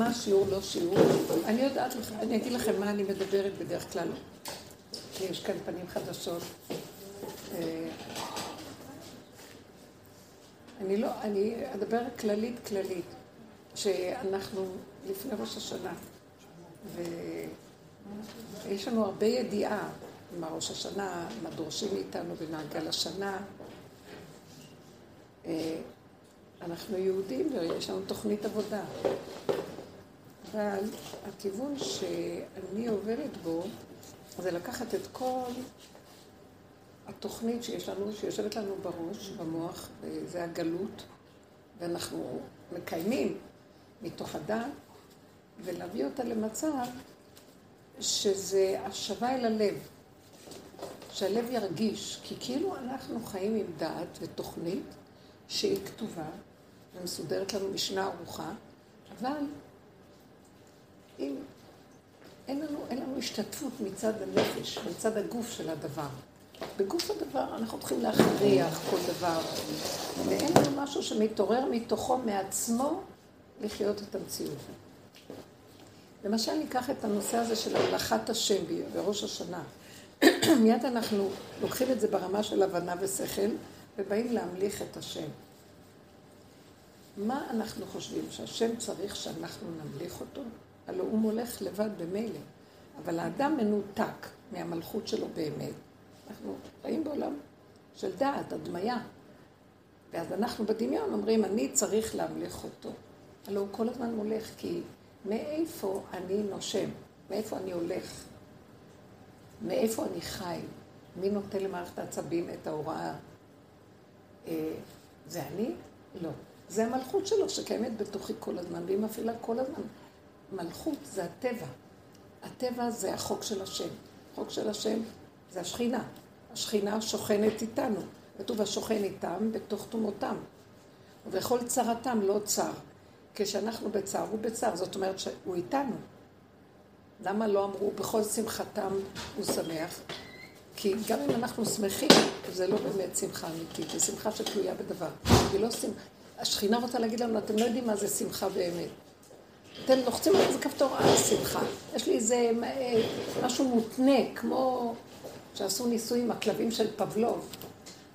מה שיעור, לא שיעור. אני יודעת אני אגיד לכם מה אני מדברת בדרך כלל. כי יש כאן פנים חדשות. אה, אני לא, אני אדבר כללית כללית, שאנחנו לפני ראש השנה, ויש לנו הרבה ידיעה מה ראש השנה, מה דורשים מאיתנו במעגל השנה. אה, אנחנו יהודים ויש לנו תוכנית עבודה. אבל הכיוון שאני עובדת בו זה לקחת את כל התוכנית שיש לנו, שיושבת לנו בראש, במוח, וזה הגלות, ואנחנו מקיימים מתוך הדעת, ולהביא אותה למצב שזה השבה אל הלב, שהלב ירגיש, כי כאילו אנחנו חיים עם דעת ותוכנית שהיא כתובה ומסודרת לנו משנה ארוכה, אבל אם אין לנו, אין לנו השתתפות מצד הנפש, מצד הגוף של הדבר. בגוף הדבר אנחנו צריכים להכריח כל דבר, ואין לנו משהו שמתעורר מתוכו, מעצמו, לחיות את המציאות. למשל, ניקח את הנושא הזה של הלכת השם בראש השנה. מיד אנחנו לוקחים את זה ברמה של הבנה ושכל, ובאים להמליך את השם. מה אנחנו חושבים? שהשם צריך שאנחנו נמליך אותו? הלוא הוא מולך לבד במילא. אבל האדם מנותק מהמלכות שלו באמת. אנחנו חיים בעולם של דעת, הדמיה. ואז אנחנו בדמיון אומרים, אני צריך להמליך אותו. הלוא הוא כל הזמן מולך, כי מאיפה אני נושם? מאיפה אני הולך? מאיפה אני חי? מי נותן למערכת העצבים את ההוראה? אה, זה אני? לא. זה המלכות שלו שקיימת בתוכי כל הזמן, והיא מפעילה כל הזמן. מלכות זה הטבע. הטבע זה החוק של השם. החוק של השם זה השכינה. השכינה שוכנת איתנו. כתוב השוכן איתם בתוך תומותם. ובכל צרתם לא צר. כשאנחנו בצער, הוא בצער. זאת אומרת שהוא איתנו. למה לא אמרו בכל שמחתם הוא שמח? כי גם אם אנחנו שמחים, זה לא באמת שמחה אמיתית, זה שמחה שתלויה בדבר. היא לא שמחה. השכינה רוצה להגיד לנו, אתם לא יודעים מה זה שמחה באמת. אתם לוחצים על איזה כפתור, אה, שמחה. יש לי איזה אה, משהו מותנה, כמו שעשו ניסוי עם הכלבים של פבלוב.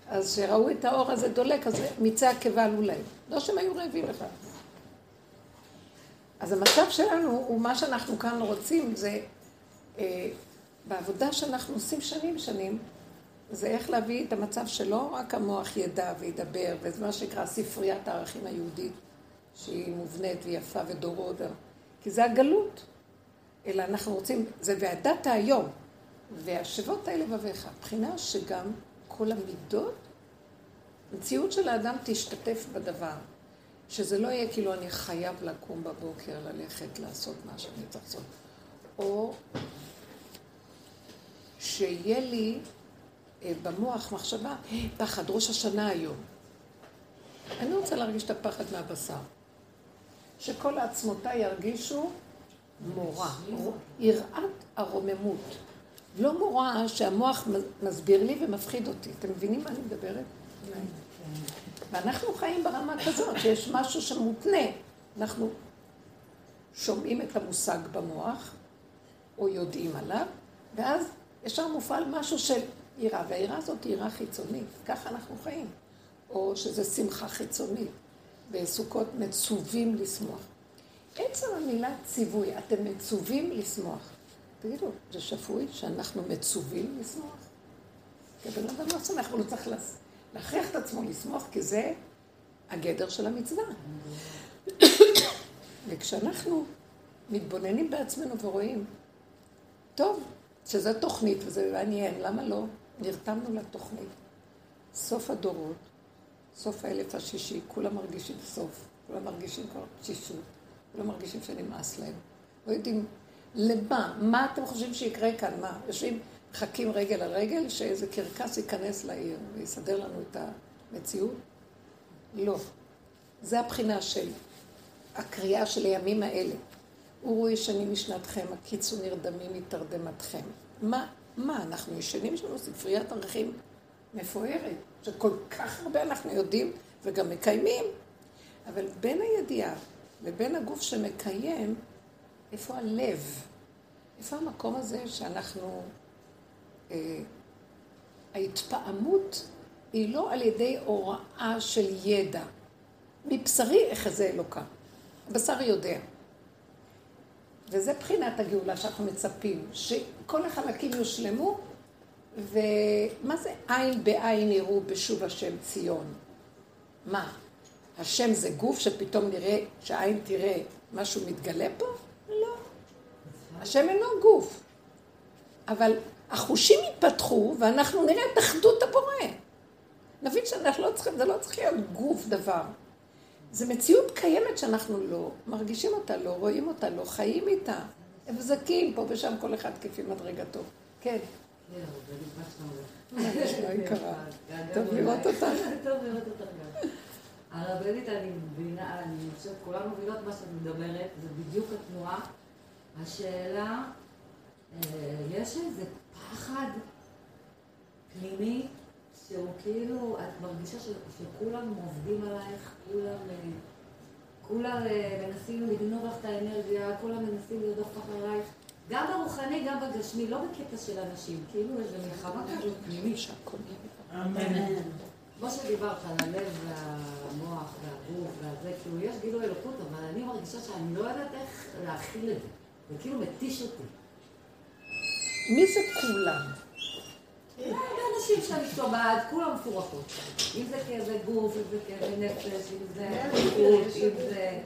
אז כשראו את האור הזה דולק, אז מיצי הקיבה עלו להם. לא שהם היו רעבים בכלל. אז המצב שלנו הוא מה שאנחנו כאן רוצים, זה אה, בעבודה שאנחנו עושים שנים שנים, זה איך להביא את המצב שלא רק המוח ידע וידבר, וזה מה שנקרא ספריית הערכים היהודית, שהיא מובנית ויפה ודורות, כי זה הגלות. אלא אנחנו רוצים, זה והדת היום, והשבות האלה לבביך, מבחינה שגם כל המידות, המציאות של האדם תשתתף בדבר. שזה לא יהיה כאילו אני חייב לקום בבוקר, ללכת, לעשות מה שאני צריך לעשות. או שיהיה לי אה, במוח מחשבה, פחד, ראש השנה היום. אני רוצה להרגיש את הפחד מהבשר. שכל העצמותיי ירגישו מורא, יראת הרוממות. לא מורא שהמוח מסביר לי ומפחיד אותי. אתם מבינים מה אני מדברת? ואנחנו חיים ברמה כזאת, שיש משהו שמותנה. אנחנו שומעים את המושג במוח, או יודעים עליו, ואז ישר מופעל משהו של יראה, והיראה הזאת היא יראה חיצונית, ככה אנחנו חיים. או שזה שמחה חיצונית. בסוכות מצווים לשמוח. עצם המילה ציווי, אתם מצווים לשמוח. תגידו, זה שפוי שאנחנו מצווים לשמוח? כי הבן אדם לא שמח, הוא צריך להכריח את עצמו לשמוח, כי זה הגדר של המצווה. וכשאנחנו מתבוננים בעצמנו ורואים, טוב, שזו תוכנית וזה מעניין, למה לא? נרתמנו לתוכנית. סוף הדורות, סוף האלף השישי, כולם מרגישים סוף, כולם מרגישים כבר תשישות, כולם מרגישים שנמאס להם. לא יודעים למה, מה אתם חושבים שיקרה כאן? מה, יושבים, מחכים רגל על רגל, שאיזה קרקס ייכנס לעיר ויסדר לנו את המציאות? לא. זה הבחינה של הקריאה של הימים האלה. אורו ישנים משנתכם, הקיצו נרדמים מתרדמתכם. מה, מה, אנחנו ישנים? יש לנו ספריית ערכים מפוארת, שכל כך הרבה אנחנו יודעים וגם מקיימים, אבל בין הידיעה לבין הגוף שמקיים, איפה הלב? איפה המקום הזה שאנחנו... אה, ההתפעמות היא לא על ידי הוראה של ידע. מבשרי אחזה אלוקה. הבשר יודע. וזה בחינת הגאולה שאנחנו מצפים, שכל החלקים יושלמו, ומה זה עין בעין יראו בשוב השם ציון? מה? השם זה גוף שפתאום נראה, שהעין תראה משהו מתגלה פה? לא. השם אינו גוף. אבל החושים ייפתחו ואנחנו נראה את אחדות הבורא. נבין שאנחנו לא צריכים, זה לא צריך להיות גוף דבר. זו מציאות קיימת שאנחנו לא מרגישים אותה, לא רואים אותה, לא חיים איתה. הבזקים פה ושם כל אחד כפי מדרגתו. כן. טוב לראות אותך. טוב לראות אותך גם. הרבנית, אני מבינה, אני חושבת, כולנו מבינות מה שאת מדברת, זה בדיוק התנועה. השאלה, אה, יש איזה פחד פנימי שהוא כאילו, את מרגישה שכולם עובדים עלייך, כולם, אה, כולם אה, מנסים לגנוב לך את האנרגיה, כולם מנסים לרדוף אחרייך, גם ברוחני, גם בגשמי, לא בקטע של אנשים, כאילו איזו מלחמה כזאת פנימית. אמן. כמו שדיברת על הלב והמוח והגוף והזה, כאילו יש גילוי אלוקות, אבל אני מרגישה שאני לא יודעת איך להכיל את זה. זה כאילו מתיש אותי. מי זה כולם? אנשים שאני שומעת, כולם מפורקות. אם זה כאיזה גוף, אם זה כאיזה נפש, אם זה אם זה...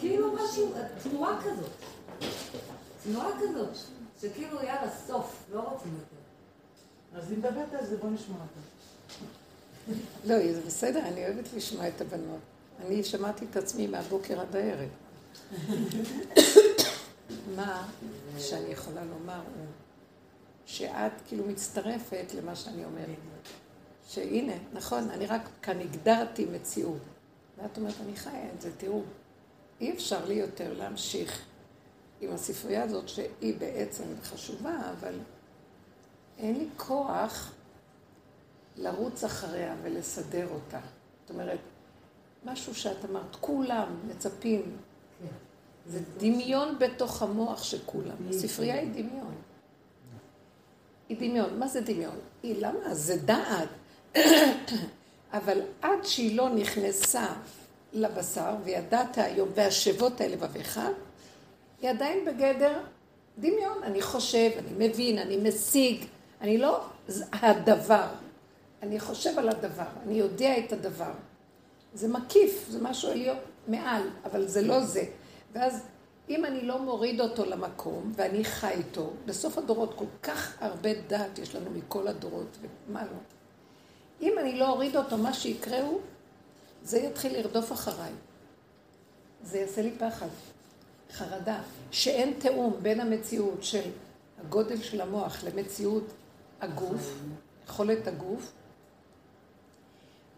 כאילו משהו, תנועה כזאת. תנועה כזאת, שכאילו יאללה, סוף, לא רוצים יותר. אז אם מדברת על זה, בוא נשמע אותה. לא, זה בסדר, אני אוהבת לשמוע את הבנות. אני שמעתי את עצמי מהבוקר עד הערב. מה שאני יכולה לומר הוא שאת כאילו מצטרפת למה שאני אומרת. שהנה, נכון, אני רק כאן הגדרתי מציאות. ואת אומרת, אני חיה את זה, תראו. אי אפשר לי יותר להמשיך עם הספרייה הזאת, שהיא בעצם חשובה, אבל אין לי כוח לרוץ אחריה ולסדר אותה. זאת אומרת, משהו שאת אמרת, כולם מצפים. כן. זה דמיון בתוך המוח של כולם. הספרייה היא דמיון. היא דמיון. מה זה דמיון? היא למה? זה דעת. אבל עד שהיא לא נכנסה לבשר, וידעת היום, והשבות האלה בבך, היא עדיין בגדר דמיון. אני חושב, אני מבין, אני משיג, אני לא הדבר. אני חושב על הדבר, אני יודע את הדבר. זה מקיף, זה משהו עליון מעל, אבל זה לא זה. ואז אם אני לא מוריד אותו למקום ואני חי איתו, בסוף הדורות כל כך הרבה דעת יש לנו מכל הדורות, ומה לא. אם אני לא אוריד אותו, מה שיקרה הוא, זה יתחיל לרדוף אחריי. זה יעשה לי פחד, חרדה, שאין תיאום בין המציאות של הגודל של המוח למציאות הגוף, יכולת הגוף,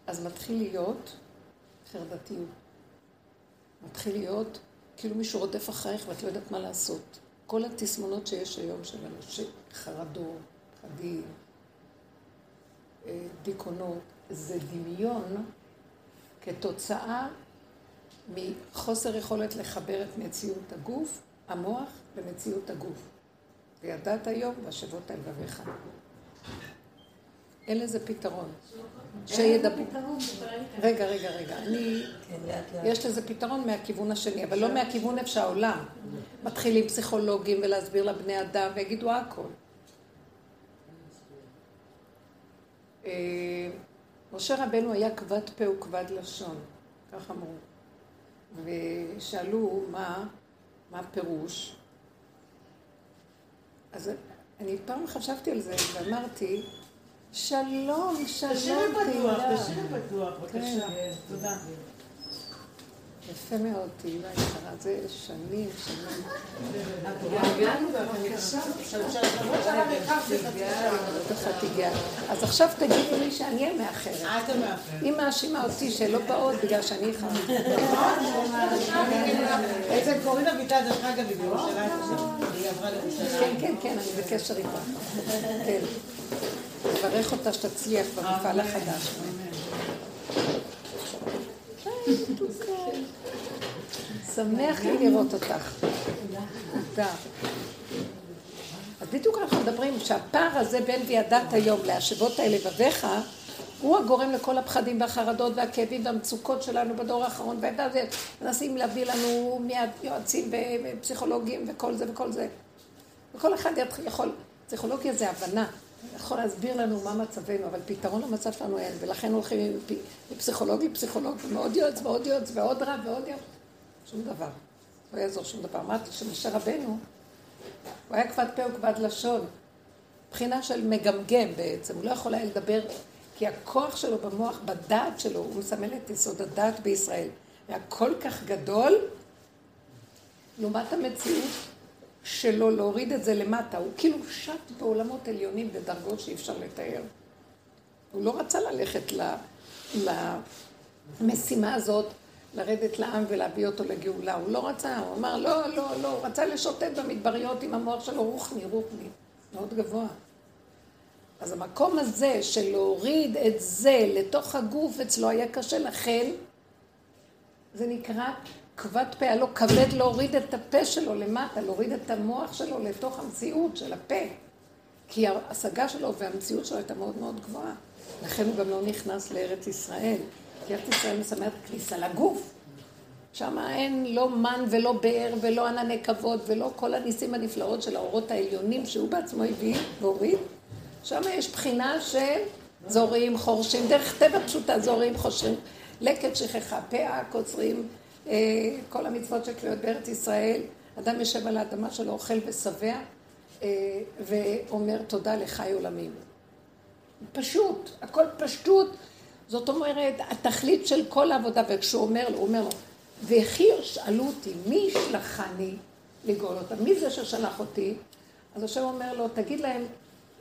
אז מתחיל להיות חרדתיות. מתחיל להיות כאילו מישהו רודף אחריך ואת לא יודעת מה לעשות. כל התסמונות שיש היום של אנשים, חרדות, פחדים, אה, דיכאונות, זה דמיון כתוצאה מחוסר יכולת לחבר את מציאות הגוף, המוח, למציאות הגוף. וידעת היום והשבות על לבביך. אין לזה פתרון. שידברו. רגע, רגע, רגע. אני... יש לזה פתרון מהכיוון השני, אבל לא מהכיוון איפה שהעולם. מתחילים פסיכולוגים ולהסביר לבני אדם ויגידו הכל. אה, משה רבנו היה כבד פה וכבד לשון, כך אמרו. ושאלו מה, מה הפירוש. אז אני פעם חשבתי על זה ואמרתי, שלום, שלום, תשאירי פתוח, תשאירי פתוח, בבקשה. כן. תודה. יפה מאוד, תהילה יקרה, זה שנים, שנים. אז עכשיו תגידי לי שאני אהיה מאחרת. המאחרת. היא מאשימה אותי שלא באות בגלל שאני חייבת. בעצם קוראים אביטל, דרך אגב, היא בירושלים. כן, כן, כן, אני בקשר איתה. כן. לברך אותה שתצליח במפעל החדש. שמח לי לראות אותך. תודה. אז בדיוק אנחנו מדברים שהפער הזה בין וידעת היום להשבות האל לבביך, הוא הגורם לכל הפחדים והחרדות והכאבים והמצוקות שלנו בדור האחרון, מנסים להביא לנו מיד יועצים ופסיכולוגים וכל זה וכל זה. וכל אחד יכול, פסיכולוגיה זה הבנה, יכול להסביר לנו מה מצבנו, אבל פתרון למצב שלנו אין, ולכן הולכים מפסיכולוג לפסיכולוג, ועוד יועץ ועוד יועץ ועוד רב ועוד יועץ, שום דבר. לא יעזור שום דבר. אמרתי שמשה רבנו, הוא היה כבד פה וכבד לשון. מבחינה של מגמגם בעצם, הוא לא יכול היה לדבר, כי הכוח שלו במוח, בדעת שלו, הוא מסמל את יסוד הדעת בישראל. היה כל כך גדול, לעומת המציאות שלו להוריד את זה למטה. הוא כאילו שט בעולמות עליונים בדרגות שאי אפשר לתאר. הוא לא רצה ללכת למשימה הזאת, לרדת לעם ולהביא אותו לגאולה. הוא לא רצה, הוא אמר לא, לא, לא, הוא רצה לשוטט במדבריות עם המוח שלו, רוחני, רוחני, מאוד גבוה. אז המקום הזה של להוריד את זה לתוך הגוף אצלו היה קשה, לכן זה נקרא כבד פה, לו כבד להוריד את הפה שלו למטה, להוריד את המוח שלו לתוך המציאות של הפה. כי ההשגה שלו והמציאות שלו הייתה מאוד מאוד גבוהה. לכן הוא גם לא נכנס לארץ ישראל. ארץ ישראל מסמלת כניסה לגוף. שם אין לא מן ולא באר ולא ענני כבוד ולא כל הניסים הנפלאות של האורות העליונים שהוא בעצמו הביא והוריד. שם יש בחינה של זורים, חורשים, דרך טבע פשוטה, זורים, חושרים, לקט שכחה, פאה, קוצרים, אה, כל המצוות שתלויות בארץ ישראל. אדם יושב על האדמה שלו, אוכל ושבע, אה, ואומר תודה לחי עולמים. פשוט, הכל פשטות. זאת אומרת, התכלית של כל העבודה, וכשהוא אומר לו, הוא אומר לו, וכי ישאלו אותי, מי שלחני לגאול אותם? מי זה ששלח אותי? אז השם אומר לו, תגיד להם,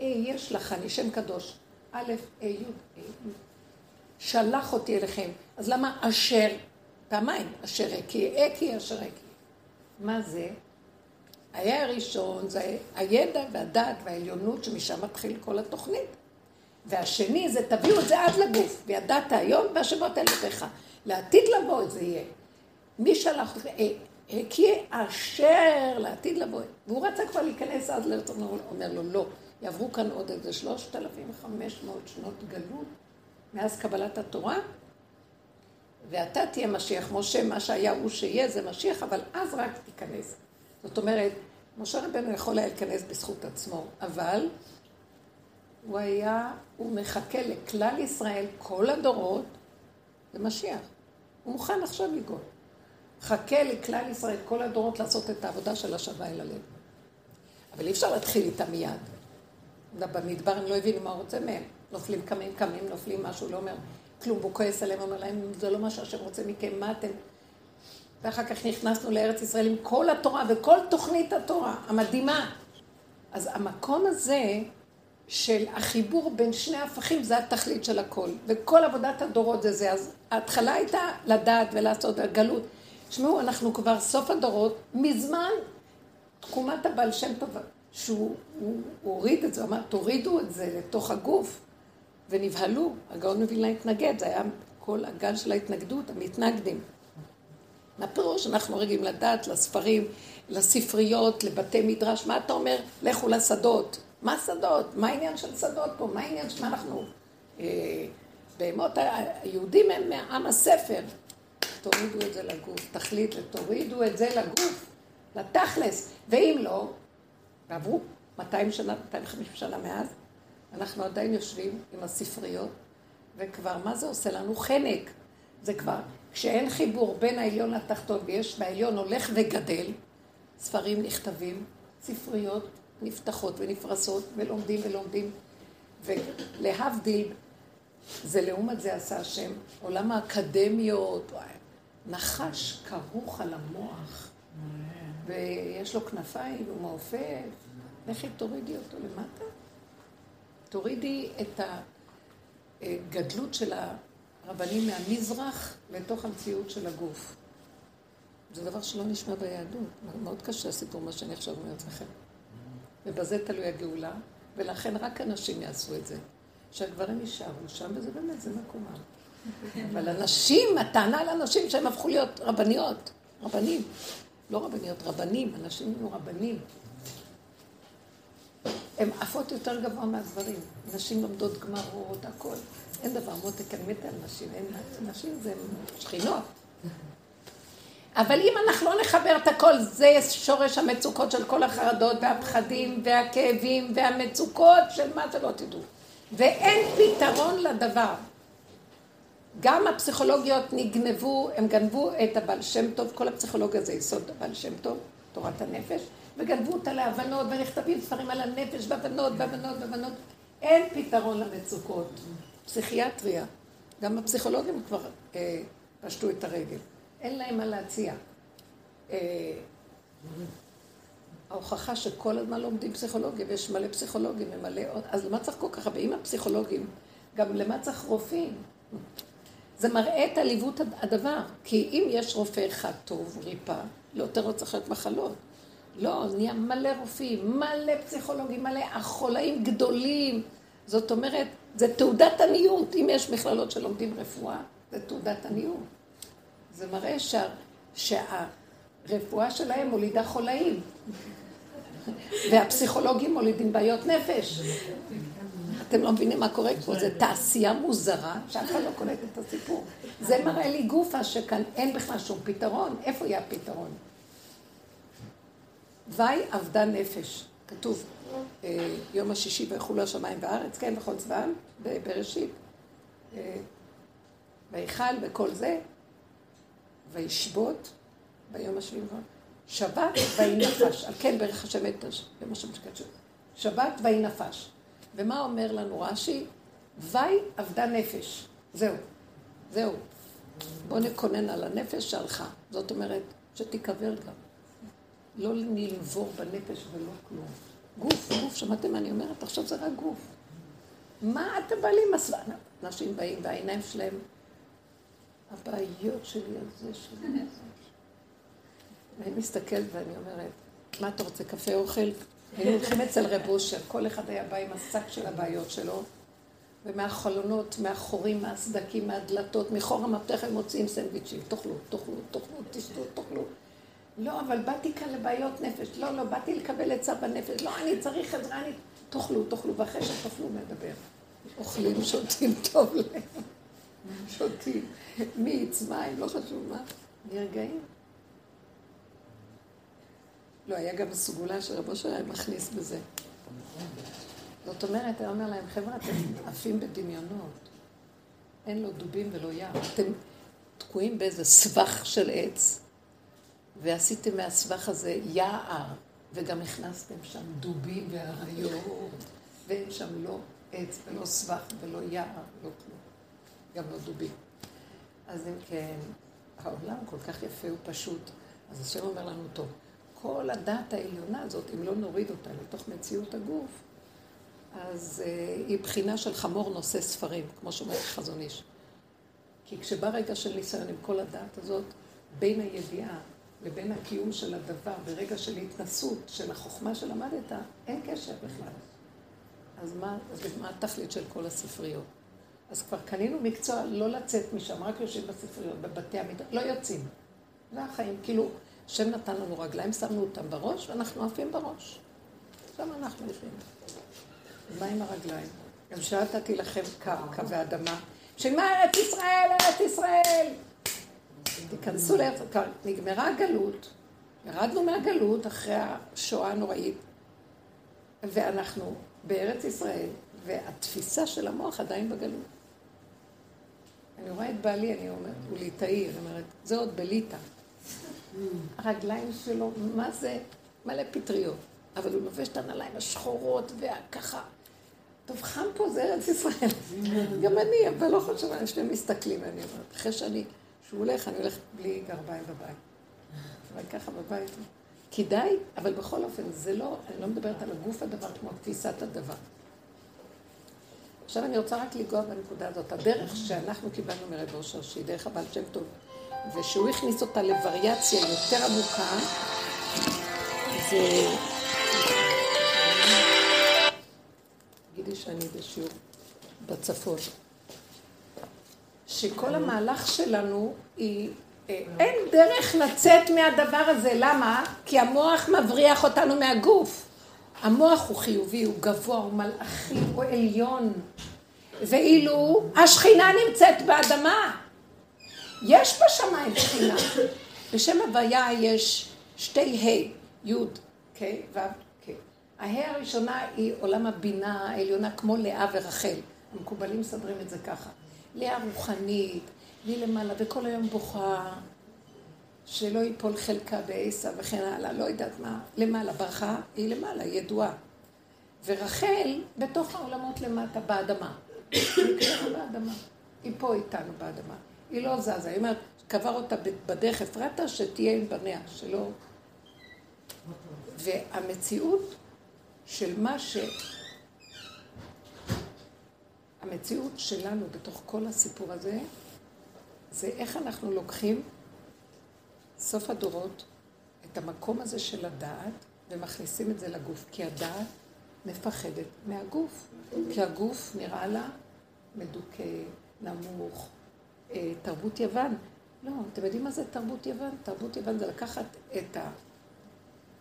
אה, יש לכני, שם קדוש, א', ה', י', שלח אותי אליכם. אז למה אשר? פעמיים, אשר אקי, אקי, אשר אקי. מה זה? היה הראשון, זה הידע והדעת והעליונות שמשם מתחיל כל התוכנית. והשני זה תביאו את זה עד לגוף, וידעת היום והשמות אל בך. לעתיד לבוא זה יהיה. מי שלח אותך? אה, אה, אשר לעתיד לבוא. והוא רצה כבר להיכנס אז לארץ, הוא אומר לו, לא. יעברו כאן עוד איזה שלושת אלפים וחמש מאות שנות גלות מאז קבלת התורה, ואתה תהיה משיח. משה, מה שהיה הוא שיהיה, זה משיח, אבל אז רק תיכנס. זאת אומרת, משה רבנו יכול היה להיכנס בזכות עצמו, אבל הוא היה, הוא מחכה לכלל ישראל, כל הדורות, למשיח. הוא מוכן עכשיו לגאול. חכה לכלל ישראל, כל הדורות, לעשות את העבודה של השבה אל הלב. אבל אי אפשר להתחיל איתה מיד. במדבר הם לא הבינו מה הוא רוצה מהם. נופלים קמים, קמים, נופלים משהו, לא אומר כלום, והוא כועס עליהם, אומר להם, זה לא מה שהשם רוצה מכם, מה אתם... ואחר כך נכנסנו לארץ ישראל עם כל התורה וכל תוכנית התורה המדהימה. אז המקום הזה של החיבור בין שני הפכים זה התכלית של הכל. וכל עבודת הדורות זה זה. אז ההתחלה הייתה לדעת ולעשות הגלות. תשמעו, אנחנו כבר סוף הדורות, מזמן תקומת הבעל שם טוב, שהוא הוריד את זה, הוא אמר, תורידו את זה לתוך הגוף, ונבהלו. הגאון מווילנה התנגד, זה היה כל הגל של ההתנגדות, המתנגדים. מה פירוש? אנחנו רגילים לדעת, לספרים, לספריות, לבתי מדרש, מה אתה אומר? לכו לשדות. מה שדות? מה העניין של שדות פה? מה העניין של מה אנחנו... אה, בהמות היהודים הם מעם הספר. תורידו את זה לגוף, תחליט, תורידו את זה לגוף, לתכלס. ואם לא, ועברו 200 שנה, 250 שנה מאז, אנחנו עדיין יושבים עם הספריות, וכבר, מה זה עושה לנו? חנק. זה כבר, כשאין חיבור בין העליון לתחתון, ויש בעליון הולך וגדל, ספרים נכתבים, ספריות נפתחות ונפרסות, ולומדים ולומדים. ולהבדיל, זה לעומת זה עשה השם, עולם האקדמיות, נחש כרוך על המוח, ויש לו כנפיים והוא מעופף, לכי תורידי אותו למטה. תורידי את הגדלות של הרבנים מהמזרח לתוך המציאות של הגוף. זה דבר שלא נשמע ביהדות. מאוד קשה הסיפור, מה שאני עכשיו אומרת לכם. ובזה תלוי הגאולה, ולכן רק הנשים יעשו את זה. שהגברים יישארו שם, וזה באמת, זה מקומם. אבל הנשים, הטענה על הנשים שהן הפכו להיות רבניות, רבנים. לא רבניות, רבנים, אנשים היו רבנים. הן עפות יותר גבוה מהגברים. נשים לומדות גמרות, הכל. אין דבר, מותק, אני מתה על נשים. אין, נשים זה שכינות. אבל אם אנחנו לא נחבר את הכל, זה שורש המצוקות של כל החרדות והפחדים והכאבים והמצוקות של מה שלא תדעו. ואין פתרון לדבר. גם הפסיכולוגיות נגנבו, הם גנבו את הבעל שם טוב, כל הפסיכולוגיה זה יסוד הבעל שם טוב, תורת הנפש, וגנבו אותה להבנות, ונכתבים ספרים על הנפש, והבנות, והבנות, והבנות. אין פתרון למצוקות. פסיכיאטריה, גם הפסיכולוגים כבר אה, פשטו את הרגל. אין להם מה להציע. אה, ההוכחה שכל הזמן לומדים פסיכולוגיה, ויש מלא פסיכולוגים ומלא עוד, אז למה צריך כל כך הרבה? אם הפסיכולוגים, גם למה צריך רופאים? זה מראה את עליבות הדבר, כי אם יש רופא אחד טוב, ריפא, לא יותר לא צריך להיות מחלות. לא, נהיה מלא רופאים, מלא פסיכולוגים, מלא החולאים גדולים. זאת אומרת, זה תעודת עניות. אם יש מכללות שלומדים רפואה, זה תעודת עניות. זה מראה שה, שהרפואה שלהם מולידה חולאים. והפסיכולוגים מולידים בעיות נפש. אתם לא מבינים מה קורה פה, זו תעשייה מוזרה, שאף אחד לא קולט את הסיפור. זה מראה לי גופה שכאן אין בכלל שום פתרון. איפה יהיה הפתרון? וי אבדה נפש. כתוב, אה, יום השישי ויחולו השמיים והארץ, כן, בכל צבאם, בראשית. אה, ויכל וכל זה, וישבות ביום השביעי. שבת ויהי נפש. על כן ברך השם את יום השם שבת ויהי נפש. ומה אומר לנו רש"י? וי אבדה נפש. זהו. זהו. בואו נקונן על הנפש שהלכה. זאת אומרת, שתיקבר גם. לא נלבור בנפש ולא כלום. גוף, גוף, שמעתם מה אני אומרת? עכשיו זה רק גוף. מה אתה בא לי עם הסבנה? אנשים באים והעיניים שלהם, הבעיות שלי על זה שלי. ואני מסתכלת ואני אומרת, מה אתה רוצה, קפה אוכל? היינו הולכים אצל רב אושר, כל אחד היה בא עם השק של הבעיות שלו, ומהחלונות, מהחורים, מהסדקים, מהדלתות, מחור המפתח הם מוציאים סנדוויצ'ים, תאכלו, תאכלו, תאכלו, תשתו, תאכלו. לא, אבל באתי כאן לבעיות נפש, לא, לא, באתי לקבל עצה בנפש, לא, אני צריך עזרה, אני... תאכלו, תאכלו, ואחרי שתאכלו מדבר. אוכלים, שותים, טוב להם. שותים, מיץ, מים, לא חשוב מה. נרגעים. לא, היה גם סגולה שרבו היה מכניס בזה. זאת אומרת, היה אומר להם, חבר'ה, אתם עפים בדמיונות. אין לו דובים ולא יער. אתם תקועים באיזה סבך של עץ, ועשיתם מהסבך הזה יער, וגם הכנסתם שם דובים ואריות, ואין שם לא עץ ולא סבך ולא יער, לא כלום. גם לא דובים. אז אם כן, העולם כל כך יפה ופשוט, אז השם אומר לנו, טוב, כל הדת העליונה הזאת, אם לא נוריד אותה לתוך מציאות הגוף, אז uh, היא בחינה של חמור נושא ספרים, כמו שאומר חזון איש. כי כשבא רגע של ניסיון עם כל הדת הזאת, בין הידיעה לבין הקיום של הדבר, ברגע של התנסות, של החוכמה שלמדת, אין קשר בכלל. אז מה, אז מה התכלית של כל הספריות? אז כבר קנינו מקצוע לא לצאת משם, רק יושבים בספריות, בבתי המדרש, לא יוצאים. זה החיים, כאילו, השם נתן לנו רגליים, שמנו אותם בראש, ואנחנו עפים בראש. שם אנחנו יושבים. מה עם הרגליים? גם שאלת לכם קרקע ואדמה. של מה ארץ ישראל, ארץ ישראל? תיכנסו לארץ, נגמרה הגלות, ירדנו מהגלות אחרי השואה הנוראית, ואנחנו בארץ ישראל, והתפיסה של המוח עדיין בגלות. אני רואה את בעלי, אני אומרת, הוא ליטאי, אני אומרת, זה עוד בליטא. הרגליים שלו, מה זה? מלא פטריות. אבל הוא לובש את הנעליים השחורות וככה. טוב, חם פה זה ארץ ישראל. גם אני, אבל לא חושב, אנשים מסתכלים, אני אומרת, אחרי שאני, שהוא הולך, אני הולכת בלי גרביים בבית. אבל ככה בבית. כדאי, אבל בכל אופן, זה לא, אני לא מדברת על הגוף הדבר כמו תפיסת הדבר. עכשיו אני רוצה רק לנגוע בנקודה הזאת. הדרך שאנחנו קיבלנו מרב אושר, שהיא דרך הבעל שם טוב, ושהוא הכניס אותה לווריאציה יותר עמוקה, זה... תגידי שאני בשיעור בצפון. שכל המהלך שלנו היא אה, אין דרך לצאת מהדבר הזה, למה? כי המוח מבריח אותנו מהגוף. המוח הוא חיובי, הוא גבוה, הוא מלאכי, הוא עליון. ואילו השכינה נמצאת באדמה. יש בשמיים שכינה. בשם הוויה יש שתי ה', י', כ', ו', כ'. הה' הראשונה היא עולם הבינה העליונה, כמו לאה ורחל. המקובלים מסדרים את זה ככה. לאה רוחנית, והיא למעלה, וכל היום בוכה, שלא ייפול חלקה בעיסה וכן הלאה, לא יודעת מה. למעלה, ברכה, היא למעלה, היא ידועה. ורחל בתוך העולמות למטה, באדמה. היא באדמה. היא פה איתנו באדמה. היא לא זזה. היא אומרת, קבר אותה בדרך אפרתה, שתהיה עם בניה, שלא... והמציאות של מה ש... המציאות שלנו בתוך כל הסיפור הזה, זה איך אנחנו לוקחים סוף הדורות את המקום הזה של הדעת ומכניסים את זה לגוף, כי הדעת מפחדת מהגוף, כי הגוף נראה לה מדוכא, נמוך, אה, תרבות יוון. לא, אתם יודעים מה זה תרבות יוון? תרבות יוון זה לקחת את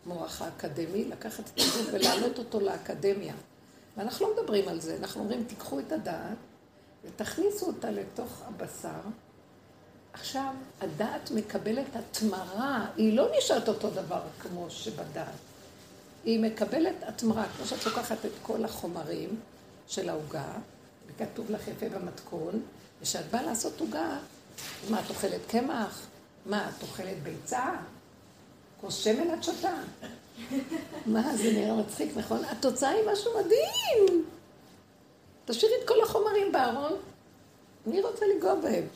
המוח האקדמי, לקחת את הגוף ולהעלות אותו לאקדמיה. ואנחנו לא מדברים על זה, אנחנו אומרים, תיקחו את הדעת ותכניסו אותה לתוך הבשר. עכשיו, הדעת מקבלת התמרה, היא לא נשארת אותו דבר כמו שבדעת. היא מקבלת התמרה, כמו שאת לוקחת את כל החומרים של העוגה, וכתוב לך יפה במתכון, וכשאת באה לעשות עוגה, מה, את אוכלת קמח? מה, את אוכלת ביצה? כוס שמן את שותה. מה, זה נראה מצחיק, נכון? התוצאה היא משהו מדהים. תשאירי את כל החומרים בארון, מי רוצה לנגוע בהם?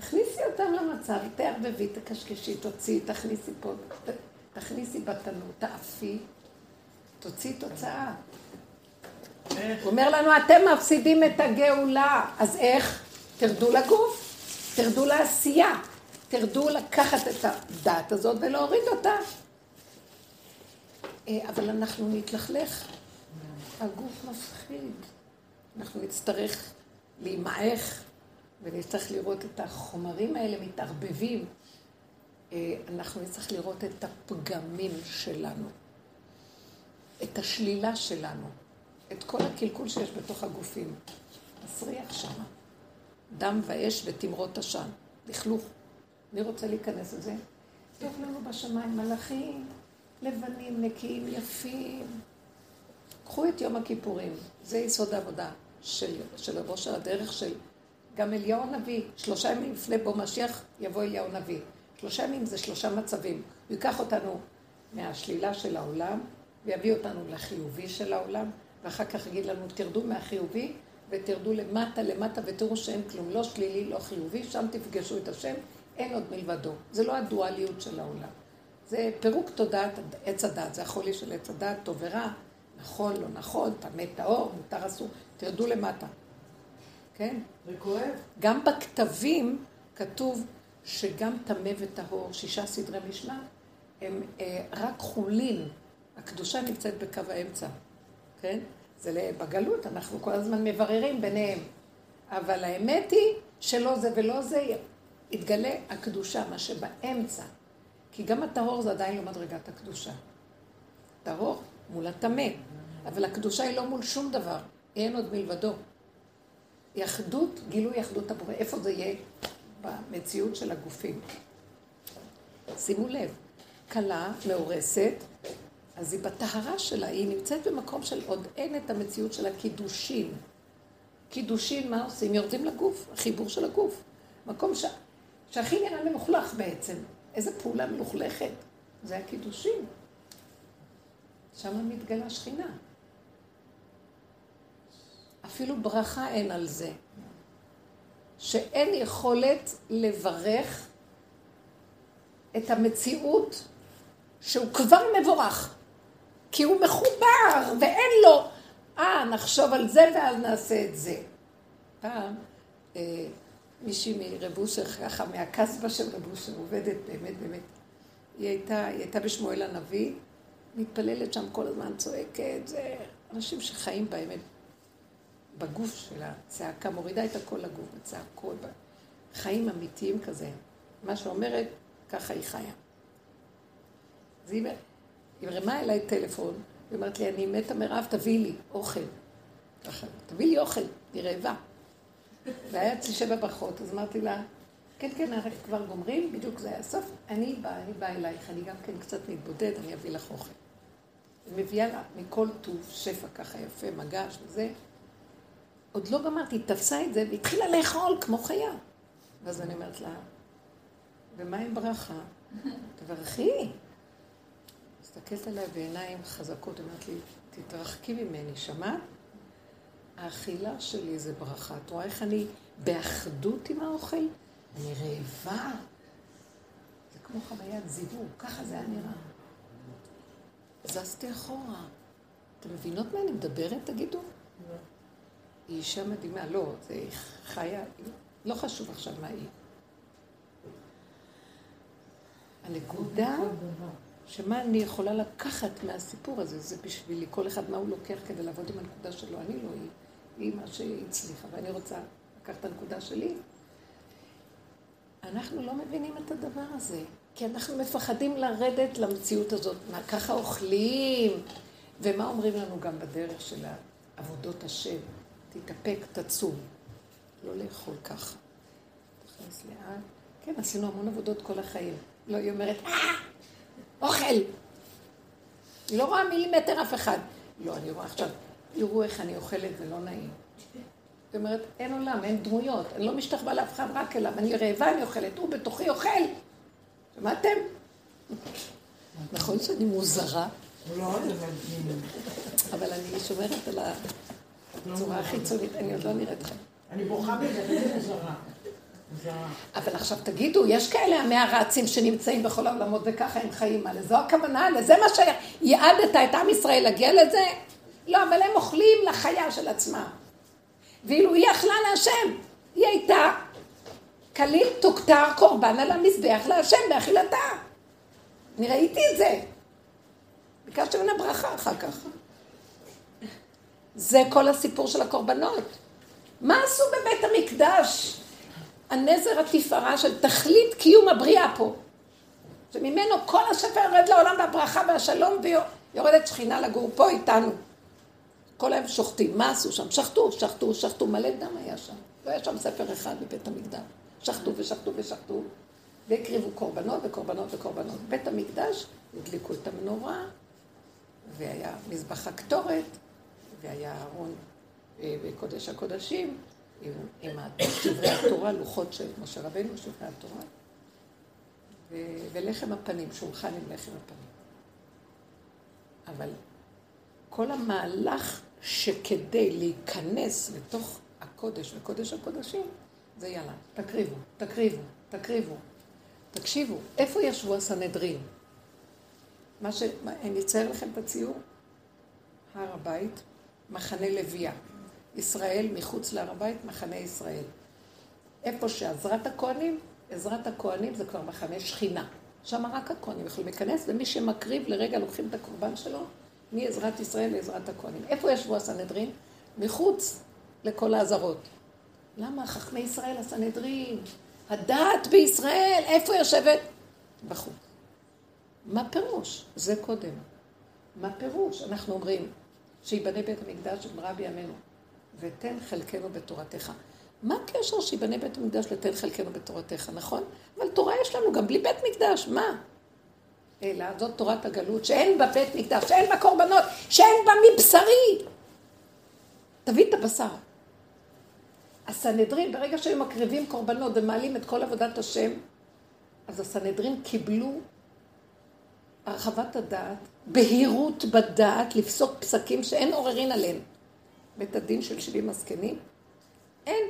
תכניסי אותם למצב, תערבבי, תקשקשי, תוציאי, תכניסי פה, תכניסי בתנור, תאפי, תוציאי תוצאה. הוא אומר לנו, אתם מפסידים את הגאולה, אז איך? תרדו לגוף, תרדו לעשייה, תרדו לקחת את הדעת הזאת ולהוריד אותה. אה, אבל אנחנו נתלכלך, הגוף מפחיד. אנחנו נצטרך להימעך ונצטרך לראות את החומרים האלה מתערבבים. אה, אנחנו נצטרך לראות את הפגמים שלנו, את השלילה שלנו, את כל הקלקול שיש בתוך הגופים. מסריח שמה. דם ואש ותמרות עשן, לכלוך. מי רוצה להיכנס לזה? טוב לנו בשמיים מלאכים, לבנים, נקיים, יפים. קחו את יום הכיפורים, זה יסוד העבודה של, של ראש הדרך של גם אליהו הנביא, שלושה ימים לפני בוא משיח יבוא אליהו הנביא. שלושה ימים זה שלושה מצבים. הוא ייקח אותנו מהשלילה של העולם, ויביא אותנו לחיובי של העולם, ואחר כך יגיד לנו, תרדו מהחיובי ותרדו למטה למטה ותראו שאין כלום, לא שלילי, לא חיובי, שם תפגשו את השם, אין עוד מלבדו. זה לא הדואליות של העולם. זה פירוק תודעת עץ הדת, זה החולי של עץ הדת, טוב ורע, נכון, לא נכון, טמא טהור, מותר אסור, תרדו למטה. כן? זה כואב. גם בכתבים כתוב שגם טמא וטהור, שישה סדרי משנה, הם אה, רק חולין. הקדושה נמצאת בקו האמצע, כן? זה בגלות, אנחנו כל הזמן מבררים ביניהם. אבל האמת היא שלא זה ולא זה, יתגלה הקדושה, מה שבאמצע. כי גם הטהור זה עדיין לא מדרגת הקדושה. טהור מול הטמא, אבל הקדושה היא לא מול שום דבר, אין עוד מלבדו. היא אחדות, גילוי אחדות הבורא. איפה זה יהיה? במציאות של הגופים. שימו לב, כלה מאורסת, אז היא בטהרה שלה, היא נמצאת במקום של עוד אין את המציאות של הקידושין. קידושין, מה עושים? יורדים לגוף, החיבור של הגוף. מקום ש... שהכי נראה מלוכלך בעצם. איזה פעולה מלוכלכת. זה הקידושין. שם מתגלה שכינה. אפילו ברכה אין על זה. שאין יכולת לברך את המציאות שהוא כבר מבורך. כי הוא מחובר ואין לו, אה, נחשוב על זה ואז נעשה את זה. פעם, אה, מישהי מרב אושר, ככה מהקסבה של רב אושר, עובדת באמת באמת. היא הייתה, היא הייתה בשמואל הנביא, מתפללת שם כל הזמן, צועקת, זה אנשים שחיים באמת בגוף של הצעקה, מורידה את הכל לגוף, בצעקות, חיים אמיתיים כזה. מה שאומרת, ככה היא חיה. אז היא הרמה אליי טלפון, היא אומרת לי, אני מתה מרעב, תביאי לי אוכל. תביאי לי אוכל, היא רעבה. והיה אצלי שבע ברכות, אז אמרתי לה, כן, כן, רק כבר גומרים, בדיוק זה היה הסוף. אני באה, אני באה אלייך, אני גם כן קצת מתבודד, אני אביא לך אוכל. היא מביאה לה מכל טוב, שפע ככה יפה, מגש וזה. עוד לא גמרתי, תפסה את זה והתחילה לאכול כמו חיה. ואז אני אומרת לה, ומה עם ברכה? תברכי. מסתכלת עליה בעיניים חזקות, אמרת לי, תתרחקי ממני, שמעת? האכילה שלי זה ברכה. את רואה איך אני באחדות עם האוכל? אני רעבה. זה כמו חוויית זיווג, ככה זה היה נראה. זזתי אחורה. אתם מבינות מה אני מדברת, תגידו? היא אישה מדהימה, לא, זה חיה, לא חשוב עכשיו מה היא. הנקודה שמה אני יכולה לקחת מהסיפור הזה, זה בשבילי, כל אחד מה הוא לוקח כדי לעבוד עם הנקודה שלו, אני לא היא, היא מה שהיא הצליחה, ואני רוצה לקחת את הנקודה שלי. אנחנו לא מבינים את הדבר הזה, כי אנחנו מפחדים לרדת למציאות הזאת, מה ככה אוכלים, ומה אומרים לנו גם בדרך של עבודות השם, תתאפק, תצום, לא לאכול ככה. תכניס לאט. כן, עשינו המון עבודות כל החיים. לא, היא אומרת, אה, אוכל. היא לא רואה מילימטר אף אחד. לא, אני רואה עכשיו, יראו איך אני אוכלת, זה לא נעים. זאת אומרת, אין עולם, אין דמויות, אני לא משתחווה לאף אחד רק אליו, אני רעבה, אני אוכלת, הוא בתוכי אוכל. שמעתם? נכון שאני מוזרה? לא, אבל אני שומרת על הצורה החיצונית, אני עוד לא נראית לכם. אני בוכה בזה, אני מוזרה. אבל עכשיו תגידו, יש כאלה המערצים שנמצאים בכל העולמות וככה הם חיים, מה לזו הכוונה? לזה מה שיעדת את עם ישראל להגיע לזה? לא, אבל הם אוכלים לחיה של עצמם. ואילו היא אכלה להשם, היא הייתה כליל תוכתר קורבן על המזבח להשם באכילתה. אני ראיתי את זה. ביקשתי ממנה ברכה אחר כך. זה כל הסיפור של הקורבנות. מה עשו בבית המקדש? הנזר התפארה של תכלית קיום הבריאה פה. שממנו כל השפר יורד לעולם והברכה והשלום ויורדת שכינה לגור פה איתנו. כל היום שוחטים. מה עשו שם? שחטו, שחטו, שחטו. מלא דם היה שם. לא היה שם ספר אחד בבית המקדש. שחטו ושחטו ושחטו. והקריבו קורבנות וקורבנות וקורבנות. בית המקדש, הדליקו את המנורה, והיה מזבח הקטורת, והיה ארון אה, בקודש הקודשים, עם, עם שברי התורה, לוחות של משה רבנו, שברי התורה, ו, ולחם הפנים, שולחן עם לחם הפנים. אבל כל המהלך שכדי להיכנס לתוך הקודש וקודש הקודשים, זה יאללה, תקריבו, תקריבו, תקריבו. תקשיבו, איפה ישבו הסנהדרין? מה ש... אני אצייר לכם את הציור. הר הבית, מחנה לוויה. ישראל מחוץ להר הבית, מחנה ישראל. איפה שעזרת הכהנים, עזרת הכהנים זה כבר מחנה שכינה. שם רק הכהנים יכולים להיכנס, ומי שמקריב לרגע לוקחים את הקורבן שלו, מעזרת ישראל לעזרת הכהנים. איפה ישבו הסנהדרין? מחוץ לכל האזהרות. למה? חכמי ישראל הסנהדרין, הדת בישראל, איפה יושבת? בחוץ. מה פירוש? זה קודם. מה פירוש? אנחנו אומרים שיבנה בית המקדש במהרה בימינו, ותן חלקנו בתורתך. מה הקשר שיבנה בית המקדש לתן חלקנו בתורתך, נכון? אבל תורה יש לנו גם בלי בית מקדש, מה? אלא זאת תורת הגלות, שאין בה בית מקדש, שאין בה קורבנות, שאין בה מבשרי. תביא את הבשר. הסנהדרין, ברגע שהיו מקריבים קורבנות ומעלים את כל עבודת השם, אז הסנהדרין קיבלו הרחבת הדעת, בהירות בדעת, לפסוק פסקים שאין עוררין עליהם. בית הדין של שבעים הזקנים, אין.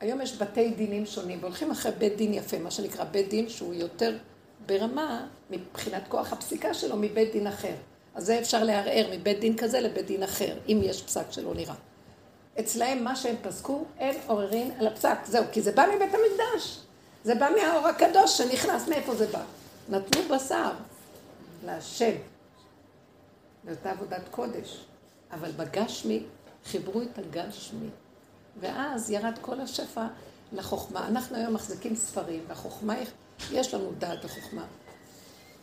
היום יש בתי דינים שונים, והולכים אחרי בית דין יפה, מה שנקרא בית דין שהוא יותר ברמה, מבחינת כוח הפסיקה שלו, מבית דין אחר. אז זה אפשר לערער מבית דין כזה לבית דין אחר, אם יש פסק שלא נראה. אצלהם מה שהם פסקו, אין עוררין על הפסק. זהו, כי זה בא מבית המקדש. זה בא מהאור הקדוש שנכנס, מאיפה זה בא? נתנו בשר להשם. זאת עבודת קודש. אבל בגשמי, חיברו את הגשמי. ואז ירד כל השפע לחוכמה. אנחנו היום מחזיקים ספרים, והחוכמה יש לנו דעת וחוכמה.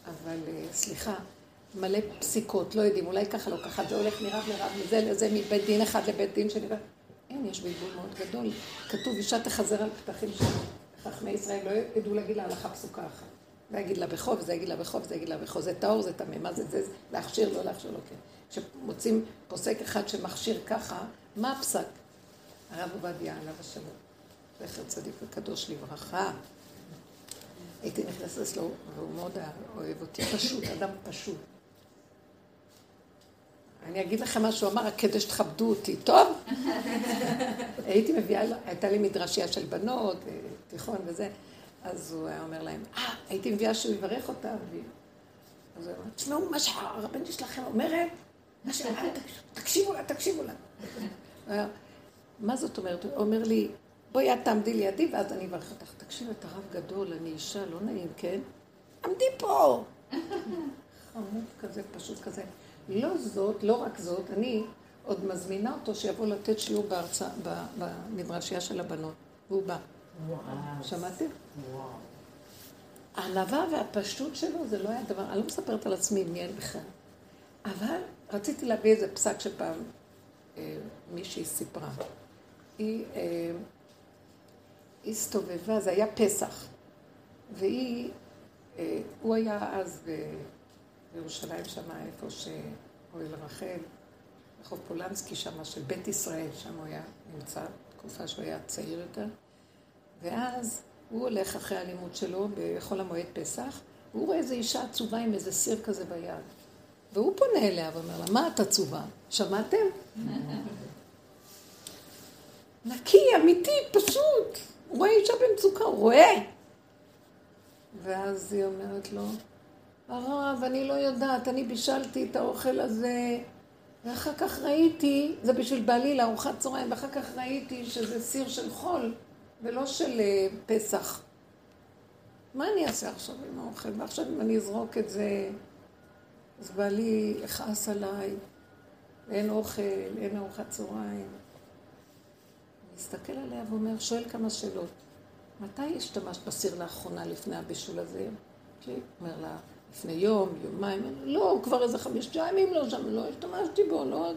אבל אה, סליחה, מלא פסיקות, לא יודעים, אולי ככה, לא ככה, זה הולך מרב לרב, מזה לזה, מבית דין אחד לבית דין שני. אין, יש בלבול מאוד גדול. כתוב, אישה תחזר על פתחים של חכמי ישראל, לא ידעו להגיד לה פסוקה אחת. זה יגיד לה בחוב, זה יגיד לה בחוב, זה יגיד לה בחוב, זה טהור, זה טמא, מה זה זה, להכשיר, לא להכשיר, לא כן. כשמוצאים פוסק אחד שמכשיר ככה, מה הפסק? הרב עובדיה, עליו השלום, זכר צדיק וקדוש לברכה. הייתי נכנסת אצלו, והוא מאוד אוהב אותי, פשוט, אדם פשוט. אני אגיד לכם מה שהוא אמר, רק כדי שתכבדו אותי, טוב? הייתי מביאה, הייתה לי מדרשייה של בנות, אה, תיכון וזה, אז הוא היה אומר להם, אה, הייתי מביאה שהוא יברך אותה, אז הוא אמר, תשמעו מה שהרבנית שלכם אומרת, שאמרת, תקשיבו לה, תקשיבו לה. מה זאת אומרת? הוא אומר לי, בואי את תעמדי לידי ואז אני אברך אותך. תקשיב, אתה רב גדול, אני אישה, לא נעים, כן? עמדי פה! חמוד כזה, פשוט כזה. לא זאת, לא רק זאת, אני עוד מזמינה אותו שיבוא לתת שיעור במדרשייה של הבנות. והוא בא. שמעתם? הענווה והפשטות שלו זה לא היה דבר, אני לא מספרת על עצמי מי אין בכלל. אבל רציתי להביא איזה פסק שפעם אה, מישהי סיפרה. היא אה, הסתובבה, זה היה פסח, והיא, אה, הוא היה אז בירושלים שם, איפה שאוהל רחל, רחוב פולנסקי שם, של בית ישראל, שם הוא היה נמצא, תקופה שהוא היה צעיר יותר. ואז הוא הולך אחרי הלימוד שלו בחול המועד פסח, והוא רואה איזו אישה עצובה עם איזה סיר כזה ביד. והוא פונה אליה ואומר לה, מה את עצובה? שמעתם? נקי, אמיתי, פשוט. הוא רואה אישה במצוקה, הוא רואה. ואז היא אומרת לו, הרב, אני לא יודעת, אני בישלתי את האוכל הזה, ואחר כך ראיתי, זה בשביל בעלי לארוחת צהריים, ואחר כך ראיתי שזה סיר של חול, ולא של uh, פסח. מה אני אעשה עכשיו עם האוכל? ועכשיו אם אני אזרוק את זה, אז בעלי יכעס עליי, אין אוכל, אין ארוחת צהריים. מסתכל עליה ואומר, שואל כמה שאלות. מתי השתמשת בסיר לאחרונה לפני הבישול הזה? כי אומר לה, לפני יום, יומיים, לא, כבר איזה חמישה ימים לא שם, לא השתמשתי בו, לא...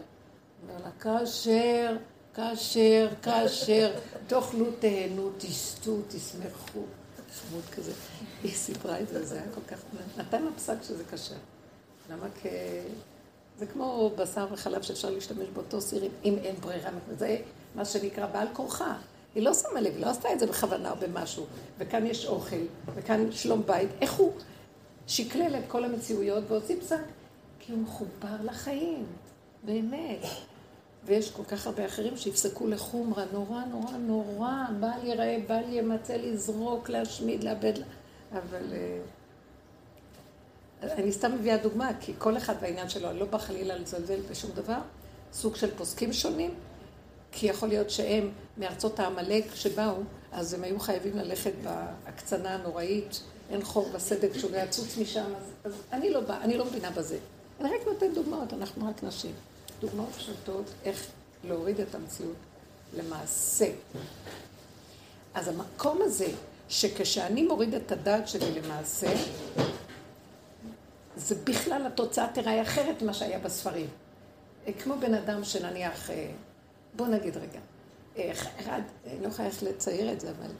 אומר לה, כאשר, כאשר, כאשר, תאכלו, תהנו, תשתו, תשמחו. חמוד כזה. היא סיפרה את זה, זה היה כל כך... נתן לה פסק שזה קשה. למה כ... זה כמו בשר וחלב שאפשר להשתמש באותו סיר אם אין ברירה. זה מה שנקרא בעל כורחה. היא לא שמה לב, היא לא עשתה את זה בכוונה או במשהו. וכאן יש אוכל, וכאן שלום בית. איך הוא שקלל את כל המציאויות והוציא פסק? כי הוא מחובר לחיים, באמת. ויש כל כך הרבה אחרים שיפסקו לחומרה, נורא, נורא, נורא, בל ייראה, בל ימצא, לזרוק, להשמיד, לאבד, אבל... אה, אני סתם מביאה דוגמה, כי כל אחד בעניין שלו, אני לא בא חלילה לזלזל בשום דבר, סוג של פוסקים שונים, כי יכול להיות שהם מארצות העמלק שבאו, אז הם היו חייבים ללכת בהקצנה הנוראית, אין חור בסדק שהוא יצוץ משם, אז, אז אני לא באה, אני לא מבינה בזה. אני רק נותנת דוגמאות, אנחנו רק נשים. דוגמאות פשוטות איך להוריד את המציאות למעשה. אז המקום הזה, שכשאני מוריד את הדעת שלי למעשה, זה בכלל התוצאה תראה אחרת ממה שהיה בספרים. כמו בן אדם שנניח, אה, בוא נגיד רגע, אחד, אני לא יכולה לצייר את זה, אבל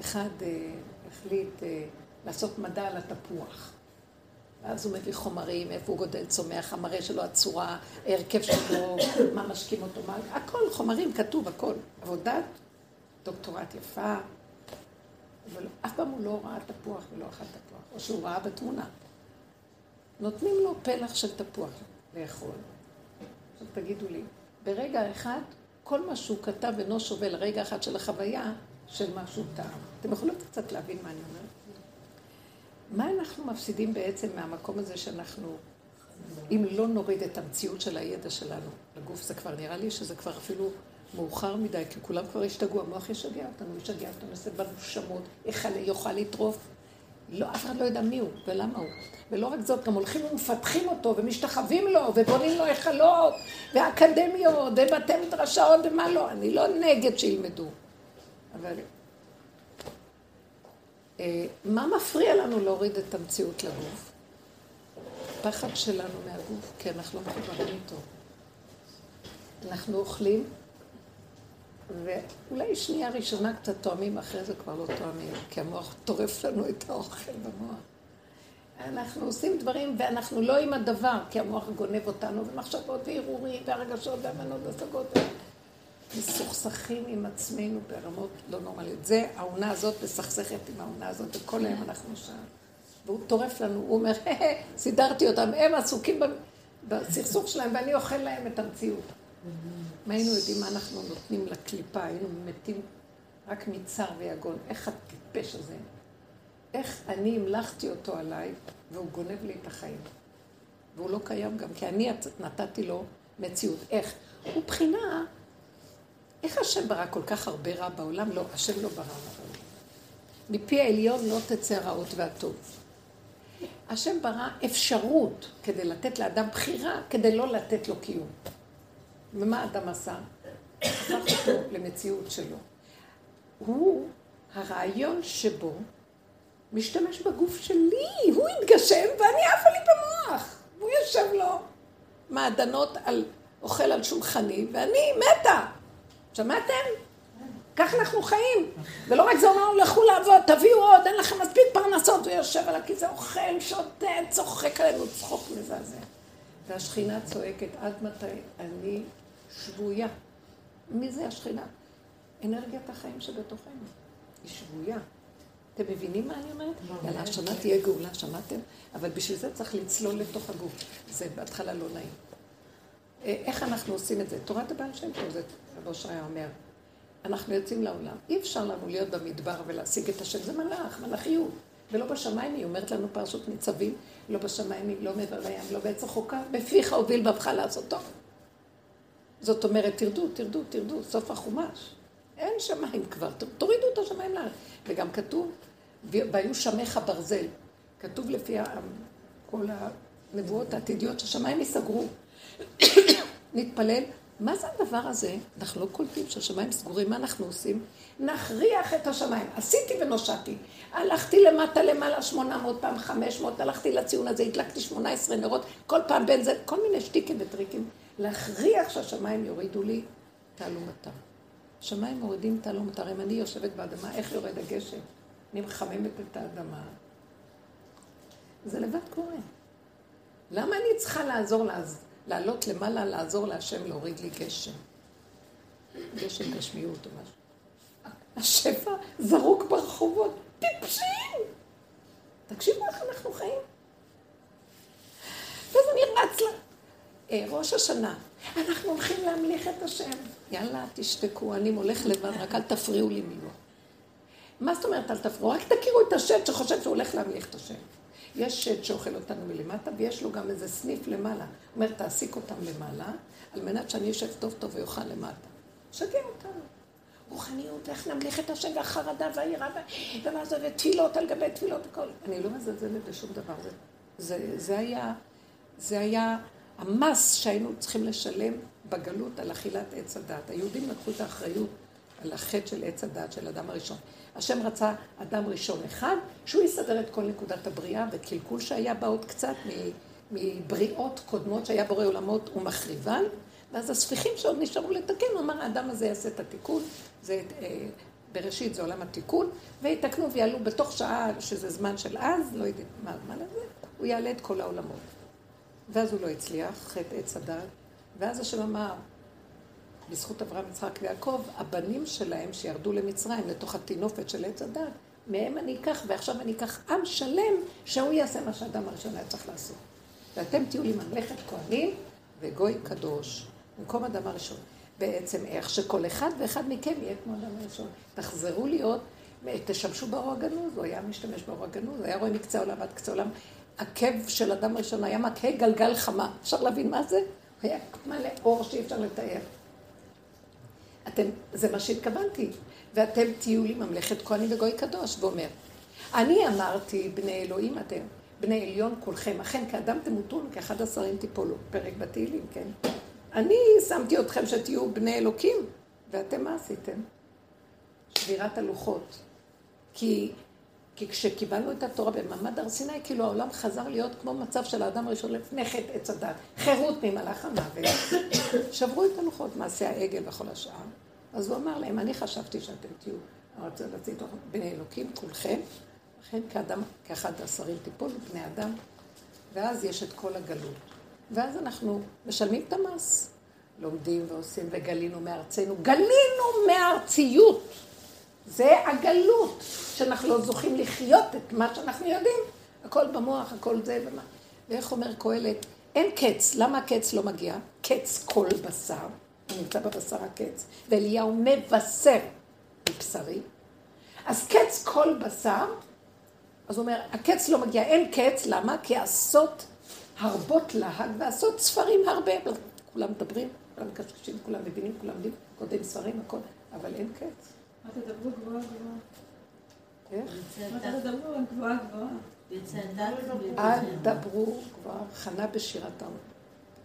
אחד אה, החליט אה, לעשות מדע על התפוח. ואז הוא מביא חומרים, איפה הוא גודל צומח, המראה שלו, הצורה, ההרכב שלו, מה משקים אותו, מה... הכל, חומרים, כתוב, הכל. עבודת דוקטורט יפה, אבל אף פעם הוא לא ראה תפוח ולא אכל תפוח, או שהוא ראה בתמונה. נותנים לו פלח של תפוח לאכול. עכשיו תגידו לי, ברגע אחד, כל מה שהוא כתב אינו שווה לרגע אחד של החוויה של משהו טעם. אתם יכולים קצת להבין מה אני אומרת? מה אנחנו מפסידים בעצם מהמקום הזה שאנחנו, אם לא נוריד את המציאות של הידע שלנו לגוף, זה כבר נראה לי שזה כבר אפילו מאוחר מדי, כי כולם כבר השתגעו, המוח ישגע אותנו, ישגע אותנו, יעשה בנו שמות, יוכל לטרוף. לא, אף אחד לא יודע מי הוא ולמה הוא. ולא רק זאת, גם הולכים ומפתחים אותו ומשתחווים לו ובונים לו היכלות ואקדמיות ובתי מדרשות ומה לא. אני לא נגד שילמדו. אבל מה מפריע לנו להוריד את המציאות לגוף? הפחד שלנו מהגוף, כי אנחנו לא מחוברים איתו. אנחנו אוכלים, ואולי שנייה ראשונה קצת תואמים, אחרי זה כבר לא תואמים, כי המוח טורף לנו את האוכל במוח. אנחנו עושים דברים ואנחנו לא עם הדבר, כי המוח גונב אותנו, ומחשבות והרהורים והרגשות והמנות והשגות. מסוכסכים עם עצמנו ברמות לא נורמליות. זה, העונה הזאת מסכסכת עם העונה הזאת, וכל היום אנחנו שם. והוא טורף לנו, הוא אומר, סידרתי אותם, הם עסוקים בסכסוך שלהם ואני אוכל להם את המציאות. אם היינו יודעים מה אנחנו נותנים לקליפה, היינו מתים רק מצער ויגון. איך הטיפש הזה? איך אני המלכתי אותו עליי, והוא גונב לי את החיים. והוא לא קיים גם, כי אני נתתי לו מציאות. איך? הוא בחינה, איך השם ברא כל כך הרבה רע בעולם? לא, השם לא ברא רע. מפי העליון לא תצא הרעות והטוב. השם ברא אפשרות כדי לתת לאדם בחירה, כדי לא לתת לו קיום. ומה אדם עשה? הפך אותו למציאות שלו. הוא הרעיון שבו משתמש בגוף שלי, הוא התגשם ואני עפה לי במוח. הוא יושב לו מעדנות על, אוכל על שולחני ואני מתה. שמעתם? כך אנחנו חיים. ולא רק זה, אומר לנו, לכו לעבוד, תביאו עוד, אין לכם מספיק פרנסות. הוא יושב על הכיסא, אוכל, שותה, צוחק עלינו, צחוק מזעזע. והשכינה צועקת, עד מתי אני שבויה? מי זה השכינה? אנרגיית החיים שבתוכנו. היא שבויה. אתם מבינים מה אני אומרת? יאללה, השנה תהיה גאולה, שמעתם? אבל בשביל זה צריך לצלול לתוך הגוף. זה בהתחלה לא נעים. אה, איך אנחנו עושים את זה? תורת הבעל שם טוב, זה רבו אושריה אומר. אנחנו יוצאים לעולם. אי אפשר לנו להיות במדבר ולהשיג את השם. זה מלאך, מלאכיות. ולא בשמיים היא אומרת לנו פרשות ניצבים, לא בשמיים היא, לא מעבר לים, לא בעץ החוקה, בפיך הוביל בבך לעשותו. זאת אומרת, תרדו, תרדו, תרדו, סוף החומש. אין שמיים כבר, תורידו את השמיים לארץ. וגם כתוב, והיו שמך ברזל. כתוב לפי כל הנבואות העתידיות שהשמיים ייסגרו. נתפלל. מה זה הדבר הזה? אנחנו לא קולטים שהשמיים סגורים, מה אנחנו עושים? נכריח את השמיים. עשיתי ונושעתי. הלכתי למטה למעלה 800 פעם, 500, הלכתי לציון הזה, הדלקתי 18 נרות, כל פעם בין זה, כל מיני שטיקים וטריקים. להכריח שהשמיים יורידו לי תעלומתם. השמיים מורידים תעלומתם. אם אני יושבת באדמה, איך יורד הגשם? אני מחממת את האדמה. זה לבד קורה. למה אני צריכה לעזור, לעלות למעלה, לעזור להשם להוריד לי גשם? גשם גשמיות או משהו. השפע זרוק ברחובות, טיפשים! תקשיבו איך אנחנו חיים. ואז אני רץ לה. אה, ראש השנה, אנחנו הולכים להמליך את השם. יאללה, תשתקו, אני הולך לבד, רק אל תפריעו לי מילה. מה זאת אומרת אל תפריעו? רק תכירו את השד שחושב שהוא הולך להמליך את השם. יש שד שאוכל אותנו מלמטה, ויש לו גם איזה סניף למעלה. הוא אומר, תעסיק אותם למעלה, על מנת שאני אשב טוב טוב ואוכל למטה. שגע אותנו. רוחניות, איך נמליך את השם, והחרדה והיראה, ומה זה, ותפילות על גבי תפילות, הכל. אני לא מזלזלת בשום דבר. זה, זה, זה היה, זה היה המס שהיינו צריכים לשלם בגלות על אכילת עץ הדת. היהודים לקחו את האחריות על החטא של עץ הדת של אדם הראשון. השם רצה אדם ראשון אחד, שהוא יסדר את כל נקודת הבריאה וקלקול שהיה בה עוד קצת מבריאות קודמות שהיה בורא עולמות ומחריבן, ואז הספיחים שעוד נשארו לתקן, הוא אמר, האדם הזה יעשה את התיקון, זה אה, בראשית זה עולם התיקון, ויתקנו ויעלו בתוך שעה, שזה זמן של אז, לא יודעת מה הזמן הזה, הוא יעלה את כל העולמות. ואז הוא לא הצליח, חטא עץ הדת, ואז השם אמר, בזכות אברהם, יצחק ויעקב, הבנים שלהם שירדו למצרים, לתוך הטינופת של עץ הדת, מהם אני אקח, ועכשיו אני אקח עם שלם, שהוא יעשה מה שאדם הראשון היה צריך לעשות. ואתם תהיו לי ממלכת כהנים וגוי קדוש, במקום אדם הראשון. בעצם איך שכל אחד ואחד מכם יהיה כמו אדם הראשון. תחזרו להיות, תשמשו באור הגנוז, הוא היה משתמש באור הגנוז, היה רואה מקצה העולם עד קצה העולם. עקב של אדם ראשון היה מכה גלגל חמה. אפשר להבין מה זה? היה מלא אור שאי אפשר לתאר. אתם, זה מה שהתכוונתי. ואתם תהיו לי ממלכת כהנים וגוי קדוש, ואומר, אני אמרתי, בני אלוהים אתם, בני עליון כולכם, אכן כאדם תמותון, כאחד השרים תיפולו, פרק בתהילים, כן? אני שמתי אתכם שתהיו בני אלוקים, ואתם מה עשיתם? שבירת הלוחות. כי כי כשקיבלנו את התורה במעמד הר סיני, כאילו העולם חזר להיות כמו מצב של האדם הראשון לפני חטא עץ הדת. חירות ממלאך המוות. שברו את הלוחות, מעשה העגל וכל השאר. אז הוא אמר להם, אני חשבתי שאתם תהיו, להציג תוך בני אלוקים, כולכם, לכן כאדם, כאחד השרים תיפול בני אדם, ואז יש את כל הגלות. ואז אנחנו משלמים את המס. לומדים ועושים וגלינו מארצנו. גלינו מארציות. זה הגלות, שאנחנו לא זוכים לחיות את מה שאנחנו יודעים. הכל במוח, הכל זה ומה. ואיך אומר קהלת? אין קץ. למה הקץ לא מגיע? קץ כל בשר. הוא נמצא בבשר הקץ. ואליהו מבשר מבשרי. אז קץ כל בשר, אז הוא אומר, הקץ לא מגיע, אין קץ, למה? כי עשות הרבות להג ועשות ספרים הרבה. כולם מדברים, כולם מקשקשים, כולם מבינים, כולם יודעים, כותבים ספרים, הכל, אבל אין קץ. מה תדברו גבוהה גבוהה? איך? מה תדברו גבוהה גבוהה? אל דברו כבר חנה בשירתם.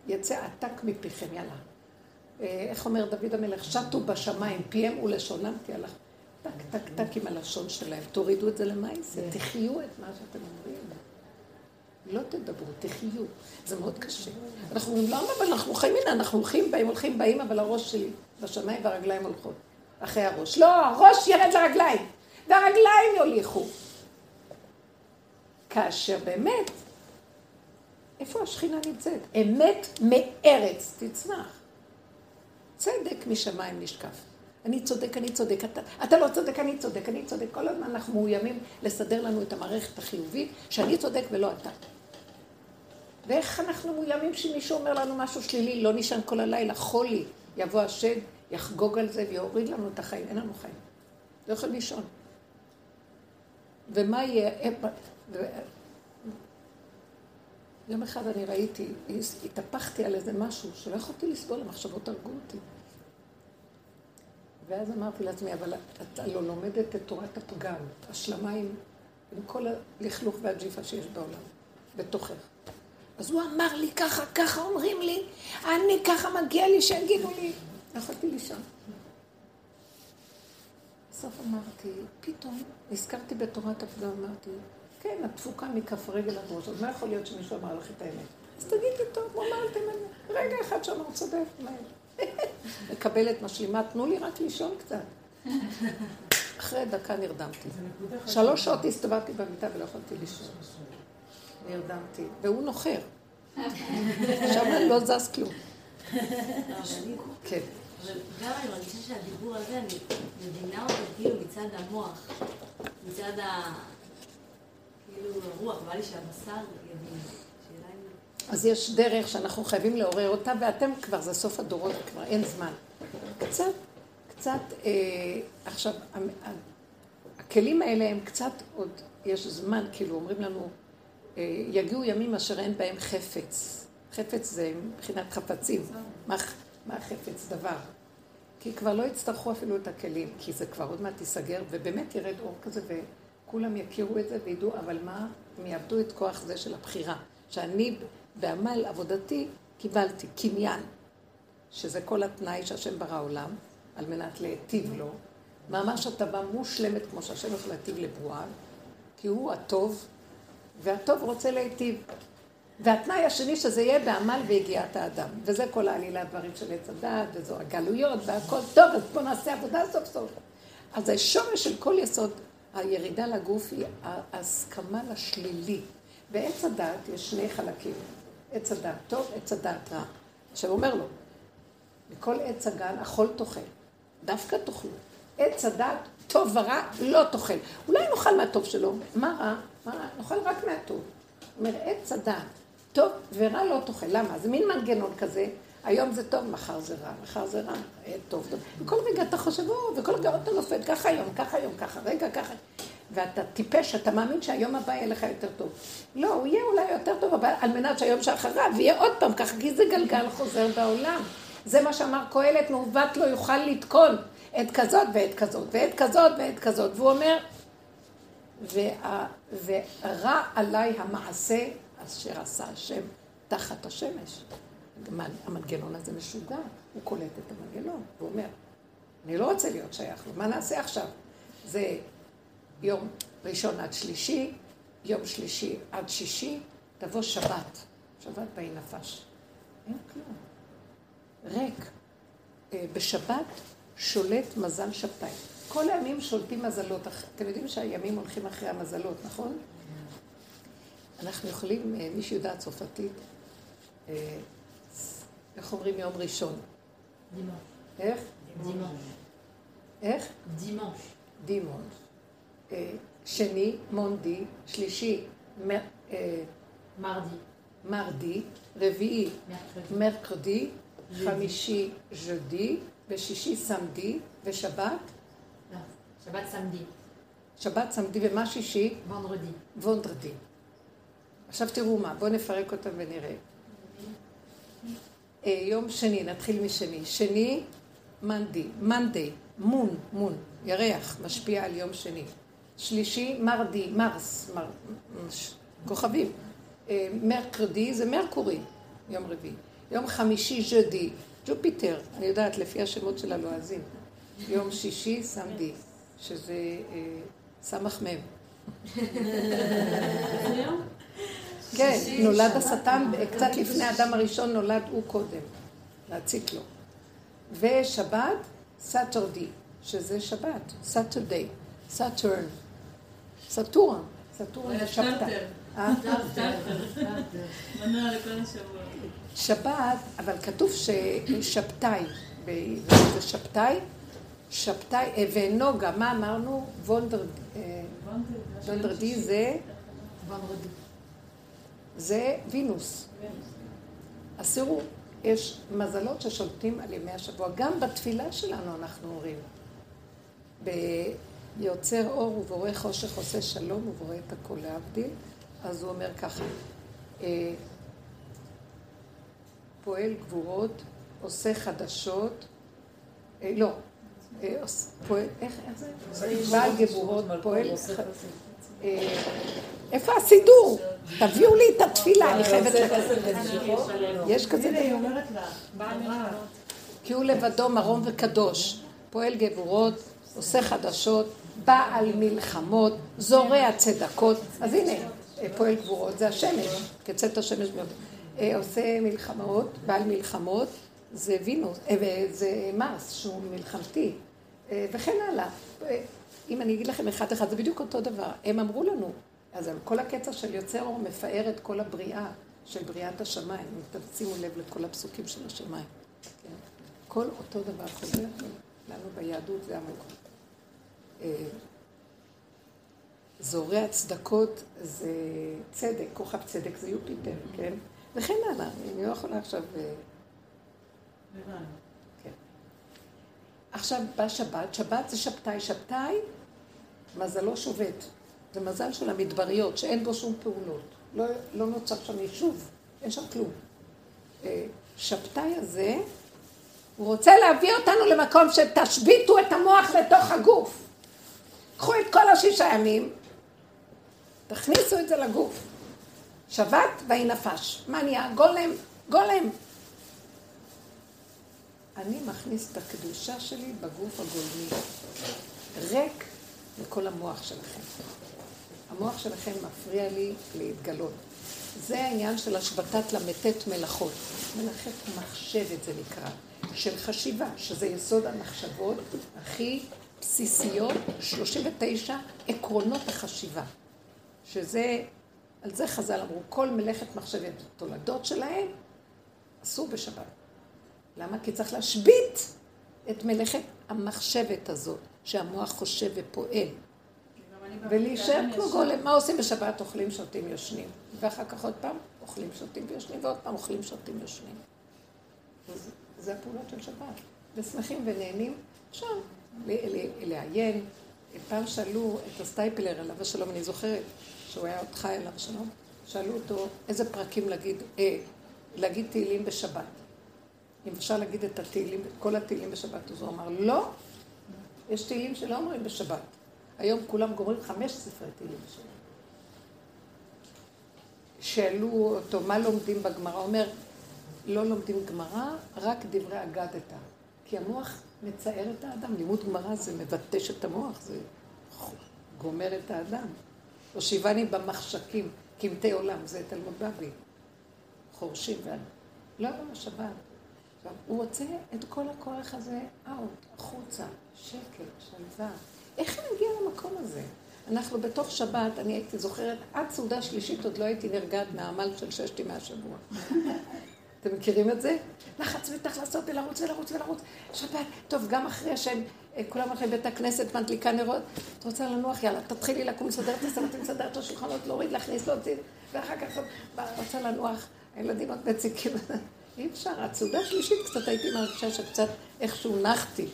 יצא עתק מפיכם, יאללה. אה, איך אומר דוד המלך? שטו בשמיים, פיהם ולשונם תהיה לך. טק, טק, טק עם הלשון שלהם. תורידו את זה למעשה, כן. תחיו את מה שאתם אומרים. לא תדברו, תחיו. זה מאוד קשה. אנחנו אומרים, למה? אבל אנחנו חיים, הנה, אנחנו הולכים, באים, הולכים, באים, אבל הראש שלי בשמיים והרגליים הולכות. אחרי הראש. לא, הראש ירד לרגליים, והרגליים יוליכו. כאשר באמת, איפה השכינה נמצאת? אמת מארץ תצמח. צדק משמיים נשקף. אני צודק, אני צודק, אתה, אתה לא צודק, אני צודק, אני צודק. כל הזמן אנחנו מאוימים לסדר לנו את המערכת החיובית, שאני צודק ולא אתה. ואיך אנחנו מאוימים שמישהו אומר לנו משהו שלילי, לא נשען כל הלילה, חולי, יבוא השד, יחגוג על זה ויוריד לנו את החיים, אין לנו חיים. לא יכול לישון. ומה יהיה? יום אחד אני ראיתי, התהפכתי על איזה משהו שלא יכולתי לסבול, המחשבות הרגו אותי. ואז אמרתי לעצמי, אבל אתה לא לומדת את תורת הפגם, השלמה עם, עם כל הלכלוך והג'יפה שיש בעולם, בתוכך. אז הוא אמר לי ככה, ככה אומרים לי, אני ככה מגיע לי שיגידו לי. לא יכולתי לישון. בסוף אמרתי, פתאום נזכרתי בתורת הפגם, אמרתי, כן, התפוקה מכף רגל עד ראש, אז מה יכול להיות שמישהו אמר לך את האמת? אז תגידי, טוב, הוא אמר את האמת, רגע אחד שאמר, צודק, מהר. מקבלת משלימה, תנו לי רק לישון קצת. אחרי דקה נרדמתי. שלוש שעות הסתובבתי במיטה ולא יכולתי לישון. נרדמתי, והוא נוחר. שם לא זז כלום. כן. אבל גם אני מרגישה שהדיבור הזה, אני מבינה אותו כאילו מצד המוח, מצד ה... כאילו הרוח, בא לי שהבשר יבין. אז יש דרך שאנחנו חייבים לעורר אותה, ואתם כבר, זה סוף הדורות, כבר אין זמן. קצת, קצת, אה, עכשיו, הכלים האלה הם קצת עוד, יש זמן, כאילו אומרים לנו, אה, יגיעו ימים אשר אין בהם חפץ. חפץ זה מבחינת חפצים. מה, מה חפץ? דבר. כי כבר לא יצטרכו אפילו את הכלים, כי זה כבר עוד מעט ייסגר, ובאמת ירד אור כזה, וכולם יכירו את זה וידעו, אבל מה? הם יאבדו את כוח זה של הבחירה. שאני בעמל עבודתי קיבלתי קניין, שזה כל התנאי שהשם ברא עולם, על מנת להיטיב לו. ממש הטבה מושלמת כמו שהשם יכול להיטיב לברואיו, כי הוא הטוב, והטוב רוצה להיטיב. והתנאי השני שזה יהיה בעמל ויגיעת האדם. וזה כל העלילה הדברים של עץ הדת, וזו הגלויות והכל טוב, אז בואו נעשה עבודה סוף סוף. אז השורש של כל יסוד הירידה לגוף היא ההסכמה לשלילי. בעץ הדת יש שני חלקים. עץ הדת טוב, עץ הדת רע. עכשיו אומר לו, מכל עץ הגן אכול תאכל, דווקא תאכלו. עץ הדת טוב ורע לא תאכל. אולי נאכל מהטוב שלו, מה רע? מה רע? נאכל רק מהטוב. אומר, עץ הדת טוב ורע לא תאכל. למה? זה מין מנגנון כזה. היום זה טוב, מחר זה רע, מחר זה רע, אה, טוב, טוב. וכל רגע אתה חושב, וכל רגע אתה נופל, ככה היום, ככה היום, ככה, רגע, ככה. ואתה טיפש, אתה מאמין שהיום הבא יהיה לך יותר טוב. לא, הוא יהיה אולי יותר טוב, אבל על מנת שהיום שאחריו יהיה עוד פעם ככה, כי זה גלגל חוזר בעולם. זה מה שאמר קהלת, מעוות לא יוכל לתקון את כזאת ואת כזאת, ואת כזאת ואת כזאת. והוא אומר, ורע עליי המעשה אשר עשה השם תחת השמש. המנגנון הזה משוגע, הוא קולט את המנגנון, הוא אומר, אני לא רוצה להיות שייך לו, מה נעשה עכשיו? זה יום ראשון עד שלישי, יום שלישי עד שישי, תבוא שבת. שבת באי נפש. אין כלום. ריק. אה, בשבת שולט מזל שבתאי. כל הימים שולטים מזלות. אתם יודעים שהימים הולכים אחרי המזלות, נכון? אנחנו יכולים, אה, מי שיודע צרפתית, אה, איך אומרים יום ראשון? דימוש. איך? דימוש. איך? דימוש. דימונש. אה, שני, מונדי, שלישי, מר- מרדי. מרדי, רביעי. מרקרדי, חמישי, ז'די, ושישי, סמדי, ושבת, לא, שבת סמדי. שבת, סמדי, ומה שישי? ונדרדי. וונדרדי. עכשיו תראו מה, בואו נפרק אותם ונראה. אה, יום שני, נתחיל משני. שני, מנדי, מנדי, מון, מון, ירח, משפיע על יום שני. שלישי, מרדי, מרס, מר, מש, כוכבים. אה, מרקרדי זה מרקורי, יום רביעי. יום חמישי, ז'די, ג'ופיטר, אני יודעת, לפי השמות של הלועזים. יום שישי, סמדי, שזה אה, סמ"ך מ'. כן, נולד השטן, קצת לפני האדם הראשון נולד הוא קודם, להציק לו. ושבת, Saturday, שזה שבת, Saturday, Saturn, Saturn, Saturn זה שבתאי. אה? שבת, אבל כתוב ששבתאי, זה שבתאי, שבתאי, אה, ונוגה, מה אמרנו? אה, וונדרדי זה, ונדרדי. זה וינוס. אז תראו, יש מזלות ששולטים על ימי השבוע. גם בתפילה שלנו אנחנו אומרים. ביוצר אור ובורא חושך עושה שלום ובורא את הכל להבדיל. אז הוא אומר ככה, אה, פועל גבורות, עושה חדשות, אה, לא, אה, פועל, איך, זה? בעל גבורות, פועל, איפה הסידור? תביאו לי את התפילה, אני חייבת לקרוא. יש כזה דבר. כי הוא לבדו מרום וקדוש, פועל גבורות, עושה חדשות, בעל מלחמות, זורע צדקות. אז הנה, אה, פועל גבורות זה השמש, כצאת השמש מאוד. אה, עושה מלחמות, בעל מלחמות, זה וינוס, אה, זה מרס שהוא מלחמתי, אה, וכן הלאה. אה, אם אני אגיד לכם אחד אחד, זה בדיוק אותו דבר. הם אמרו לנו, אז כל הקטע של יוצר אור מפאר את כל הבריאה של בריאת השמיים. אם אתם שימו לב לכל הפסוקים של השמיים. כן? כל אותו דבר חוזר לנו ביהדות, זה עמוק. אה, זורע צדקות זה צדק, כוכב צדק זה יופיטר, כן? וכן הלאה, אני לא יכולה עכשיו... אה. כן. עכשיו בא שבת, שבת זה שבתאי, שבתאי מזלו שובת. זה מזל של המדבריות, שאין בו שום פעולות. לא, לא נוצר שם יישוב, אין שם כלום. אה, שבתאי הזה, הוא רוצה להביא אותנו למקום שתשביתו את המוח לתוך הגוף. קחו את כל השישה ימים, תכניסו את זה לגוף. שבת ויהי נפש. מה נהיה? גולם, גולם. אני מכניס את הקדושה שלי בגוף הגולמי. ריק מכל המוח שלכם. המוח שלכם מפריע לי להתגלות. זה העניין של השבתת ל"ט מלאכות. מלאכת מחשבת זה נקרא, של חשיבה, שזה יסוד המחשבות הכי בסיסיות, 39 עקרונות החשיבה. שזה, על זה חז"ל אמרו, כל מלאכת מחשבת, תולדות שלהם, אסור בשבת. למה? כי צריך להשבית את מלאכת המחשבת הזאת, שהמוח חושב ופועל. ולהישאר כמו גולם. מה עושים בשבת? אוכלים, שותים, יושנים. ואחר כך עוד פעם אוכלים, שותים ויושנים, ועוד פעם אוכלים, שותים, יושנים. זה הפעולות של שבת. ושמחים ונהנים. ל- לעיין. פעם שאלו את הסטייפלר עליו השלום, אני זוכרת שהוא היה עוד חי עליו השלום, שאלו אותו איזה פרקים להגיד, אה, להגיד תהילים בשבת. אם אפשר להגיד את התהילים, את כל התהילים בשבת, אז הוא אמר, לא, יש תהילים שלא אומרים בשבת. היום כולם גומרים חמש ספרי תהילים בשבת. שאלו אותו, מה לומדים בגמרא? אומר, לא לומדים גמרא, רק דברי אגדתא. כי המוח מצער את האדם. לימוד גמרא זה מבטש את המוח, זה גומר את האדם. הושיבני במחשכים, קמטי עולם, זה תלמוד בבלי. חורשים ועד... לא, לא, שבת. הוא רוצה את כל הכוח הזה אאוט, החוצה, שקט, שלווה. איך אני מגיעה למקום הזה? אנחנו בתוך שבת, אני הייתי זוכרת, עד סעודה שלישית עוד לא הייתי נרגעת מהעמל של ששת ימי השבוע. אתם מכירים את זה? לחץ מתח לעשות ולרוץ ולרוץ ולרוץ. שבת, טוב, גם אחרי שהם, אה, כולם הולכים לבית הכנסת, מדליקה נרות, את רוצה לנוח? יאללה, תתחילי לקום, מסדר את הסלטים, מסדר את השולחנות, להוריד, להכניס, להוציא, ואחר כך, רוצה לנוח, הילדים עוד מציקים. אי אפשר, הצעודה השלישית קצת הייתי מרגישה שקצת איכשהו נחתי.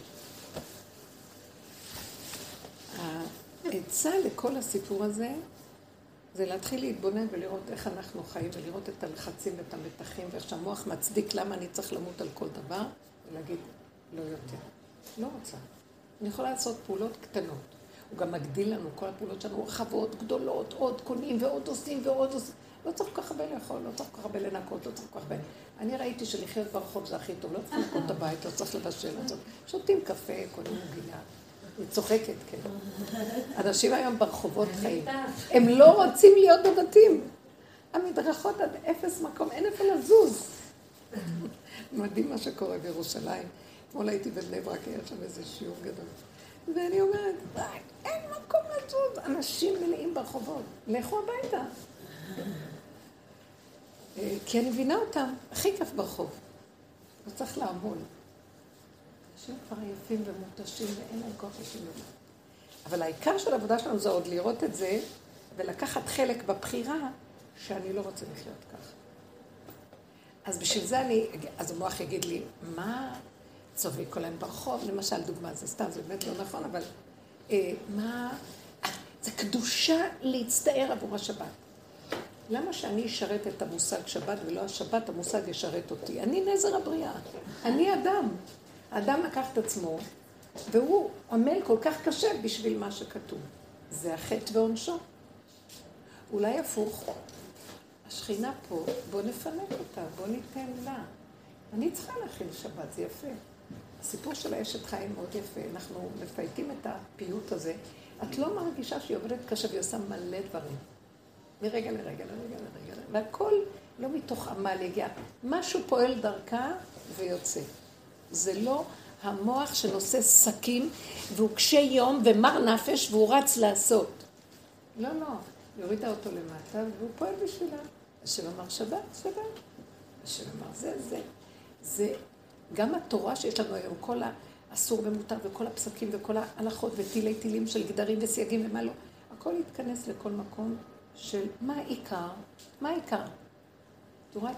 העצה לכל הסיפור הזה זה להתחיל להתבונן ולראות איך אנחנו חיים ולראות את הלחצים ואת המתחים ואיך שהמוח מצדיק למה אני צריך למות על כל דבר ולהגיד לא יותר. לא רוצה. אני יכולה לעשות פעולות קטנות. הוא גם מגדיל לנו, כל הפעולות שלנו רחבות, גדולות, עוד קונים ועוד עושים ועוד עושים. לא צריך כל כך הרבה לאכול, לא צריך כל כך הרבה לנקות, לא צריך כל כך הרבה... אני ראיתי שלחיות ברחוב זה הכי טוב, לא צריך לנקות את הבית, לא צריך לבשל, לא שותים קפה, קונים מוגייה. היא צוחקת, כן. אנשים היום ברחובות חיים. הם לא רוצים להיות בבתים. המדרכות עד אפס מקום, אין איפה לזוז. מדהים מה שקורה בירושלים. אתמול הייתי בבני ברק, היה שם איזה שיעור גדול. ואני אומרת, אין מקום לזוז, אנשים מלאים ברחובות, לכו הביתה. אה, כי אני מבינה אותם, הכי כיף ברחוב. לא צריך לעמול. אנשים כבר עייפים ומותשים ואין להם כוח לשום דבר. אבל העיקר של העבודה שלנו זה עוד לראות את זה ולקחת חלק בבחירה שאני לא רוצה לחיות ככה. אז בשביל זה אני, אז המוח יגיד לי, מה צובק להם ברחוב? למשל, דוגמה, זה סתם, זה באמת לא נכון, אבל אה, מה... זה קדושה להצטער עבור השבת. למה שאני אשרת את המושג שבת ולא השבת, המושג ישרת אותי? אני נזר הבריאה, אני אדם. האדם לקח את עצמו, והוא עמל כל כך קשה בשביל מה שכתוב. זה החטא ועונשו. אולי הפוך. השכינה פה, בוא נפנק אותה, בוא ניתן לה. אני צריכה להכין שבת, זה יפה. הסיפור של האשת חיים מאוד יפה. אנחנו מפייטים את הפיוט הזה. את לא מרגישה שהיא עובדת קשה והיא עושה מלא דברים. מרגע לרגע, לרגע לרגע, והכל לא מתוך עמל יגיע. משהו פועל דרכה ויוצא. זה לא המוח שנושא שקים והוא קשה יום ומר נפש והוא רץ לעשות. לא, לא. היא הורידה אותו למטה והוא פועל בשבילה. השם אמר שבת, שבת. השם אמר זה, זה. זה גם התורה שיש לנו היום, כל האסור ומותר וכל הפסקים וכל ההלכות וטילי טילים של גדרים וסייגים ומה לא. הכל יתכנס לכל מקום של מה העיקר, מה העיקר. תורה,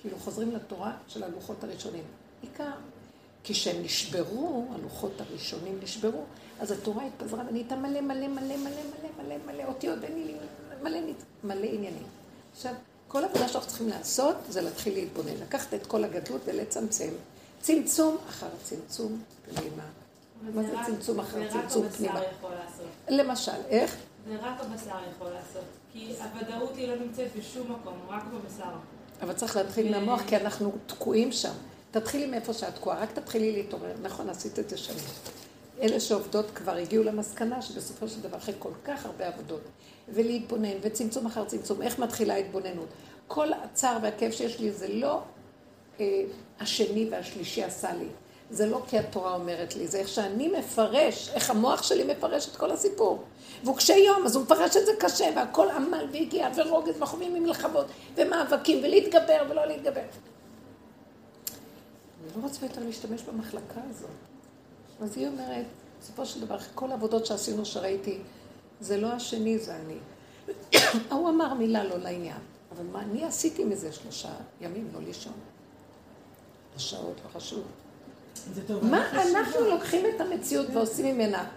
כאילו חוזרים לתורה של הלוחות הראשונים. עיקר. כשהם נשברו, הלוחות הראשונים נשברו, אז התורה התפזרה ונהייתה מלא מלא מלא מלא מלא מלא מלא אותיות, אין לי מלא, מלא עניינים. עכשיו, כל עבודה שאנחנו צריכים לעשות זה להתחיל להתבונן, לקחת את כל הגדלות ולצמצם. צמצום אחר צמצום פנימה. מה זה צמצום אחר צמצום פנימה? למשל, איך? זה רק הבשר יכול לעשות. כי הוודאות היא לא נמצאת בשום מקום, רק בבשר. אבל צריך להתחיל מהמוח, כי אנחנו תקועים שם. תתחילי מאיפה שאת תקועה, רק תתחילי להתעורר. נכון, עשית את זה שנים. אלה שעובדות כבר הגיעו למסקנה שבסופו של דבר, אחרי כל כך הרבה עבודות, ולהתבונן, וצמצום אחר צמצום, איך מתחילה ההתבוננות? כל הצער והכאב שיש לי זה לא אה, השני והשלישי עשה לי. זה לא כי התורה אומרת לי, זה איך שאני מפרש, איך המוח שלי מפרש את כל הסיפור. והוא קשה יום, אז הוא מפרש את זה קשה, והכל עמל והגיע, ורוגז, וחווים עם מלחמות, ומאבקים, ולהתגבר ולא להתגבר. אני לא רוצה יותר להשתמש במחלקה הזאת. אז היא אומרת, בסופו של דבר, כל העבודות שעשינו, שראיתי, זה לא השני, זה אני. ההוא אמר מילה לא לעניין, אבל מה אני עשיתי מזה שלושה ימים לא לישון? השעות לא חשוב. מה אנחנו לוקחים את המציאות ועושים ממנה?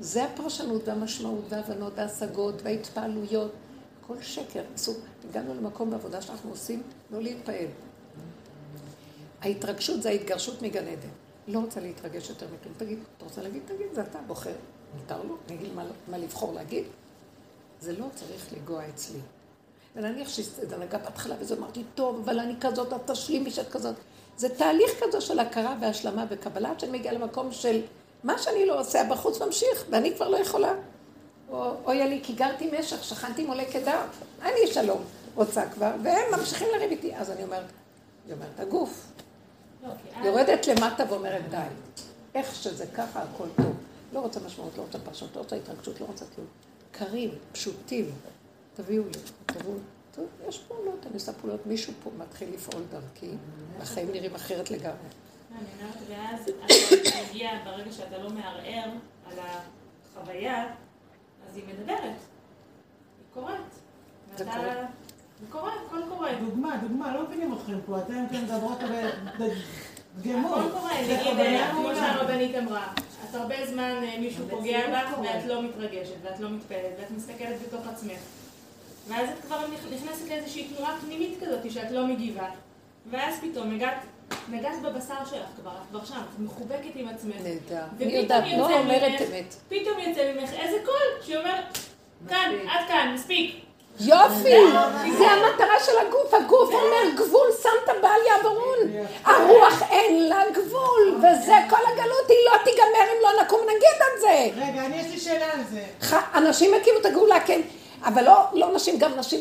זה הפרשנות והמשמעות וההבנות וההשגות וההתפעלויות. הכל שקר. אסור. הגענו למקום בעבודה שאנחנו עושים, לא להתפעל. ההתרגשות זה ההתגרשות מגן עדן. לא רוצה להתרגש יותר מכלום. תגיד, אתה רוצה להגיד? תגיד, זה אתה בוחר. מותר לו, אני אגיד מה, מה לבחור להגיד. זה לא צריך לגוע אצלי. ונניח שזה נגע בהתחלה וזה אמרתי, טוב, אבל אני כזאת, את תשלימי שאת כזאת. זה תהליך כזה של הכרה והשלמה וקבלה, עד שאני מגיעה למקום של מה שאני לא עושה בחוץ ממשיך, ואני כבר לא יכולה. או אויה לי, כי גרתי משך, שכנתי עם עולי קדר, אני שלום רוצה כבר, והם ממשיכים לריב איתי. אז אני אומרת, היא אומרת, הגוף. לא, אז- יורדת למטה ואומרת, די. איך שזה ככה, הכל טוב. לא רוצה משמעות, לא רוצה פרשנות, לא רוצה התרגשות, לא רוצה כלום. קרים, פשוטים. תביאו לי, תביאו. טוב, יש פעולות, אני עושה פעולות, מישהו פה מתחיל לפעול דרכי, והחיים נראים אחרת לגמרי. אני אומרת, ואז אתה מגיע, ברגע שאתה לא מערער על החוויה, אז היא מדברת. היא קוראת. זה קורה. זה קורה, הכל קורה. דוגמה, דוגמה, לא מבינים אתכם פה, אתם כן מדברות בדגמות. הכל קורה, נגיד, אה, כמו. שהרבנית אמרה, את הרבה זמן אה, מישהו פוגע בך ואת לא מתרגשת, ואת לא מתפעלת, ואת מסתכלת בתוך עצמך. ואז את כבר נכ- נכנסת לאיזושהי תנועה פנימית כזאת שאת לא מגיבה. ואז פתאום הגעת, נגעת בבשר שלך כבר, את כבר שם, את מחובקת עם עצמך. נהדר. אני יודעת, לא אומרת אמת. פתאום יוצא ממך איזה קול שאומר, כאן. עד כאן, מספיק. יופי! זה המטרה של הגוף. הגוף אומר, גבול שמת בל יעברון. הרוח אין לה גבול, וזה כל הגלות, היא לא תיגמר אם לא נקום נגיד את זה. רגע, אני יש לי שאלה על זה. אנשים הקימו את הגאולה, כן, אבל לא, לא נשים, גם נשים.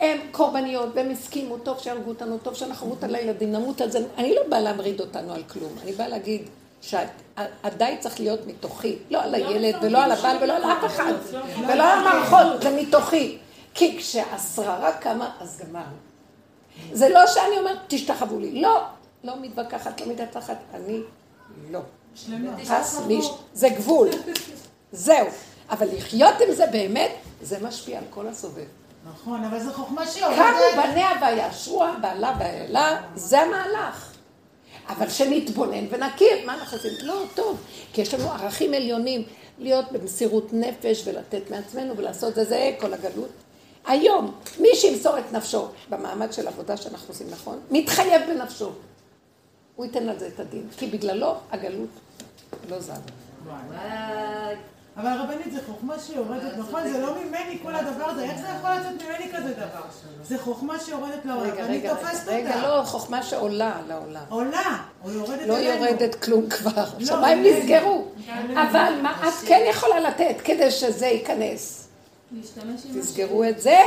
הם קורבניות, והם הסכימו, טוב שהרגו אותנו, טוב שאנחנו נמות על הילדים, נמות על זה. אני לא באה להמריד אותנו על כלום, אני באה להגיד שהדי צריך להיות מתוכי, לא על הילד ולא על הבעל ולא על אף אחד, ולא על המערכות, זה מתוכי. כי כשהשררה קמה, אז גמרנו. זה לא שאני אומרת, תשתחוו לי. לא, לא מתווכחת, לא מתווכחת, אני לא. שלמה. חס מיש, זה גבול. זהו. אבל לחיות עם זה באמת, זה משפיע על כל הסובב. נכון, אבל זו חוכמה קמו שיורדת. בניה ויאשרוה, בעלה ואלה, זה המהלך. אבל שנתבונן ונכיר, מה אנחנו עושים? לא, טוב, כי יש לנו ערכים עליונים, להיות במסירות נפש ולתת מעצמנו ולעשות זה, זה כל הגלות. היום, מי שימסור את נפשו במעמד של עבודה שאנחנו עושים נכון, מתחייב בנפשו. הוא ייתן על זה את הדין, כי בגללו הגלות לא זזה. אבל רבנית, זה חוכמה שיורדת, נכון? זה לא ממני כל הדבר הזה, איך זה יכול לצאת ממני כזה דבר? זה חוכמה שיורדת לעולם, רגע, רגע, תופסת רגע, אותה. לא, חוכמה שעולה לעולם. עולה, או יורדת לא אלינו. יורדת כלום כבר, לא, אלינו. נסגרו. אבל מה את כן יכולה לתת כדי שזה ייכנס? תסגרו את זה.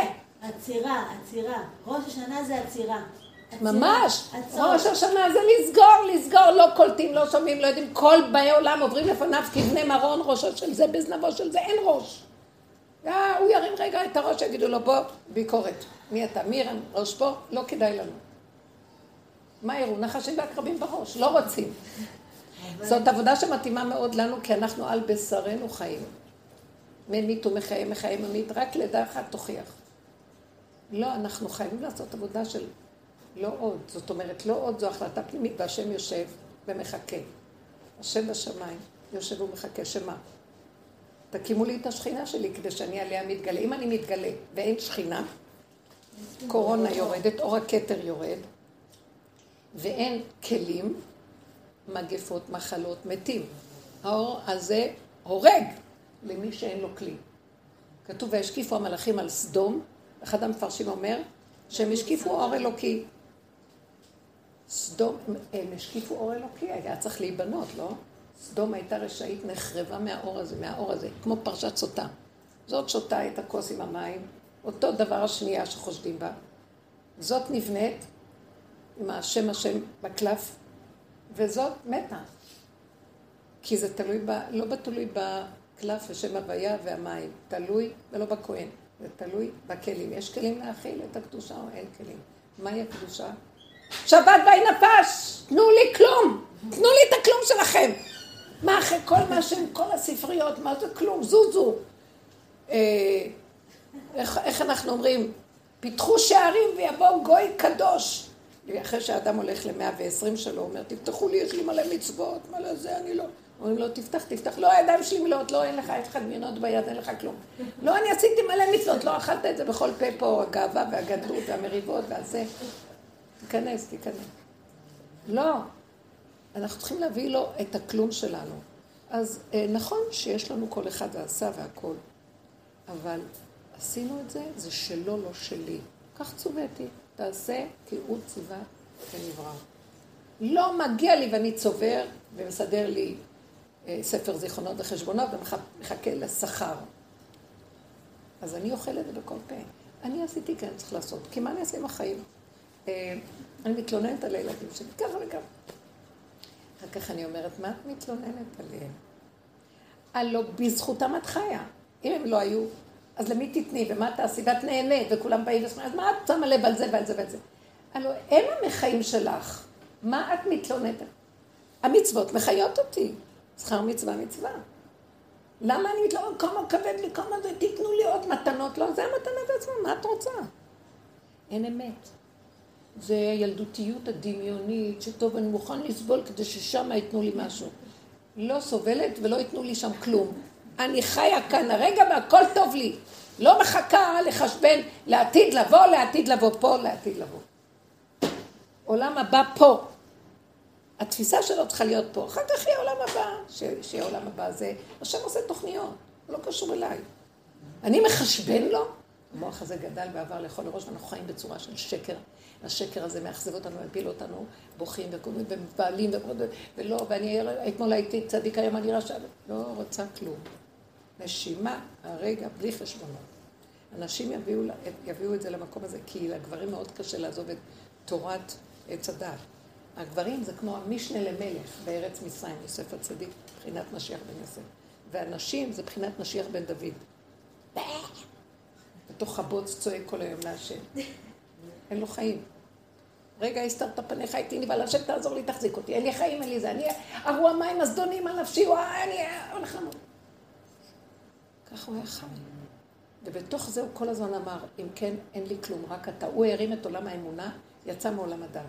עצירה, עצירה. ראש השנה זה עצירה. ממש. ראש השנה זה לסגור, לסגור, לא קולטים, לא שומעים, לא יודעים. כל באי עולם עוברים לפניו כבני מרון, ראשו של זה, בזנבו של זה, אין ראש. אה, הוא ירים רגע את הראש, יגידו לו, בוא, ביקורת. מי אתה? מי ירם ראש פה? לא כדאי לנו. מה יראו? נחשים ועקרבים בראש, לא רוצים. זאת עבודה שמתאימה מאוד לנו, כי אנחנו על בשרנו חיים. ממית ומחיה, מחיה ממית, רק לידה אחת תוכיח. לא, אנחנו חייבים לעשות עבודה של לא עוד. זאת אומרת, לא עוד זו החלטה פנימית, והשם יושב ומחכה. השם בשמיים יושב ומחכה, שמה? תקימו לי את השכינה שלי כדי שאני עליה מתגלה. אם אני מתגלה ואין שכינה, קורונה יורדת, אור הכתר יורד, ואין כלים, מגפות, מחלות, מתים. האור הזה הורג למי שאין לו כלי. כתוב, והשקיפו המלאכים על סדום, אחד המפרשים אומר, שהם השקיפו אור אלוקי. סדום, הם השקיפו אור אלוקי, היה צריך להיבנות, לא? סדום הייתה רשאית, נחרבה מהאור הזה, מהאור הזה, כמו פרשת סוטה. זאת שותה את הכוס עם המים, אותו דבר השנייה שחושדים בה. זאת נבנית עם השם השם בקלף, וזאת מתה. כי זה תלוי, ב, לא בתלוי בקלף ושם הוויה והמים, תלוי ולא בכהן, זה תלוי בכלים. יש כלים להכיל את הקדושה או אין כלים? מהי הקדושה? שבת בי נפש, תנו לי כלום, תנו לי את הכלום שלכם. מה אחרי כל מה שהם, כל הספריות, מה זה כלום, זוזו. אה, איך, איך אנחנו אומרים? פיתחו שערים ויבוא גוי קדוש. אחרי שהאדם הולך למאה ועשרים שלו, הוא אומר, תפתחו לי, יש לי מלא מצוות, מלא זה, אני לא. אומרים לו, תפתח, תפתח. לא, הידיים שלי מלאות, לא, אין לך, יש לך דמיונות ביד, אין לך כלום. לא, אני עשיתי מלא מצוות, לא אכלת את זה בכל פה פה, הגאווה והגדלות והמריבות והזה. תיכנס, תיכנס. לא, אנחנו צריכים להביא לו את הכלום שלנו. אז אה, נכון שיש לנו כל אחד ועשה והכל, אבל עשינו את זה, זה שלו, לא שלי. כך צוויתי, תעשה כי הוא ציווה ונברא. לא מגיע לי ואני צובר ומסדר לי אה, ספר זיכרונות וחשבונות ומחכה לשכר. אז אני אוכלת בכל פה. אני עשיתי כן צריך לעשות, כי מה אני אעשה עם החיים? אה, אני מתלוננת על הילדים שלי, ככה וככה. אחר כך אני אומרת, מה את מתלוננת עליהם? הלא בזכותם את חיה. אם הם לא היו, אז למי תתני ומה תעשי ואת נהנית וכולם באים ושמחים, אז מה את שמה לב על זה ועל זה ועל זה? הלא הם המחיים שלך, מה את מתלוננת? המצוות מחיות אותי, שכר מצווה מצווה. למה אני מתלוננת, כמה כבד לי, כמה זה, תיתנו לי עוד מתנות, לא, זה המתנה בעצמה, מה את רוצה? אין אמת. זה הילדותיות הדמיונית, שטוב, אני מוכן לסבול כדי ששם ייתנו לי משהו. לא סובלת ולא ייתנו לי שם כלום. אני חיה כאן הרגע והכל טוב לי. לא מחכה לחשבן לעתיד לבוא, לעתיד לבוא פה, לעתיד לבוא. עולם הבא פה. התפיסה שלו צריכה להיות פה. אחר כך יהיה עולם הבא. שיהיה עולם הבא זה, השם עושה תוכניות, לא קשור אליי. אני מחשבן לו? המוח הזה גדל ועבר לכל הראש, ואנחנו חיים בצורה של שקר. השקר הזה מאכזב אותנו, מפיל אותנו, בוכים ומבעלים ולא, ואני אתמול הייתי צדיק, היום אני רשע, לא רוצה כלום. נשימה, הרגע, בלי חשבונות. אנשים יביאו, יביאו את זה למקום הזה, כי לגברים מאוד קשה לעזוב את תורת עץ הדת. הגברים זה כמו המשנה למלך בארץ מצרים, יוסף הצדיק, מבחינת משיח בן יוסף. והנשים זה מבחינת משיח בן דוד. בתוך הבוץ צועק כל היום להשם. אין לו חיים. רגע, הסתרת פניך איתי, נבהל השם תעזור לי, תחזיק אותי. אין לי חיים, אין לי זה. אני ארוע מים הזדונים על נפשי, אני הולך למות. ככה הוא היה חי. ובתוך זה הוא כל הזמן אמר, אם כן, אין לי כלום, רק אתה. הוא הרים את עולם האמונה, יצא מעולם הדת.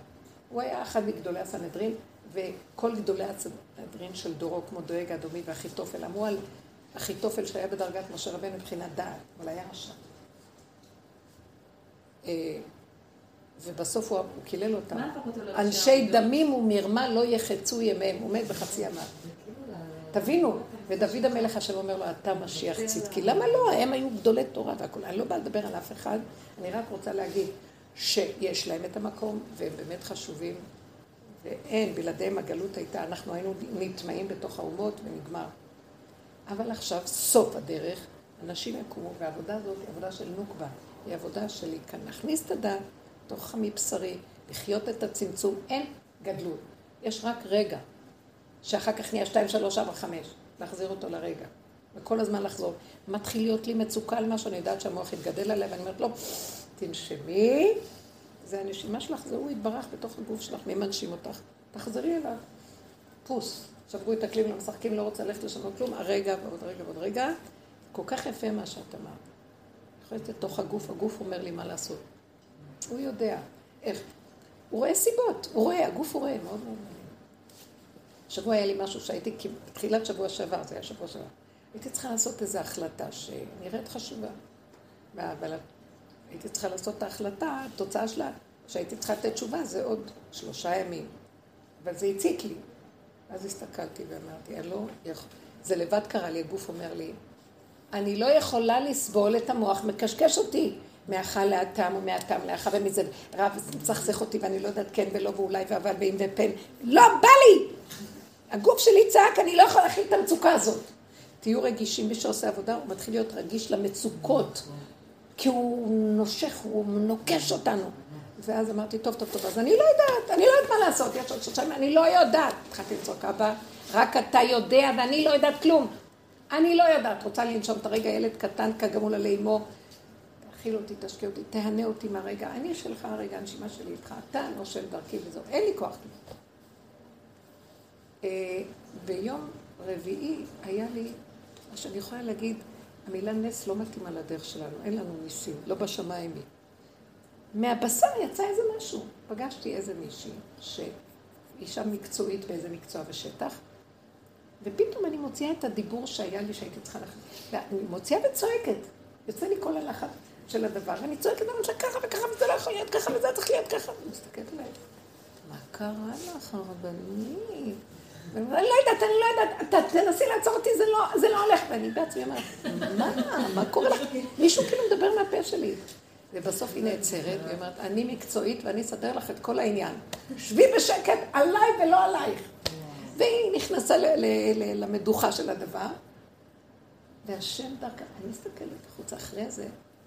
הוא היה אחד מגדולי הסנהדרין, וכל גדולי הסנהדרין של דורו, כמו דואג אדומי ואחיתופל, אמרו על אחיתופל שהיה בדרגת משה רבנו מבחינת דעת, אבל היה רשע. ובסוף הוא קילל אותם. אנשי דמים ומרמה לא יחצו ימיהם, הוא מת בחצי ימיו. תבינו, ודוד המלך השם אומר לו, אתה משיח צדקי. למה לא? הם היו גדולי תורה והכול. אני לא באה לדבר על אף אחד, אני רק רוצה להגיד שיש להם את המקום, והם באמת חשובים, ואין, בלעדיהם הגלות הייתה, אנחנו היינו נטמעים בתוך האומות ונגמר. אבל עכשיו, סוף הדרך, אנשים יקומו, והעבודה הזאת היא עבודה של נוקבה. היא עבודה כאן להכניס את הדת תוך מבשרי, לחיות את הצמצום. אין גדלות. יש רק רגע, שאחר כך נהיה שתיים, שלוש, ארבע, חמש. להחזיר אותו לרגע. וכל הזמן לחזור. מתחיל להיות לי מצוקה על משהו, אני יודעת שהמוח יתגדל עליה, ואני אומרת לו, תנשמי, זה הנשימה שלך, זה הוא יתברך בתוך הגוף שלך, מי מנשים אותך? תחזרי אליו. פוס. שברו את הכלים, לא משחקים, לא רוצה ללכת לשנות כלום, הרגע ועוד רגע ועוד רגע. כל כך יפה מה שאת אמרת. נכנסת לתוך הגוף, הגוף אומר לי מה לעשות. הוא יודע איך. הוא רואה סיבות, הוא רואה, הגוף הוא רואה, מאוד מאוד מעניין. השבוע היה לי משהו שהייתי, בתחילת שבוע שעבר, זה היה שבוע שעבר. הייתי צריכה לעשות איזו החלטה שנראית חשובה. אבל הייתי צריכה לעשות את ההחלטה, התוצאה שלה, שהייתי צריכה לתת תשובה, זה עוד שלושה ימים. אבל זה הציק לי. אז הסתכלתי ואמרתי, אני לא יכול... זה לבד קרה לי, הגוף אומר לי, אני לא יכולה לסבול את המוח מקשקש אותי. מהאכל להטם ומהטעם לאכל ומזה רב מצחצח אותי ואני לא יודעת כן ולא ואולי ואבל ואם ופן. לא, בא לי! הגוף שלי צעק, אני לא יכול להכיל את המצוקה הזאת. תהיו רגישים, מי שעושה עבודה הוא מתחיל להיות רגיש למצוקות, כי הוא נושך, הוא נוקש אותנו. ואז אמרתי, טוב, טוב, טוב, אז אני לא יודעת, אני לא יודעת מה לעשות, יש עוד שלושה אני לא יודעת. התחלתי לצעוק, אבא, רק אתה יודע ואני לא יודעת כלום. אני לא יודעת, רוצה לנשום את הרגע, ילד קטן כגמול עלי אמו, תאכיל אותי, תשקיע אותי, תהנה אותי מהרגע, אני שלך הרגע, הנשימה שלי איתך, אתה נושם דרכי וזהו, אין לי כוח. אה, ביום רביעי היה לי, מה שאני יכולה להגיד, המילה נס לא מתאימה לדרך שלנו, אין לנו ניסים, לא בשמיים היא. מהבשר יצא איזה משהו. פגשתי איזה מישהי, שאישה מקצועית באיזה מקצוע בשטח, ופתאום אני מוציאה את הדיבור שהיה לי שהייתי צריכה להכניס. ואני מוציאה וצועקת. יוצא לי כל הלחץ של הדבר, ואני צועקת ואני אומרת ככה וככה, וזה לא יכול להיות ככה, וזה צריך להיות ככה. אני מסתכלת עליי, מה קרה לך, הרבנית? אני לא יודעת, אני לא יודעת, תנסי לעצור אותי, לא, זה לא הולך. ואני בעצמי אומרת, מה, מה קורה לך? מישהו כאילו מדבר מהפה שלי. ובסוף היא נעצרת, והיא אומרת, אני מקצועית ואני אסדר לך את כל העניין. שבי בשקט, עליי ולא עלייך. והיא נכנסה למדוכה של הדבר, והשם דרכה, אני מסתכלת החוצה אחרי זה,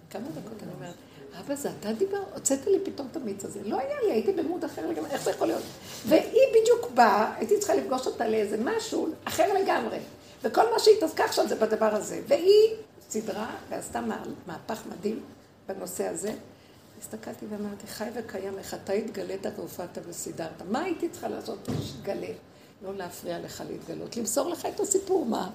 כמה דקות אני אומרת, אבא, זה אתה דיבר? הוצאת לי פתאום את המיץ הזה. לא היה לי, הייתי במוד אחר לגמרי, איך זה יכול להיות? והיא בדיוק באה, הייתי צריכה לפגוש אותה לאיזה משהו אחר לגמרי. וכל מה שהיא התעסקה עכשיו זה בדבר הזה. והיא סידרה ועשתה מה- מהפך מדהים בנושא הזה. הסתכלתי ואמרתי, חי וקיים, איך אתה התגלית והופעת וסידרת. מה הייתי צריכה לעשות שתתגלה? לא להפריע לך להתגלות, למסור לך את הסיפור, מה?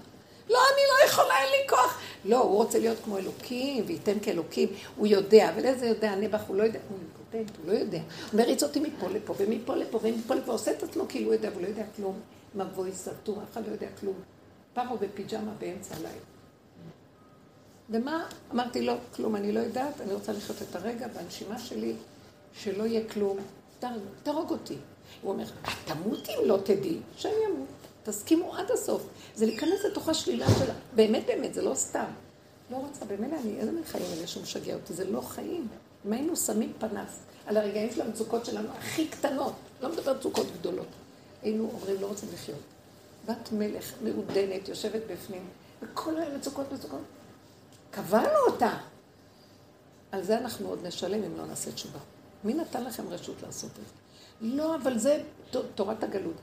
לא, אני לא יכולה, אין לי כוח. לא, הוא רוצה להיות כמו אלוקים, וייתן כאלוקים. הוא יודע, אבל איזה יודע נבח, הוא לא יודע. הוא אימפוטנט, הוא לא יודע. הוא מריץ אותי מפה לפה, ומפה לפה, ומפה לפה, עושה את עצמו כאילו הוא יודע, והוא לא יודע כלום. מבוי סתום, אף אחד לא יודע כלום. הוא בפיג'מה באמצע הלילה. ומה? אמרתי לו, כלום, אני לא יודעת, אני רוצה לחיות את הרגע והנשימה שלי, שלא יהיה כלום. תהרוג, אותי. הוא אומר, את תמותי אם לא תדעי, שאני אמות. תסכימו עד הסוף. זה להיכנס לתוך השלילה שלה. באמת, באמת, זה לא סתם. לא רוצה, במילא אני, איזה מין חיים אלה שהוא משגע אותי? זה לא חיים. אם היינו שמים פנס על הרגעים של המצוקות שלנו הכי קטנות, לא מדבר מצוקות גדולות, היינו אומרים, לא רוצים לחיות. בת מלך, מעודנת, יושבת בפנים, וכל היום מצוקות, מצוקות. קבענו אותה. על זה אנחנו עוד נשלם אם לא נעשה תשובה. מי נתן לכם רשות לעשות את זה? לא, אבל זה תורת הגלות.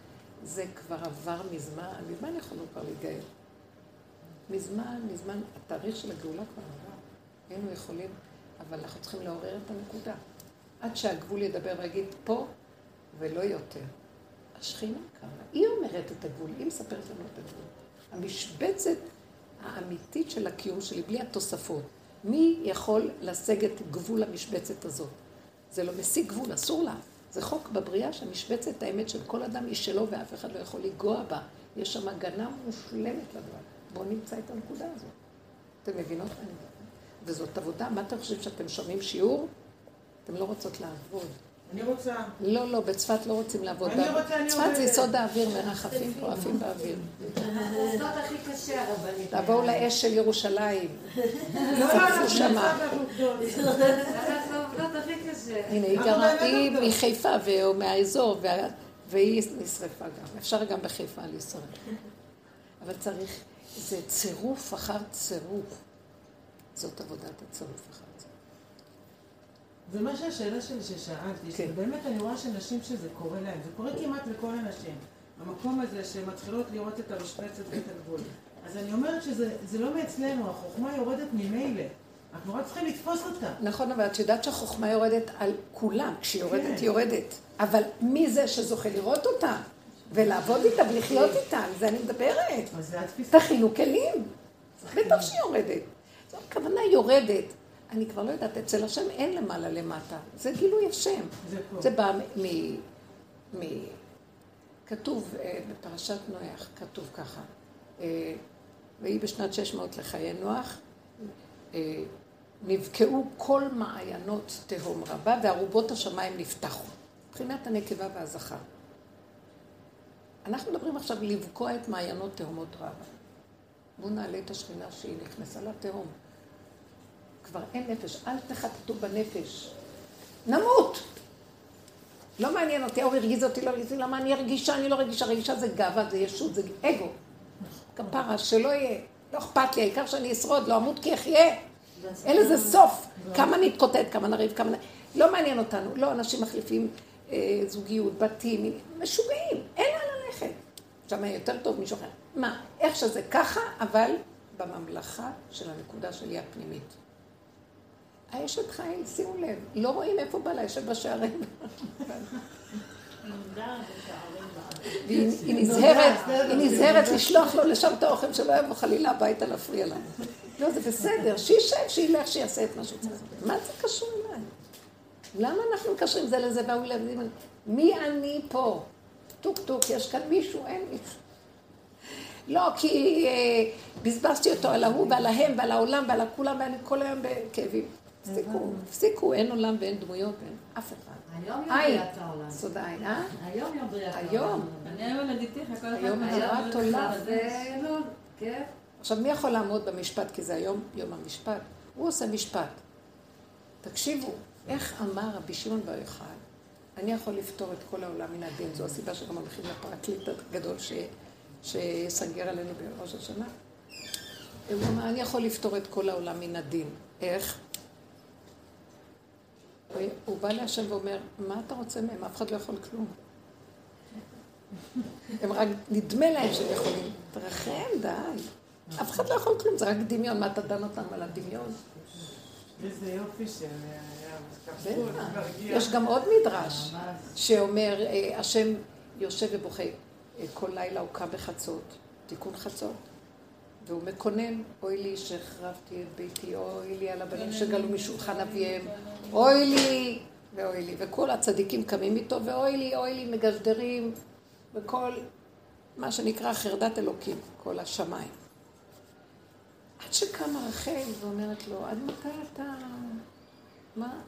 זה כבר עבר מזמן, מזמן יכולנו כבר להתגייר. מזמן, מזמן, התאריך של הגאולה כבר עבר. היינו יכולים, אבל אנחנו צריכים לעורר את הנקודה. עד שהגבול ידבר ויגיד פה ולא יותר. השכינה קמה, היא אומרת את הגבול, היא מספרת לנו את הגבול. המשבצת האמיתית של הקיום שלי, בלי התוספות. מי יכול לשגת את גבול המשבצת הזאת? זה לא משיג גבול, אסור לה. זה חוק בבריאה שהמשבצת האמת של כל אדם היא שלו ואף אחד לא יכול לנגוע בה. יש שם הגנה מושלמת לדבר. בואו נמצא את הנקודה הזאת. אתם מבינות? וזאת עבודה, מה אתם חושבים שאתם שומעים שיעור? אתם לא רוצות לעבוד. אני רוצה... לא, לא, בצפת לא רוצים לעבוד. אני רוצה, אני צפת זה. יסוד האוויר, מרחפים פה, עפים באוויר. זאת הכי קשה, הרבנית. תבואו לאש של ירושלים. לא, אנחנו שמה. הנה, היא גרה, היא. מחיפה או מהאזור, וה- והיא נשרפה גם. אפשר גם בחיפה לשרף. אבל צריך, זה צירוף אחר צירוף. זאת עבודת הצירוף אחר. זה מה שהשאלה שלי ששאלתי, כן. שבאמת אני רואה שנשים שזה קורה להן, זה קורה כמעט לכל הנשים. המקום הזה שמתחילות לראות את המשבצת ואת הגבול. אז אני אומרת שזה זה לא מאצלנו, החוכמה יורדת ממילא. אנחנו רק צריכים לתפוס אותה. נכון, אבל את יודעת שהחוכמה יורדת על כולם. כשהיא יורדת, כן. היא יורדת. אבל מי זה שזוכה לראות אותה? ולעבוד איתה ולחיות איתה, על זה אני מדברת. אז זה התפיסה. תכינו כלים. בטח שהיא יורדת. זו הכוונה יורדת. אני כבר לא יודעת, אצל השם אין למעלה למטה. זה גילוי השם. זה. זה בא מ... מ... כתוב אה, בפרשת נוח, כתוב ככה, אה, ויהי בשנת 600 לחיי נוח, אה, נבקעו כל מעיינות תהום רבה וארובות השמיים נפתחו. מבחינת הנקבה והזכר. אנחנו מדברים עכשיו לבקוע את מעיינות תהומות רבה. בואו נעלה את השכינה שהיא נכנסה לתהום. כבר אין נפש, אל תחטטו בנפש. נמות! לא מעניין אותי, ההוא הרגיז אותי, לא הרגיז אותי, למה אני רגישה, אני לא רגישה, רגישה זה גאווה, זה ישות, זה אגו. כפרה, שלא יהיה. לא אכפת לי, העיקר שאני אשרוד, לא אמות כי אחיה. אין לזה סוף. כמה נתקוטט, כמה נריב, כמה. לא מעניין אותנו. לא, אנשים מחליפים אה, זוגיות, בתים, משוגעים. אין לאן ללכת. שם יותר טוב מישהו אחר. מה, איך שזה ככה, אבל בממלכה של הנקודה שלי הפנימית. האשת חיל, שימו לב, לא רואים איפה בעלה יושב בשערים. והיא היא נזהרת, היא נזהרת לשלוח לו לשם את האוכל שלא יבוא חלילה הביתה להפריע לנו. לא, זה בסדר, שישב, שילך, שיעשה את מה שהוא צריך. מה זה קשור אליי? למה אנחנו מקשרים זה לזה והוא לזה? מי אני פה? טוק טוק, יש כאן מישהו? אין מישהו. לא, כי אה, בזבזתי אותו על ההוא ועל ההם ועל העולם ועל הכולם ואני כל היום בכאבים. תפסיקו, תפסיקו, אין עולם ואין דמויות ואין אף אחד. היום יום בריאת העולם. סוד העין, אה? היום יום בריאת העולם. היום. אני היום ילדיתיך, כל אחד היום הרת עולם. זה לא, כן. עכשיו, מי יכול לעמוד במשפט? כי זה היום יום המשפט. הוא עושה משפט. תקשיבו, איך אמר רבי שמעון בר יוחאי? אני יכול לפתור את כל העולם מן הדין. זו הסיבה שגם הולכים לפרקליט הגדול ש... שיסנגר עלינו בראש השנה. הוא אמר, אני יכול לפתור את כל העולם מן הדין. איך? הוא בא להשם ואומר, מה אתה רוצה מהם? אף אחד לא יכול כלום. הם רק, נדמה להם שהם יכולים. תרחם, די. אף אחד לא יכול כלום, זה רק דמיון. מה אתה דן אותם על הדמיון? איזה יופי של... בטח. יש גם עוד מדרש שאומר, אה, השם יושב ובוכה. אה, כל לילה הוא קם בחצות, תיקון חצות. והוא מקונן, אוי לי שהחרבתי את ביתי, אוי לי על הבנים שגלו משולחן אביהם, אוי לי ואוי לי. וכל הצדיקים קמים איתו, ואוי לי, אוי לי, מגשדרים, וכל מה שנקרא חרדת אלוקים, כל השמיים. עד שקמה רחל ואומרת לו, עד מתי אתה... מה?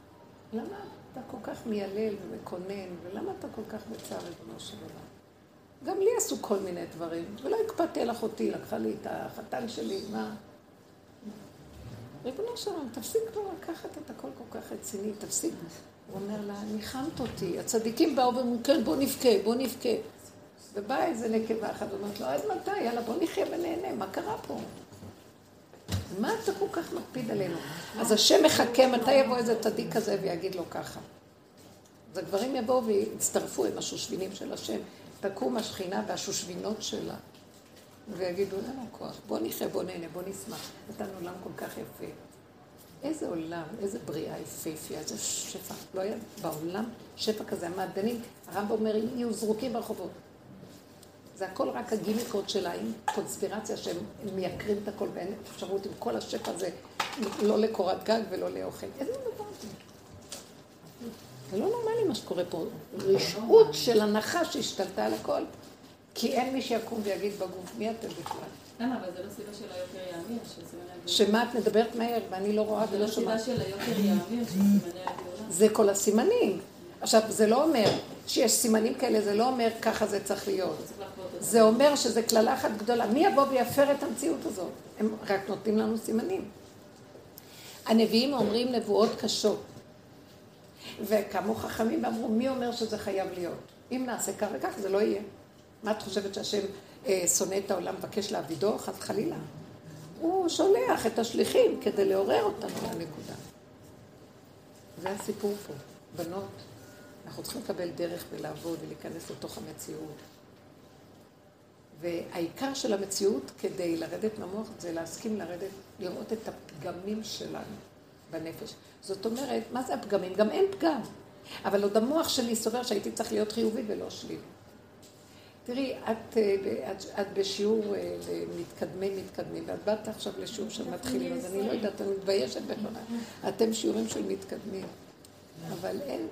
למה אתה כל כך מיילל ומקונן, ולמה אתה כל כך בצער ריבונו של עולם? גם לי עשו כל מיני דברים, ולא הקפדתי על אחותי, לקחה לי את החתן שלי, מה? ריבונו של עולם, תפסיק כבר לקחת את הכל כל כך רציני, תפסיק. הוא אומר לה, ניחמת אותי. הצדיקים באו ואומרים, כן, בוא נבכה, בוא נבכה. ובאה איזה נקבה אחת ואומרת לו, עד מתי? יאללה, בוא נחיה ונהנה, מה קרה פה? מה אתה כל כך מקפיד עלינו? אז השם מחכה, מתי יבוא איזה צדיק כזה ויגיד לו ככה? אז הגברים יבואו ויצטרפו עם השושבינים של השם. תקום השכינה והשושבינות שלה, ויגידו לנו כוח, בוא נחיה, בוא נהנה, בוא נשמח. נתנו עולם כל כך יפה. איזה עולם, איזה בריאה יפהפייה, איזה שפע. לא היה בעולם שפע כזה. המעדנים, הרמב"ם אומר, יהיו זרוקים ברחובות. זה הכל רק הגימיקות שלה, עם קונספירציה שהם מייקרים את הכל ואין אפשרות עם כל השפע הזה, לא לקורת גג ולא לאוכל. איזה זה? זה לא נורמלי מה שקורה פה. רשעות של הנחה שהשתלטה על הכל. כי אין מי שיקום ויגיד בגוף, מי אתם בכלל? למה? אבל זה לא סיבה של היוקר יאמיר. שמה את מדברת מהר ואני לא רואה זה ולא לא סיבה שומעת. של היוקר יאמיר, שסימני הגאולה. זה כל הסימנים. עכשיו, זה לא אומר שיש סימנים כאלה, זה לא אומר ככה זה צריך להיות. זה. זה אומר שזה קללה אחת גדולה. מי יבוא ויפר את המציאות הזאת? הם רק נותנים לנו סימנים. הנביאים אומרים נבואות קשות. וקמו חכמים ואמרו, מי אומר שזה חייב להיות? אם נעשה כך וכך, זה לא יהיה. מה את חושבת שהשם אה, שונא את העולם, מבקש להעבידו? חס וחלילה. הוא שולח את השליחים כדי לעורר אותנו לנקודה. זה הסיפור פה. בנות, אנחנו צריכים לקבל דרך ולעבוד ולהיכנס לתוך המציאות. והעיקר של המציאות כדי לרדת מהמוח זה להסכים לרדת, לראות את הפגמים שלנו בנפש. זאת אומרת, מה זה הפגמים? גם אין פגם. אבל עוד המוח שלי סובר שהייתי צריך להיות חיובי ולא שלילי. תראי, את, אה, את, את בשיעור אה, למתקדמי מתקדמים, ואת באת עכשיו לשיעור של מתחילים, אז אני לא יודעת, אני מתביישת בכלל. אתם שיעורים של מתקדמים. אבל אין,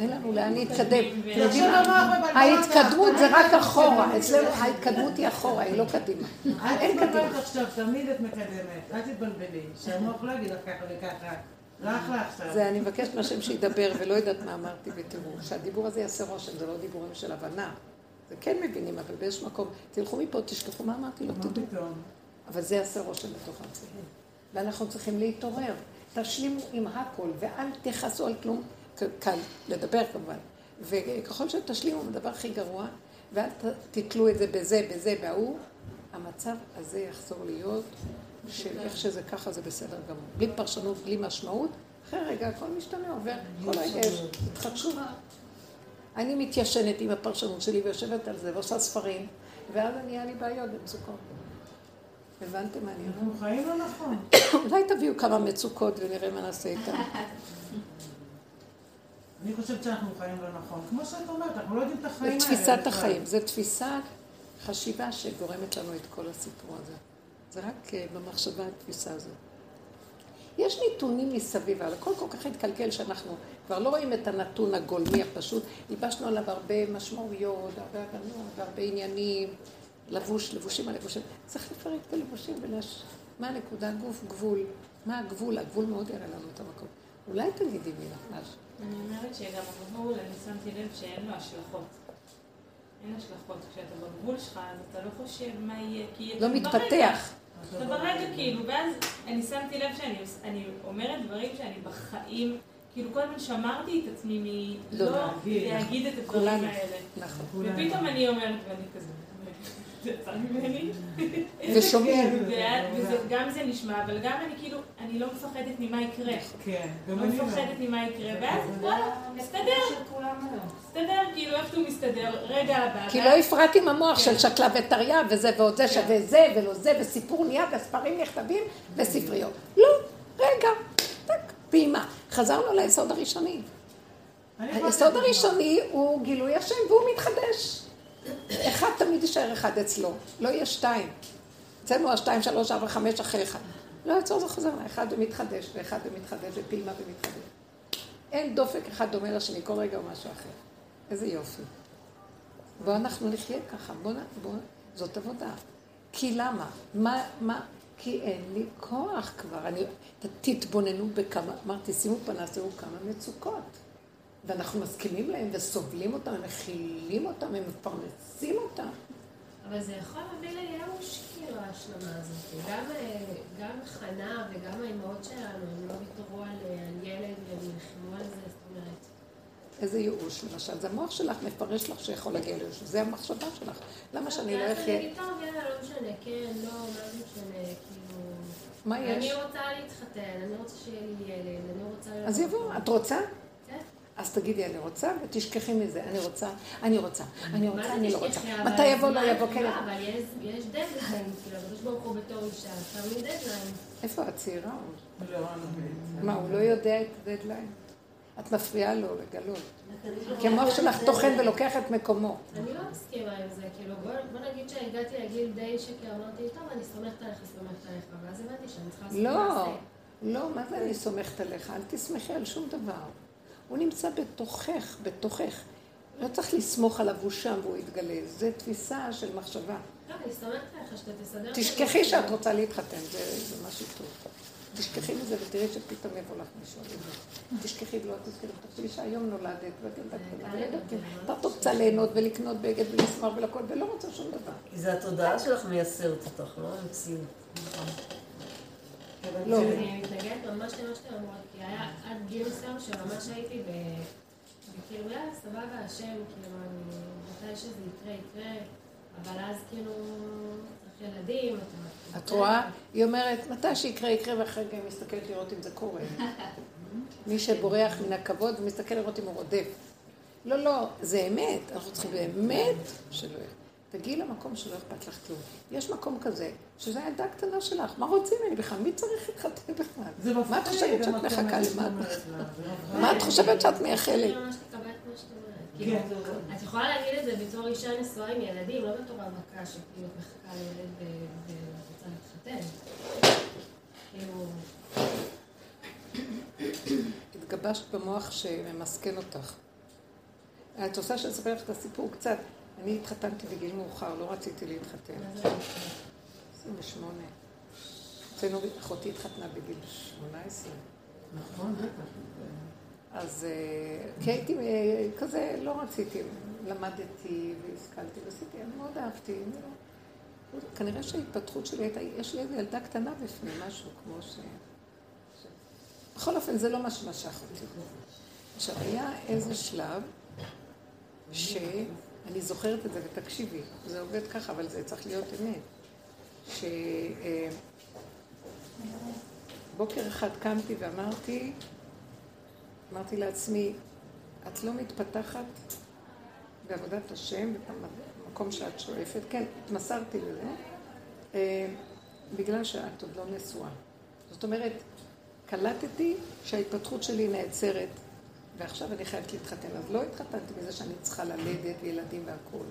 אין לנו לאן להתקדם. אתם יודעים מה? ההתקדמות זה רק אחורה, אצלנו ההתקדמות היא אחורה, היא לא קדימה. אין את קדימה. מתבלבלת עכשיו, תמיד את מקדמת, אל תתבלבלי, שהמוח לא יגיד לך ככה וככה, עכשיו. זה אני מבקשת מהשם שידבר, ולא יודעת מה אמרתי, ותראו, שהדיבור הזה יעשה רושם, זה לא דיבורים של הבנה. זה כן מבינים, אבל באיזשהו מקום, תלכו מפה, תשכחו מה אמרתי, לא תדעו. אבל זה יעשה רושם בתוך המציאות. ואנחנו צריכים להתעורר. תשלימו עם הכל, ואל תכעסו על כלום. קל לדבר כמובן. וככל שתשלימו בדבר הכי גרוע, ואל תתלו את זה בזה, בזה, בהוא, המצב הזה יחזור להיות של איך שזה ככה זה בסדר גמור. בלי פרשנות, בלי משמעות, אחרי רגע הכל משתנה, עובר, כל רגע יש התחדשות. אני מתיישנת עם הפרשנות שלי ויושבת על זה ועושה ספרים, ואז נהיה לי בעיות ומצוקות. הבנתם מה אני אומרת? אנחנו חיים לא נכון. אולי תביאו כמה מצוקות ונראה מה נעשה איתן. אני חושבת שאנחנו חיים לא נכון. כמו שאת אומרת, אנחנו לא יודעים את החיים זה האלה. תפיסת בכלל. החיים, זה תפיסת חשיבה שגורמת לנו את כל הסיפור הזה. זה רק אה, במחשבה התפיסה הזאת. יש נתונים מסביב, אבל הכל כל כך התקלקל שאנחנו כבר לא רואים את הנתון הגולמי הפשוט. ייבשנו עליו הרבה משמעויות, הרבה הגנות, והרבה עניינים, לבוש, לבושים על לבושים. צריך לפרק את הלבושים ולהש... מה הנקודה? גוף, גבול. מה הגבול? הגבול מאוד יראה לנו את המקום. אולי תגידי מילה, משהו. אני אומרת שגם הגבול, אני שמתי לב שאין לו השלכות. אין השלכות. כשאתה בגבול שלך, אז אתה לא חושב מה יהיה, כי לא. מתפתח. אתה ברגע כאילו, ואז אני שמתי לב שאני אני אומרת דברים שאני בחיים כאילו כל הזמן שמרתי את עצמי לא מלא להגיד. להגיד את הדברים. האלה. נכון. ופתאום אני אומרת, ואני כזה, זה יצא ממני. ושומעים. ואז- וגם זה נשמע, אבל גם אני כאילו, אני לא מפחדת ממה יקרה. כן, לא גם אני לא. מפחדת ממה יקרה, ואז וואלה, מסתדר. מסתדר, כאילו איכשהו מסתדר, רגע הבא. כי לא הפרעתי עם המוח של שקלה וטריה, וזה ועוד זה שווה זה ולא זה, וסיפור נהיה, וספרים נכתבים, וספריות. לא, רגע, טק, פעימה. חזרנו ליסוד הראשוני. היסוד הראשוני הוא גילוי השם, והוא מתחדש. אחד תמיד יישאר אחד אצלו, לא יהיה שתיים. אצלנו השתיים, שלוש, ארבע, חמש אחרי אחד. לא יצור זה חוזר, אחד ומתחדש, ואחד ומתחדש, ופעימה ומתחדש. אין דופק אחד דומה לשני, כל רגע הוא משהו אחר. איזה יופי. בואו אנחנו נחיה ככה, בואו, בוא, זאת עבודה. כי למה? מה, מה? כי אין לי כוח כבר. אני, תתבוננו בכמה, אמרתי, שימו פנס, תראו כמה מצוקות. ואנחנו מסכימים להם וסובלים אותם, מכילים אותם, הם מפרנסים אותם. אבל זה יכול להביא לייאוש, כאילו, ההשלמה הזאת. גם, אה, גם חנה וגם האימהות שלנו, הם לא ויתרו על אה, ילד והם נלחמו על זה, זאת אומרת. איזה ייאוש, למשל. זה המוח שלך מפרש לך שיכול להגיע לייאוש. זה המחשבה שלך. למה שאני לא ואז אני אחיה? אגיד, טוב, יאללה, לא משנה, כן, לא, מה זה משנה, כאילו... מה יש? אני רוצה להתחתן, אני רוצה שיהיה לי ילד, אני רוצה... אז יבוא. את רוצה? אז תגידי, אני רוצה, ותשכחי מזה. אני רוצה, אני רוצה, אני רוצה, זה אני לא? רוצה. מתי יבוא, לא יבוא, כן. אבל יש- יש דדליין, כאילו, הקדוש ברוך הוא בתור אישה, שם לי דדליין. איפה את צעירה? לא, לא. מה, הוא לא יודע את הדדליין? את מפריעה לו לגלות. כי המוח שלך טוחן ולוקח את מקומו. אני לא מסכימה עם זה, כאילו, בוא, נגיד שהגעתי לגיל די שכי אמרתי, טוב, אני סומכת עליך, סומכת עליך, ואז הבנתי שאני צריכה לעשות לא, מעשה. לא, מה זה אני סומכת עליך? אל תסמכי על שום דבר. הוא נמצא בתוכך, בתוכך. לא צריך לסמוך עליו, הוא שם והוא יתגלה. זו תפיסה של מחשבה. לא, אני סומכת עליך שאתה תסדר... תשכחי שאת רוצה להתחתן, זה, זה משהו טוב. תשכחי מזה ותראי שפתאום יבוא לך מישהו. תשכחי ולא תזכרי, תחשבי שהיום נולדת ואת ילדה קטנה. את רוצה ליהנות ולקנות בגד ולשמוח ולכל, ולא רוצה שום דבר. כי זה התודעה שלך מייסרת אותך, לא המציאות. לא. אני מתנגדת ממש למה שאתם אומרות, היה עד גיל מסוים שממש הייתי ב... וכאילו, יאללה, סבבה, השם, כאילו, אני... מתי שזה יקרה, יקרה, אבל אז כאילו... ילדים, אתה... את רואה? היא אומרת, מתי שיקרה, יקרה, ואחרי רגע היא מסתכלת לראות אם זה קורה. מי שבורח מן הכבוד ומסתכל לראות אם הוא רודף. לא, לא, זה אמת, אנחנו צריכים באמת שלא יהיה. תגיעי למקום שלא אכפת לך כלום. יש מקום כזה, שזה הילדה הקטנה שלך, מה רוצים ממני בכלל? מי צריך להתחתן בכלל? מה את חושבת שאת מחכה למה? מפחיד. מה את חושבת שאת מייחלת? אומרת. כן, כאילו, זה- זה- את יכולה להגיד את זה בתור אישה נשואה עם ילדים, לא בתור רווקה שכאילו מחכה לילד ורוצה להתחתן. כאילו... התגבשת במוח שממסכן אותך. את רוצה שאני אספר לך את הסיפור קצת? אני התחתנתי בגיל מאוחר, לא רציתי להתחתן. מה זה? 28. אצלנו אחותי התחתנה בגיל 18. נכון. אז אה, כי הייתי אה, כזה, לא רציתי, למדתי והשכלתי ועשיתי, אני מאוד אהבתי. לא- כנראה שההתפתחות שלי הייתה, יש לי איזו ילדה קטנה בפנים, משהו כמו ש... ש... בכל אופן, זה לא מה שמשך אותי. עכשיו, היה איזה שלב שאני זוכרת את זה, ותקשיבי, זה עובד ככה, אבל זה צריך להיות אמת. שבוקר אחד קמתי ואמרתי, אמרתי לעצמי, את לא מתפתחת בעבודת השם, במקום שאת שואפת, כן, התמסרתי לזה, אה, בגלל שאת עוד לא נשואה. זאת אומרת, קלטתי שההתפתחות שלי נעצרת, ועכשיו אני חייבת להתחתן. אז לא התחתנתי מזה שאני צריכה ללדת וילדים והכול.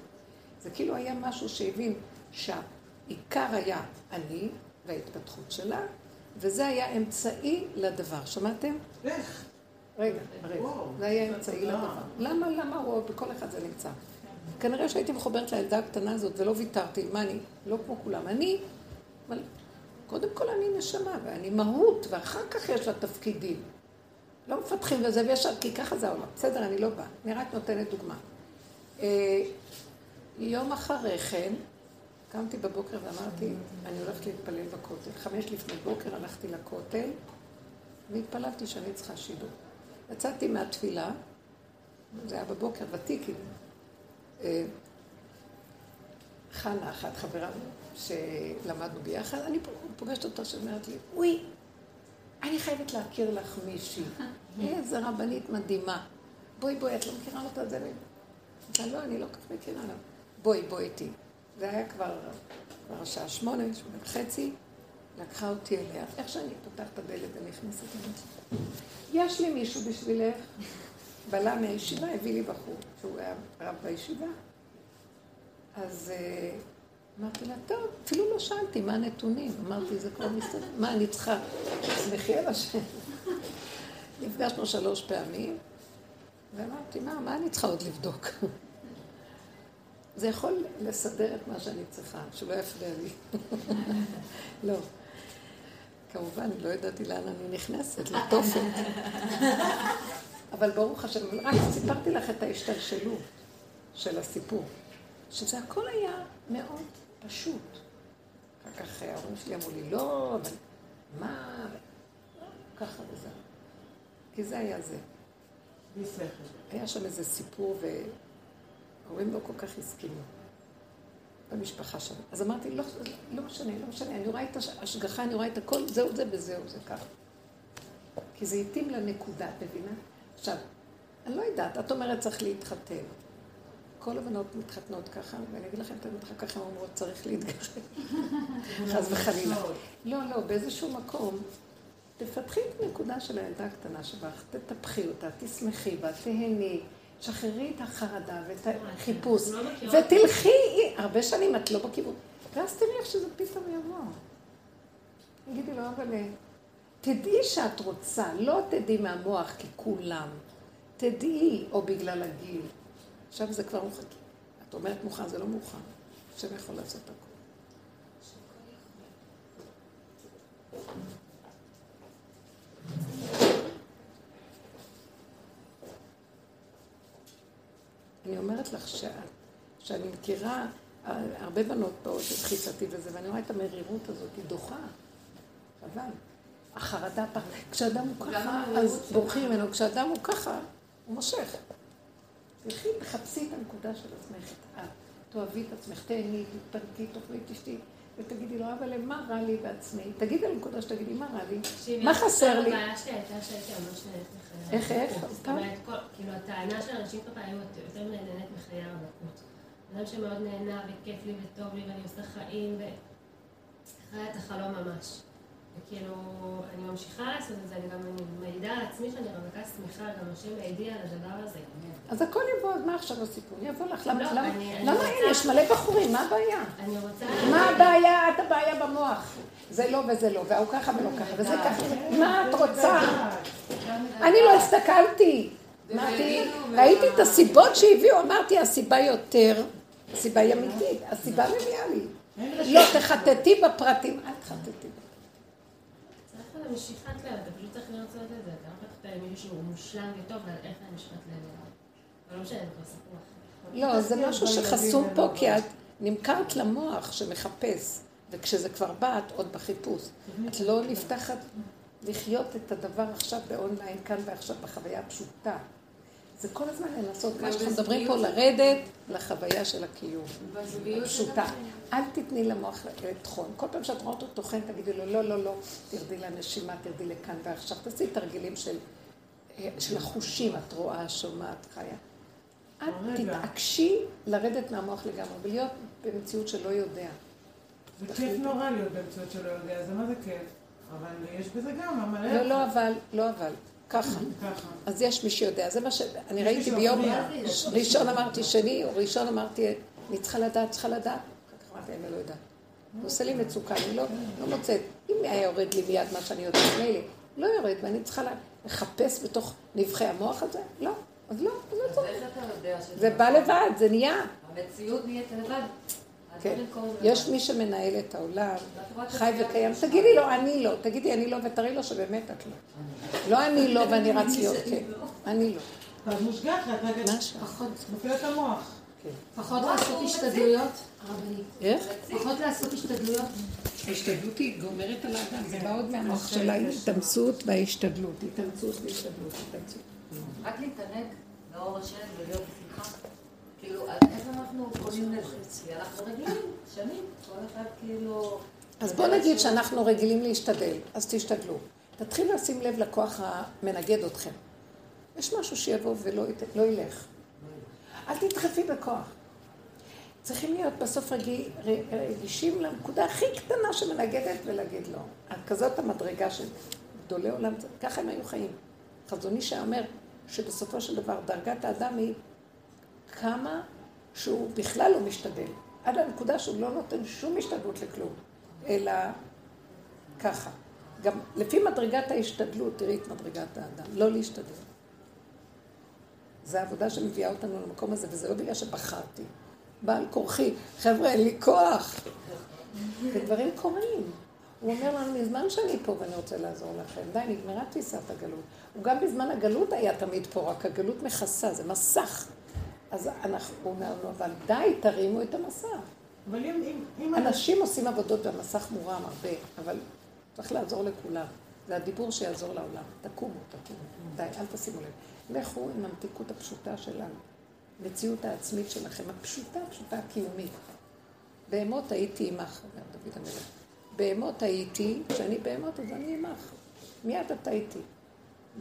זה כאילו היה משהו שהבין שהעיקר היה אני וההתפתחות שלה, וזה היה אמצעי לדבר. שמעתם? איך? רגע, רגע. זה היה אמצעי לדבר. למה, למה הוא, בכל אחד זה נמצא. כנראה שהייתי מחוברת לילדה הקטנה הזאת ולא ויתרתי, מה אני? לא כמו כולם. אני, אבל קודם כל אני נשמה ואני מהות, ואחר כך יש לה תפקידים. לא מפתחים וזה וישר, כי ככה זה העולם. בסדר, אני לא באה. אני רק נותנת דוגמה. אה, יום אחרי כן, קמתי בבוקר ואמרתי, אני הולכת להתפלל בכותל. חמש לפני בוקר הלכתי לכותל, והתפללתי שאני צריכה שידור. יצאתי מהתפילה, זה היה בבוקר, ותיקי. אה, חנה, אחת חברה שלמדנו ביחד, אני פוגשת אותה שאומרת לי, אוי, אני חייבת להכיר לך מישהי. איזה רבנית מדהימה. בואי, בואי, את לא מכירה אותה? זה אני... לא, אני לא כך מכירה לה. בואי, בואי איתי. זה היה כבר, כבר השעה שמונה, שמונה וחצי, לקחה אותי אליה. איך שאני פותחת את הדלת ונכנסת אליה. יש לי מישהו בשבילך. בלה מהישיבה הביא לי בחור, שהוא היה רב בישיבה. אז אה, אמרתי לה, טוב, אפילו לא שאלתי מה הנתונים. אמרתי, זה כבר מסתדר. מה, אני צריכה? תסמכי על השם. נפגשנו שלוש פעמים, ואמרתי, מה, מה אני צריכה עוד לבדוק? זה יכול לסדר את מה שאני צריכה, שלא יפריע לי. לא. כמובן, לא ידעתי לאן אני נכנסת, לתופת. אבל ברוך השם, רק סיפרתי לך את ההשתלשלות של הסיפור, שזה הכל היה מאוד פשוט. אחר כך ההורים שלי אמרו לי, לא, אבל מה, ככה וזהו. כי זה היה זה. היה שם איזה סיפור וההורים לא כל כך הסכימו. במשפחה שם. אז אמרתי, לא, לא משנה, לא משנה, אני רואה את ההשגחה, אני רואה את הכל, זהו זה וזהו זה ככה. כי זה התאים לנקודה, את מבינה? עכשיו, אני לא יודעת, את אומרת צריך להתחתן. כל הבנות מתחתנות ככה, ואני אגיד לכם את האמת, אחר כך הן אומרות צריך להתגרש. חס וחלילה. לא, לא, באיזשהו מקום, תפתחי את הנקודה של הילדה הקטנה שבך, תטפחי אותה, תשמחי בה, תהני, שחררי את החרדה ואת החיפוש, ותלכי, הרבה שנים את לא בכיוון, ואז תראי איך שזה פתאום יבוא. תגידי לו, אבל תדעי שאת רוצה, לא תדעי מהמוח ככולם, תדעי, או בגלל הגיל. עכשיו זה כבר מוכן. את אומרת מוכן, זה לא מוכן. השם יכול לעשות הכול. אני אומרת לך שאת, שאני מכירה הרבה בנות באות לתחיסתי וזה, ואני רואה את המרירות הזאת, היא דוחה. חבל. החרדה, כשאדם הוא ככה, אז בורחים ממנו, כשאדם הוא ככה, הוא מושך. תלכי, תחפשי את הנקודה של עצמך, את. תאהבי את עצמך, תהני, תתפרקי, תאכלי, תשתי, ותגידי לו, אבל מה רע לי בעצמי? תגידי על נקודה שתגידי, מה רע לי? מה חסר לי? הבעיה שלי הייתה שהייתי ממש נהנית איך, איך? כאילו, הטענה של אנשים ככה היו יותר נהנית מחיי הרבנות. אדם שמאוד נהנה וכיף לי וטוב לי ואני עושה חיים, וחיה את החלום ממש. וכאילו, אני ממשיכה לעשות את זה, אני גם מעידה על עצמי שאני רווקה שמחה, גם השם מעידי על הדבר הזה. אז הכל יבוא, אז מה עכשיו הסיפור? יבוא לך, למה, למה, למה אין? יש מלא בחורים, מה הבעיה? אני רוצה... מה הבעיה? את הבעיה במוח. זה לא וזה לא, והוא ככה ולא ככה, וזה ככה. מה את רוצה? אני לא הסתכלתי. אמרתי, ראיתי את הסיבות שהביאו, אמרתי, הסיבה יותר, הסיבה היא אמיתית, הסיבה מביאה לי. לא, תחטטי בפרטים, אל תחטטי. משיכת לב, אתה פשוט צריך לרצות את זה, אתה לא יכול למישהו שהוא מושלם וטוב, אבל איך אני לב אליו? אבל לא משנה, זה כבר סיפור אחר. לא, זה משהו שחסום פה, כי את נמכרת למוח שמחפש, וכשזה כבר בא, את עוד בחיפוש. את לא נפתחת לחיות את הדבר עכשיו באונליין, כאן ועכשיו, בחוויה הפשוטה. זה כל הזמן לנסות, מה שאנחנו מדברים פה, לרדת לחוויה של הקיום. הפשוטה. אל תתני למוח לטחון. כל פעם שאת רואה אותו טוחן, תגידי לו, לא, לא, לא, תרדי לנשימה, תרדי לכאן ועכשיו. תעשי תרגילים של, של החושים, את רואה, שומעת, חיה. אל תתעקשי לרדת מהמוח לגמרי, ולהיות במציאות שלא יודע. זה כיף נורא להיות במציאות שלא יודע, זה מה זה כיף. אבל יש בזה גם המלא... לא, לא אבל, לא אבל. ככה. אז יש מי שיודע. זה מה שאני ראיתי ביום ראשון אמרתי שני, או ראשון אמרתי, אני צריכה לדעת, צריכה לדעת. אחר כך אמרתי, אני לא יודעת. זה עושה לי מצוקה, אני לא, לא מוצאת. אם היה יורד לי מיד מה שאני יודעת, מילא, לא יורד, ואני צריכה לחפש בתוך נבחי המוח הזה? לא. אז לא, אז לא צריך. זה בא לבד, זה נהיה. המציאות נהיית לבד. כן, יש מי שמנהל את העולם, חי וקיים. תגידי לו, אני לא. תגידי, אני לא, ותראי לו שבאמת את לא. לא אני לא ואני רץ להיות כן. אני לא. את מושגחת, פחות. מפעיל את המוח. פחות לעשות השתדלויות, איך? פחות לעשות השתדלויות. ההשתדלות היא גומרת על האדם, זה בא עוד מהמוח של ההתאמצות וההשתדלות. התאמצות והשתדלות, התאמצות. רק להתענג לאור השם ולהיות בשמחה. כאילו, איך אנחנו קונים לזה? אנחנו רגילים, שנים, כל אחד כאילו... אז בוא נגיד שאנחנו רגילים להשתדל, אז תשתדלו. תתחילו לשים לב לכוח המנגד אתכם. יש משהו שיבוא ולא לא ילך. אל תדחפי בכוח. צריכים להיות בסוף רגישים לנקודה הכי קטנה שמנגדת ולהגיד לא. כזאת המדרגה של גדולי עולם, ככה הם היו חיים. חזון איש היה אומר שבסופו של דבר דרגת האדם היא כמה שהוא בכלל לא משתדל. עד הנקודה שהוא לא נותן שום השתדלות לכלום, אלא ככה. גם לפי מדרגת ההשתדלות, תראי את מדרגת האדם, לא להשתדל. זו העבודה שמביאה אותנו למקום הזה, וזה לא בגלל שבחרתי. בעל כורחי, חבר'ה, אין לי כוח. ודברים קורים. הוא אומר לנו, מזמן שאני פה ואני רוצה לעזור לכם. די, נגמרה תפיסת הגלות. הוא גם בזמן הגלות היה תמיד פה, רק הגלות מכסה, זה מסך. אז אנחנו, הוא אומר לנו, אבל די, תרימו את המסך. אבל אם... אם, אם אנשים עושים עבודות והמסך מורם הרבה, אבל צריך לעזור לכולם. זה הדיבור שיעזור לעולם. תקומו, תקומו. די, אל תשימו לב. לכו עם המתיקות הפשוטה שלנו. מציאות העצמית שלכם, הפשוטה, הפשוטה הקיומית. בהמות הייתי עמך, אומר דוד המלך. בהמות הייתי, כשאני בהמות אז אני עמך. מיד אתה איתי.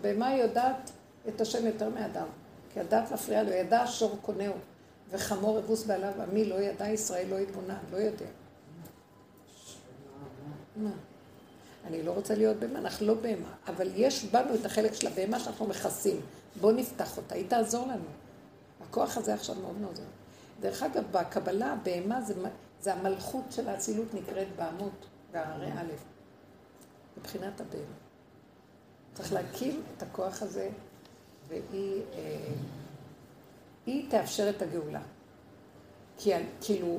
בהמה יודעת את השם יותר מאדם. כי הדעת מפריעה לו, ידע שור קונהו, וחמור אבוס בעליו עמי לא ידע ישראל לא יתבונן, לא יודע. מה? אני לא רוצה להיות בהמה, אנחנו לא בהמה, אבל יש בנו את החלק של הבהמה שאנחנו מכסים. בואו נפתח אותה, היא תעזור לנו. הכוח הזה עכשיו מאוד מאוד עוזר. דרך אגב, בקבלה, בהמה זה, זה המלכות של האצילות נקראת בעמות, בהרי א', מבחינת הבהמה. צריך להקים את הכוח הזה, והיא אה, היא תאפשר את הגאולה. כי כאילו,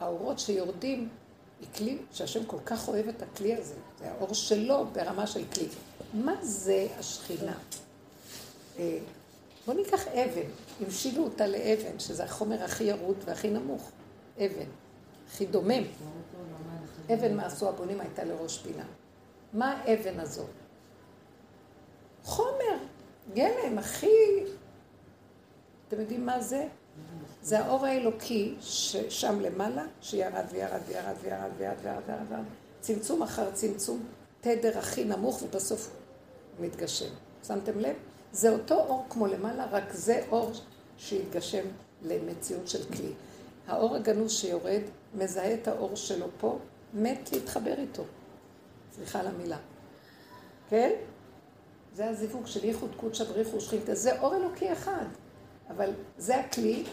האורות שיורדים, היא כלי שהשם כל כך אוהב את הכלי הזה, זה האור שלו ברמה של כלי. מה זה השכינה? אה, בואו ניקח אבן, המשילו אותה לאבן, שזה החומר הכי ירוד והכי נמוך, אבן, הכי דומם. אבן מה עשו הבונים הייתה לראש פינה. מה האבן הזו? חומר, גלם, הכי... אתם יודעים מה זה? זה האור האלוקי ששם למעלה, שירד וירד וירד וירד וירד וירד וירד צמצום אחר צמצום, תדר הכי נמוך ובסוף מתגשם. שמתם לב? זה אותו אור כמו למעלה, רק זה אור שהתגשם למציאות של כלי. האור הגנוז שיורד, מזהה את האור שלו פה, מת להתחבר איתו. סליחה על המילה. כן? זה הזיווג של ייחוד קודשא בריחו שכינתא, זה אור אלוקי אחד. אבל זה הכלי,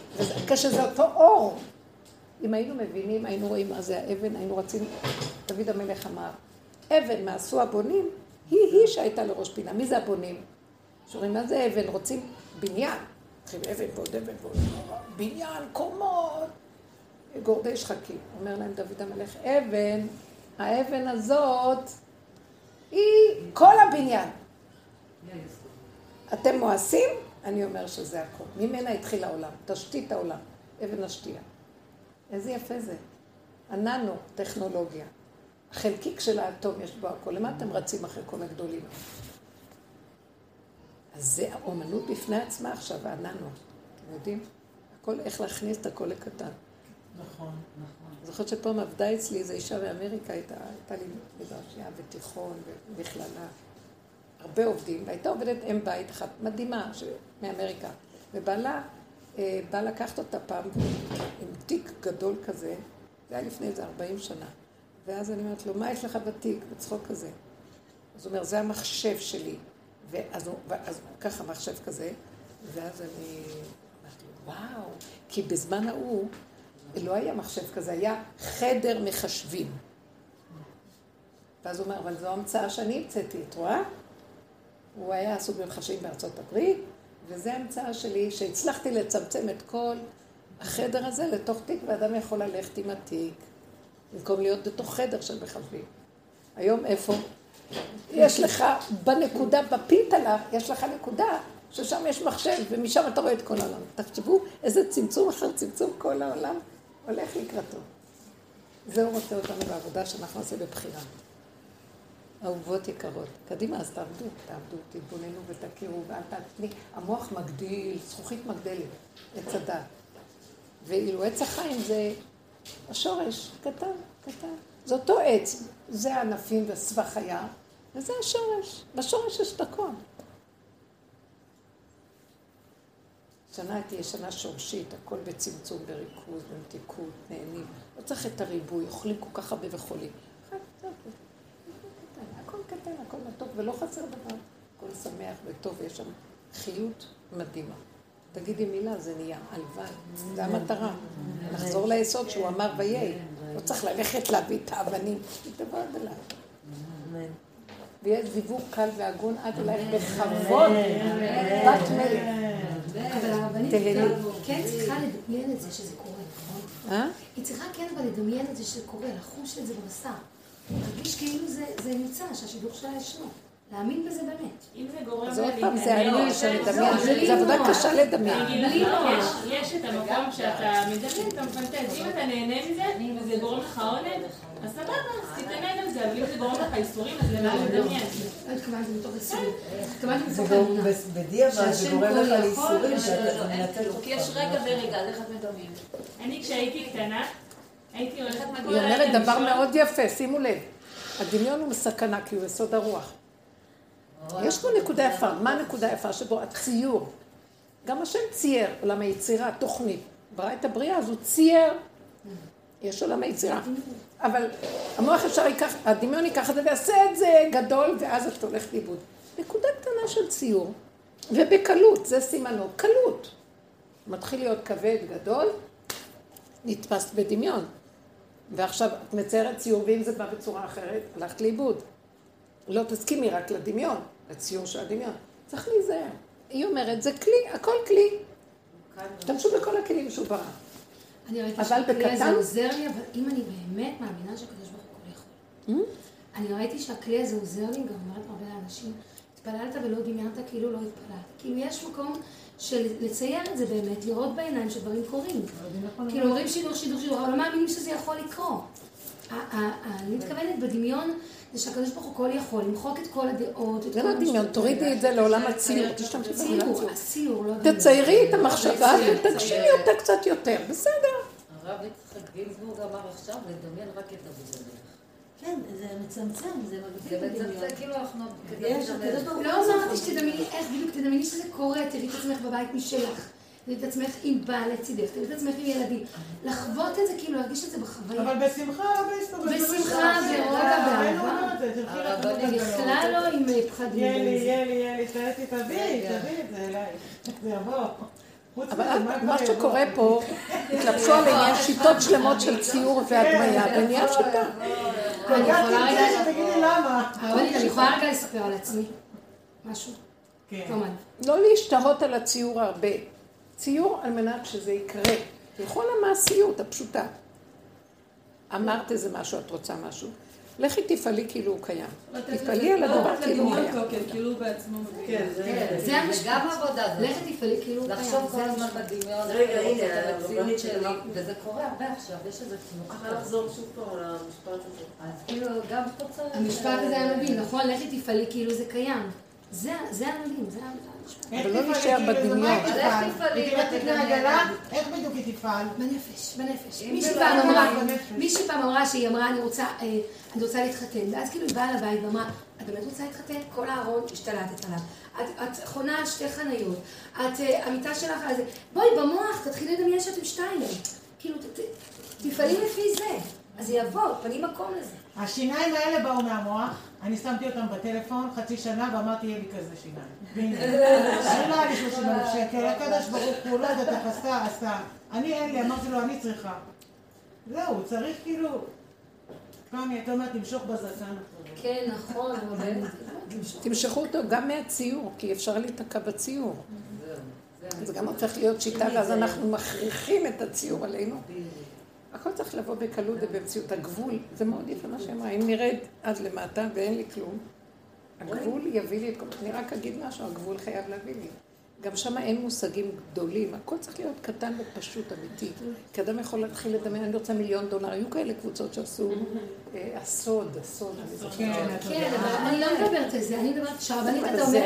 כשזה אותו אור. אם היינו מבינים, היינו רואים מה זה האבן, היינו רצים, דוד המלך אמר, אבן מעשו הבונים, היא היא שהייתה לראש פינה. מי זה הבונים? שואלים, מה זה אבן? רוצים בניין. צריכים אבן ועוד אבן ועוד בניין, קומות, גורדי שחקים. אומר להם דוד המלך, אבן, האבן הזאת היא כל הבניין. אתם מואסים? אני אומר שזה הכל. ממנה התחיל העולם, תשתית העולם, אבן השתייה. איזה יפה זה. הננו, טכנולוגיה. החלקיק של האטום יש בו הכל. למה אתם רצים אחרי כל הגדולים? אז זה האומנות בפני עצמה עכשיו, הננו. אתם יודעים? הכל, איך להכניס את הכל לקטן. נכון, נכון. זוכרת שפעם עבדה אצלי איזו אישה באמריקה, הייתה, הייתה לי מדרשייה בתיכון ובמכללה. הרבה עובדים, והייתה עובדת אם בית אחת מדהימה ש... מאמריקה. ובעלה אה, בא לקחת אותה פעם עם תיק גדול כזה, זה היה לפני איזה 40 שנה. ואז אני אומרת לו, מה יש לך בתיק? בצחוק כזה. אז הוא אומר, זה המחשב שלי. ואז הוא, ואז ככה מחשב כזה, ואז אני אמרתי לו, וואו, כי בזמן ההוא לא היה מחשב כזה, היה חדר מחשבים. ואז הוא אומר, אבל זו המצאה שאני המצאתי, את רואה? הוא היה עסוק במחשבים בארצות הברית, וזו המצאה שלי, שהצלחתי לצמצם את כל החדר הזה לתוך תיק, ואדם יכול ללכת עם התיק, במקום להיות בתוך חדר של מחשבים. היום איפה? יש לך בנקודה, בפיתלה, יש לך נקודה ששם יש מחשב, ומשם אתה רואה את כל העולם. תחשבו איזה צמצום אחר צמצום כל העולם הולך לקראתו. זה הוא רוצה אותנו בעבודה שאנחנו נעשה בבחירה. אהובות יקרות, קדימה, אז תעבדו, תעבדו, תתבוננו ותכירו, ואל תעצמי. המוח מגדיל, זכוכית מגדלת, עץ הדת. ואילו עץ החיים זה השורש, קטן, קטן. זה אותו עץ, זה הענפים וסבך היער, וזה השורש. בשורש יש את הכל. שנה תהיה שנה שורשית, הכל בצמצום, בריכוז, במתיקות, נהנים. לא צריך את הריבוי, אוכלים כל כך הרבה וחולים. הכל מתוק, ולא חסר דבר. הכל שמח וטוב, ויש שם חיות מדהימה. תגידי מילה, זה נהיה, הלוואי. זה המטרה. לחזור ליסוד שהוא אמר ויהי. לא צריך ללכת להביא את האבנים, היא תבוא עד אליי. ויהיה זיווג קל והגון עד אלייך בכבוד, בת מלך. אבל הרבנית. כן צריכה לדמיין את זה שזה קורה, נכון? אה? היא צריכה כן אבל לדמיין את זה שזה קורה, לחוש את זה בבשר. להרגיש כאילו זה זה נמצא, שהשידור שלה ישנו. להאמין בזה באמת. אם זה גורם אז עוד פעם, זה אני זה- לא, זה בלי זה עבודה. קשה לדמיין. יש- יש את המקום שאתה מדמיין, אתה מפנטז, אם אתה נהנה מזה, וזה גורם לך עונג, אז סבבה, אז תתענג על זה, אבל אם זה גורם לך איסורים, אז למה לדמיין? לא התכוונתי מתוך הסיום. התכוונתי זה מתוך גם האמונה. בדיעבד, זה גורם לך אבל שאתה לא, מנתק יש רגע ורגע, אז איך את מדמיינת? אני כשהייתי קטנה, היא אומרת דבר. מאוד יפה, שימו לב. הדמיון הוא סכנה, כי הוא יסוד הרוח. יש פה נקודה יפה. מה הנקודה היפה שבו? הציור. גם השם צייר עולם היצירה, תוכנית. ברא את הבריאה, אז הוא צייר. יש עולם היצירה. אבל המוח אפשר ייקח, הדמיון ייקח את זה ויעשה את זה גדול, ואז את הולכת לאיבוד. נקודה קטנה של ציור, ובקלות, זה סימנו, קלות. מתחיל להיות כבד, גדול, נתפס בדמיון. ועכשיו את מציירת ציור, ואם זה בא בצורה אחרת, הלכת לאיבוד. לא תסכימי רק לדמיון, לציור של הדמיון. צריך להיזהר. היא אומרת, זה כלי, הכל כלי. תשתמשו בכל הכלים שהוא ברא. אני ראיתי שהכלי הזה? עוזר לי, אבל אם אני באמת מאמינה שהקדוש ברוך הוא יכול. אני ראיתי שהכלי הזה עוזר לי, גם אומרת הרבה לאנשים, התפללת ולא דמיינת כאילו לא התפללת. כאילו יש מקום של לצייר את זה באמת, לראות בעיניים שדברים קורים. כאילו אומרים שידור, שידור, שידור, אבל לא מאמינים שזה יכול לקרות. ה- ה- ה- אני מתכוונת בדמיון, זה שהקדוש ברוך הוא כל יכול, למחוק את כל הדעות, את זה כל לא דמיון. תורידי את זה לעולם הציור, ציור, ציור. הציור, לא הדמיון. תציירי את המחשבה ותגשימי אותה קצת יותר, בסדר. הרב יצחק גינזבורג אמר עכשיו לדמיין רק את זמיר. כן, זה מצמצם, זה זה מגדיל מצמצם, בדמיון. כאילו אנחנו... יש, הקדוש ברוך הוא לא אמרתי שתדמייני איך בדיוק, תדמייני שזה קורה, תראי את עצמך בבית משלך. תראי את עצמך עם בעל לצידך, תראי את עצמך עם ילדים. לחוות את זה, כאילו להרגיש את זה בחוויה. אבל בשמחה, לא בהסתובבות. בשמחה, ברוגע, באהבה. בכלל לא עם פחדים. יהיה לי, וזה. יהיה לי, יהיה לי, תעשי, תביאי, תביאי את זה אליי. זה יבוא. אבל מה שקורה? פה, התלבשו על עניין שיטות שלמות של ציור והדמיה, ונהיה שיטה. אני יכולה רגע... שתגידי למה. הרבנית, אני יכולה רגע לספר על עצמי. משהו? כן. כמובן. לא להשתהות על הציור הרבה. ציור על מנת שזה יקרה. תלכו למעשיות הפשוטה. אמרת איזה משהו, את רוצה משהו? לכי תפעלי כאילו הוא קיים. תפעלי על הדבר כאילו הוא קיים. כאילו הוא בעצמו מביא. כן, זה... כן, זה גם עבודה. לכי תפעלי כאילו הוא קיים. לחשוב כל זה הזמן. בדמיון, רגע, הנה, הרבנית שלי. וזה קורה הרבה עכשיו, יש איזה תנועה. צריכה לחזור שוב פעם על המשפט הזה. אז כאילו, גם פה צריך... המשפט הזה היה מדהים, נכון? לכי תפעלי כאילו זה קיים. זה זה המדהים, זה המשפט. לא תפעלי, להישאר כאילו, בדמיון. אבל איך? תפעלי היא תקנה עגלה? בדיוק היא תפעל? בנפש, בנפש. מישהי פעם לא אמרה. מישהי פעם אמרה שהיא אמרה, אני רוצה, אה, אני רוצה להתחתן. ואז כאילו היא באה לבית ואמרה, את באמת רוצה להתחתן? כל הארון השתלטת עליו. את, את חונה על שתי חניות. את, אה, המיטה שלך על זה. בואי, במוח, תתחילי לדמיין שאתם שתיים. כאילו, תפעלי לפי זה. אז זה יבוא, פנים מקום לזה. השיניים האלה באו מהמוח, אני שמתי אותם בטלפון חצי שנה ואמרתי, יהיה לי כזה שיניים. והנה, אני לא היה לי 30 אלף שקל, הקדוש ברוך הוא, לא יודעת איך עשה, עשה. אני אין לי, אמרתי לו, אני צריכה. זהו, צריך כאילו... פעם היא הייתה אומרת, תמשוך בזקן. כן, נכון. תמשכו אותו גם מהציור, כי אפשר להיתקע בציור. זה גם הופך להיות שיטה, ואז אנחנו מכריחים את הציור עלינו. הכל צריך לבוא בקלות ובמציאות. הגבול, זה מאוד יפה מה שאמרה, אם נרד עד למטה ואין לי כלום, הגבול יביא לי את כל... אני רק אגיד משהו, הגבול חייב להביא לי. גם שם אין מושגים גדולים, הכל צריך להיות קטן ופשוט, אמיתי. כי אדם יכול להתחיל לדמיין, אני רוצה מיליון דולר. היו כאלה קבוצות שעשו אה, הסוד, הסוד, אני זוכרת. כן, אבל אני לא מדברת על זה, אני מדברת שהרבנית, אתה אומר,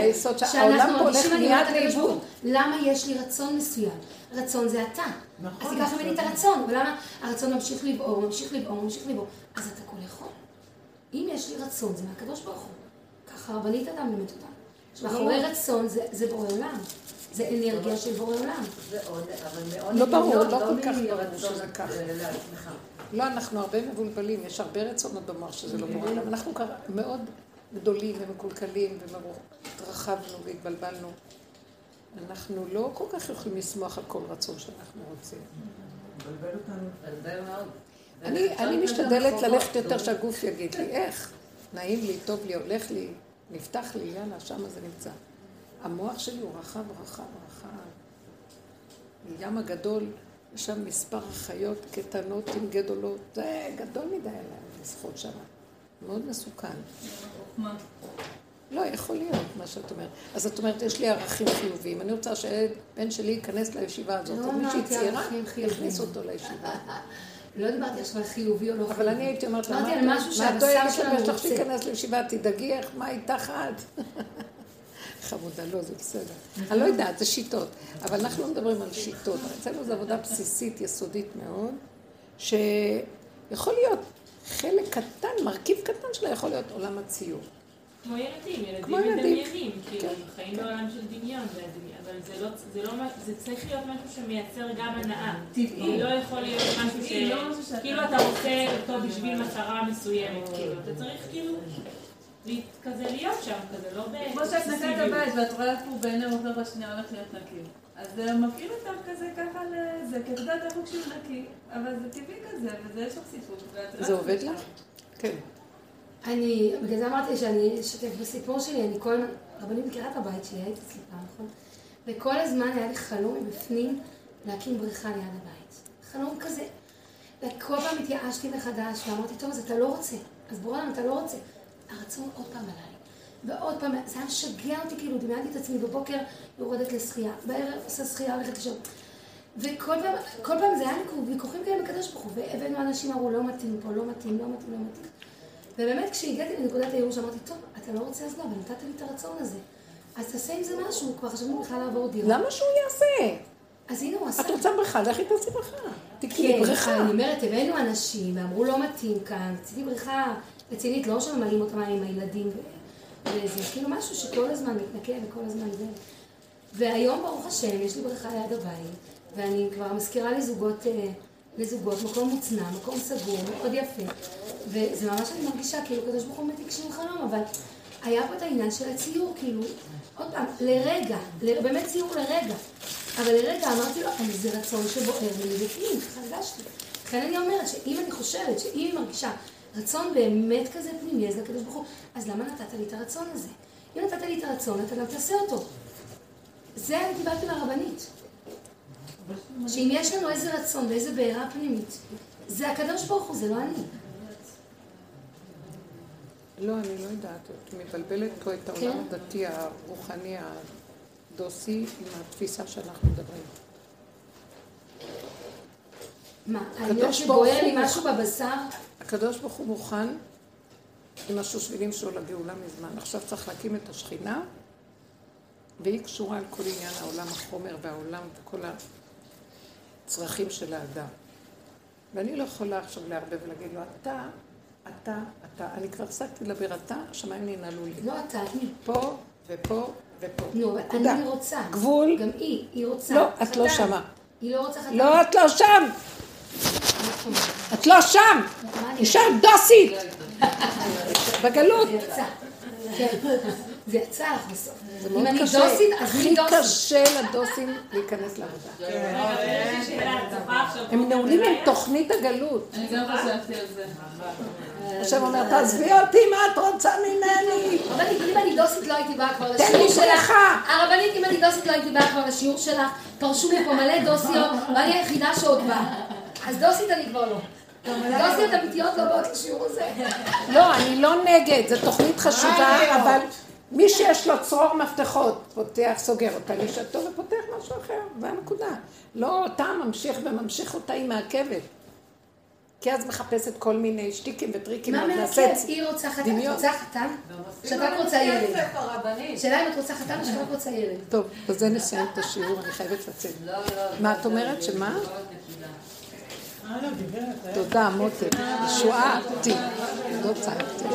שאנחנו מרגישים, אני אומרת לקדוש למה יש לי רצון מסוים? רצון זה אתה. נכון, אז תיקח ממני את הרצון, ולמה הרצון ממשיך לבעור, ממשיך לבעור, ממשיך לבעור, אז אתה כל יכול. אם יש לי רצון, זה מהקדוש ברוך הוא. ככה הרבנית אדם לימד אותה. מאחורי רצון זה- זה בורא עולם. זה אנרגיה של בורא עולם. לא ברור, דמיון, לא כל כך ברור שזה ככה. לא, אנחנו הרבה מבולבלים, יש הרבה רצונות במוח שזה לא בורא עולם. אנחנו מאוד גדולים ומקולקלים והתרחבנו והתבלבלנו. אנחנו לא כל כך יכולים לשמוח על כל רצון שאנחנו רוצים. מבלבל אותנו. מבלבל מאוד. אני, משתדלת ללכת יותר. שהגוף יגיד לי, איך? נעים לי, טוב לי, הולך לי, נפתח לי, יאללה, שמה זה נמצא. המוח שלי הוא רחב, רחב, רחב. ים הגדול, יש שם מספר החיות קטנות עם גדולות, זה גדול מדי עליי לשחות שם. מאוד מסוכן. לא, יכול להיות מה שאת אומרת. אז את אומרת, יש לי ערכים חיוביים. אני רוצה שהבן שלי ייכנס לישיבה הזאת. לא אמרתי צעירה. יכניס אותו לישיבה. לא דיברתי עכשיו על חיובי או לא חיובי. אבל אני הייתי אומרת לה, אמרתי על מה משהו מה שהבשר שלנו לבן שלך רוצה. שייכנס לישיבה, תדאגי איך, מה איתך את? חמודה, לא, זה בסדר. אני לא יודעת, זה שיטות. אבל אנחנו לא מדברים על שיטות. אצלנו זו עבודה בסיסית, יסודית מאוד, שיכול להיות חלק קטן, מרכיב קטן שלה יכול להיות עולם הציור. כמו ילדים, ילדים כמו ילדים. מדמיינים, כאילו, כן, חיים בעולם של דמיון, אבל זה לא, זה לא, זה צריך להיות משהו שמייצר גם הנאה. טבעי. לא יכול להיות משהו ש... לא משהו שאתה- כאילו אתה רוצה אותו בשביל מטרה מסוימת, כאילו, אתה צריך כאילו, כזה להיות שם, כזה, לא כמו שאת נקעת באקסקסיביות. בית ואת רואה הוא בעיני עובר בשנייה הולך להיות נקי. אז זה מפעיל אותך כזה ככה לזה, כי את יודעת איך הוא כשהוא נקי, אבל זה טבעי כזה, וזה יש לך סיפור. זה עובד. לך? כן. אני, בגלל זה אמרתי שאני אשתף בסיפור שלי, אני כל הזמן, רבנית מכירה את הבית שלי, הייתי פעם, נכון? וכל הזמן היה לי חלום מבפנים להקים בריכה ליד הבית. חלום כזה. וכל פעם התייאשתי מחדש, ואמרתי, טוב, אז אתה לא רוצה. אז בורא עולם, אתה לא רוצה. הרצון עוד פעם עליי. ועוד פעם, זה היה משגע אותי, כאילו, דמיינתי את עצמי בבוקר, יורדת לשחייה, בערב עושה שחייה, הולכת לישון. וכל פעם, כל פעם זה היה לי ויכוחים כאלה בקדוש ברוך הוא, והבאנו אנשים אמרו, לא מתאים פה, לא מתאים, לא מתאים, לא מתאים. ובאמת כשהגעתי לנקודת הייאוש אמרתי, טוב, אתה לא רוצה אז לא, אבל נתת לי את הרצון הזה. אז תעשה עם זה משהו, כבר חשבנו בכלל לעבור דירה. למה שהוא יעשה? אז הנה הוא עשה. את רוצה בריכה, לכי תעשי בריכה. תקני כן, בריכה. אני אומרת, הבאנו אנשים ואמרו לא מתאים כאן, רציתי בריכה רצינית, לא שממלאים אותה מים עם הילדים וזה כאילו משהו שכל הזמן מתנקה וכל הזמן זה. והיום ברוך השם יש לי בריכה ליד הבית, ואני כבר מזכירה לזוגות, אה, לזוגות, מקום מוצנע, מקום סגור, מאוד יפה. וזה ממש אני מרגישה כאילו הקדוש ברוך הוא באמת הגשים חלום, אבל היה פה את העניין של הציור, כאילו, עוד פעם, לרגע, ל- באמת ציור לרגע. אבל לרגע אמרתי לו, אני זה רצון שבוער לי ככה הרגשתי. לכן אני אומרת שאם אני חושבת, שאם היא מרגישה רצון באמת כזה פנימי, אז לקדוש ברוך הוא, אז למה נתת לי את הרצון הזה? אם נתת לי את הרצון, אתה גם תעשה אותו. זה אני דיברתי מהרבנית. שאם יש לנו איזה רצון ואיזה בעירה פנימית, זה הקדוש ברוך הוא, זה לא אני. לא, אני לא יודעת. את מבלבלת פה את העולם כן. הדתי, הרוחני, הדוסי, עם התפיסה שאנחנו מדברים. מה, ברוך שבוער לי משהו בבשר? הקדוש ברוך הוא מוכן עם השושבינים שלו לגאולה מזמן. עכשיו צריך להקים את השכינה, והיא קשורה על כל עניין העולם החומר והעולם וכל הצרכים של האדם. ואני לא יכולה עכשיו לערבב ולהגיד לו, אתה, אתה, אתה. אני כבר הפסקתי לדבר אתה, השמיים ננעלו לי. לא אתה, היא. פה ופה ופה. נו, נקודה. אני רוצה. גבול. גם היא, היא רוצה. לא, את לא. שמה. היא לא רוצה חתן. לא, את לא שם! את לא שם! נשאר דוסית! בגלות. זה יצא. כן. זה יצא לך בסוף. זה אם מאוד אני קשה. הכי. קשה לדוסים להיכנס לעבודה. צריכה עכשיו... הם נעולים עם תוכנית הגלות. אני גם חשבתי על זה. השם אומר, תעזבי אותי, מה את רוצה ממני? אם אני דוסית לא הייתי באה כבר תן לשיעור לי שלך. הרבנית, אם אני דוסית לא הייתי באה כבר לשיעור שלך. פרשו לי פה מלא דוסיות, ואני היחידה שעוד באה. אז דוסית אני כבר לא. דוסיות אמיתיות לא באות לשיעור הזה. לא, אני לא נגד, זו תוכנית חשובה, אבל מי שיש לו צרור מפתחות, פותח, סוגר אותה לשעתו ופותח משהו אחר, זה הנקודה. לא אתה ממשיך וממשיך אותה, היא מעכבת. כי אז מחפשת כל מיני שטיקים וטריקים. מה מעכב? היא רוצה חתן, את. רוצה חתן? שאת רק רוצה ילד. שאלה אם את רוצה חתן או שאת רק רוצה ילד. טוב, בזה נסיים את השיעור, אני חייבת לצאת. לא, לא. מה את אומרת? שמה? הלאה, גברת. תודה, מותק. ישועתי. לא צעקתי.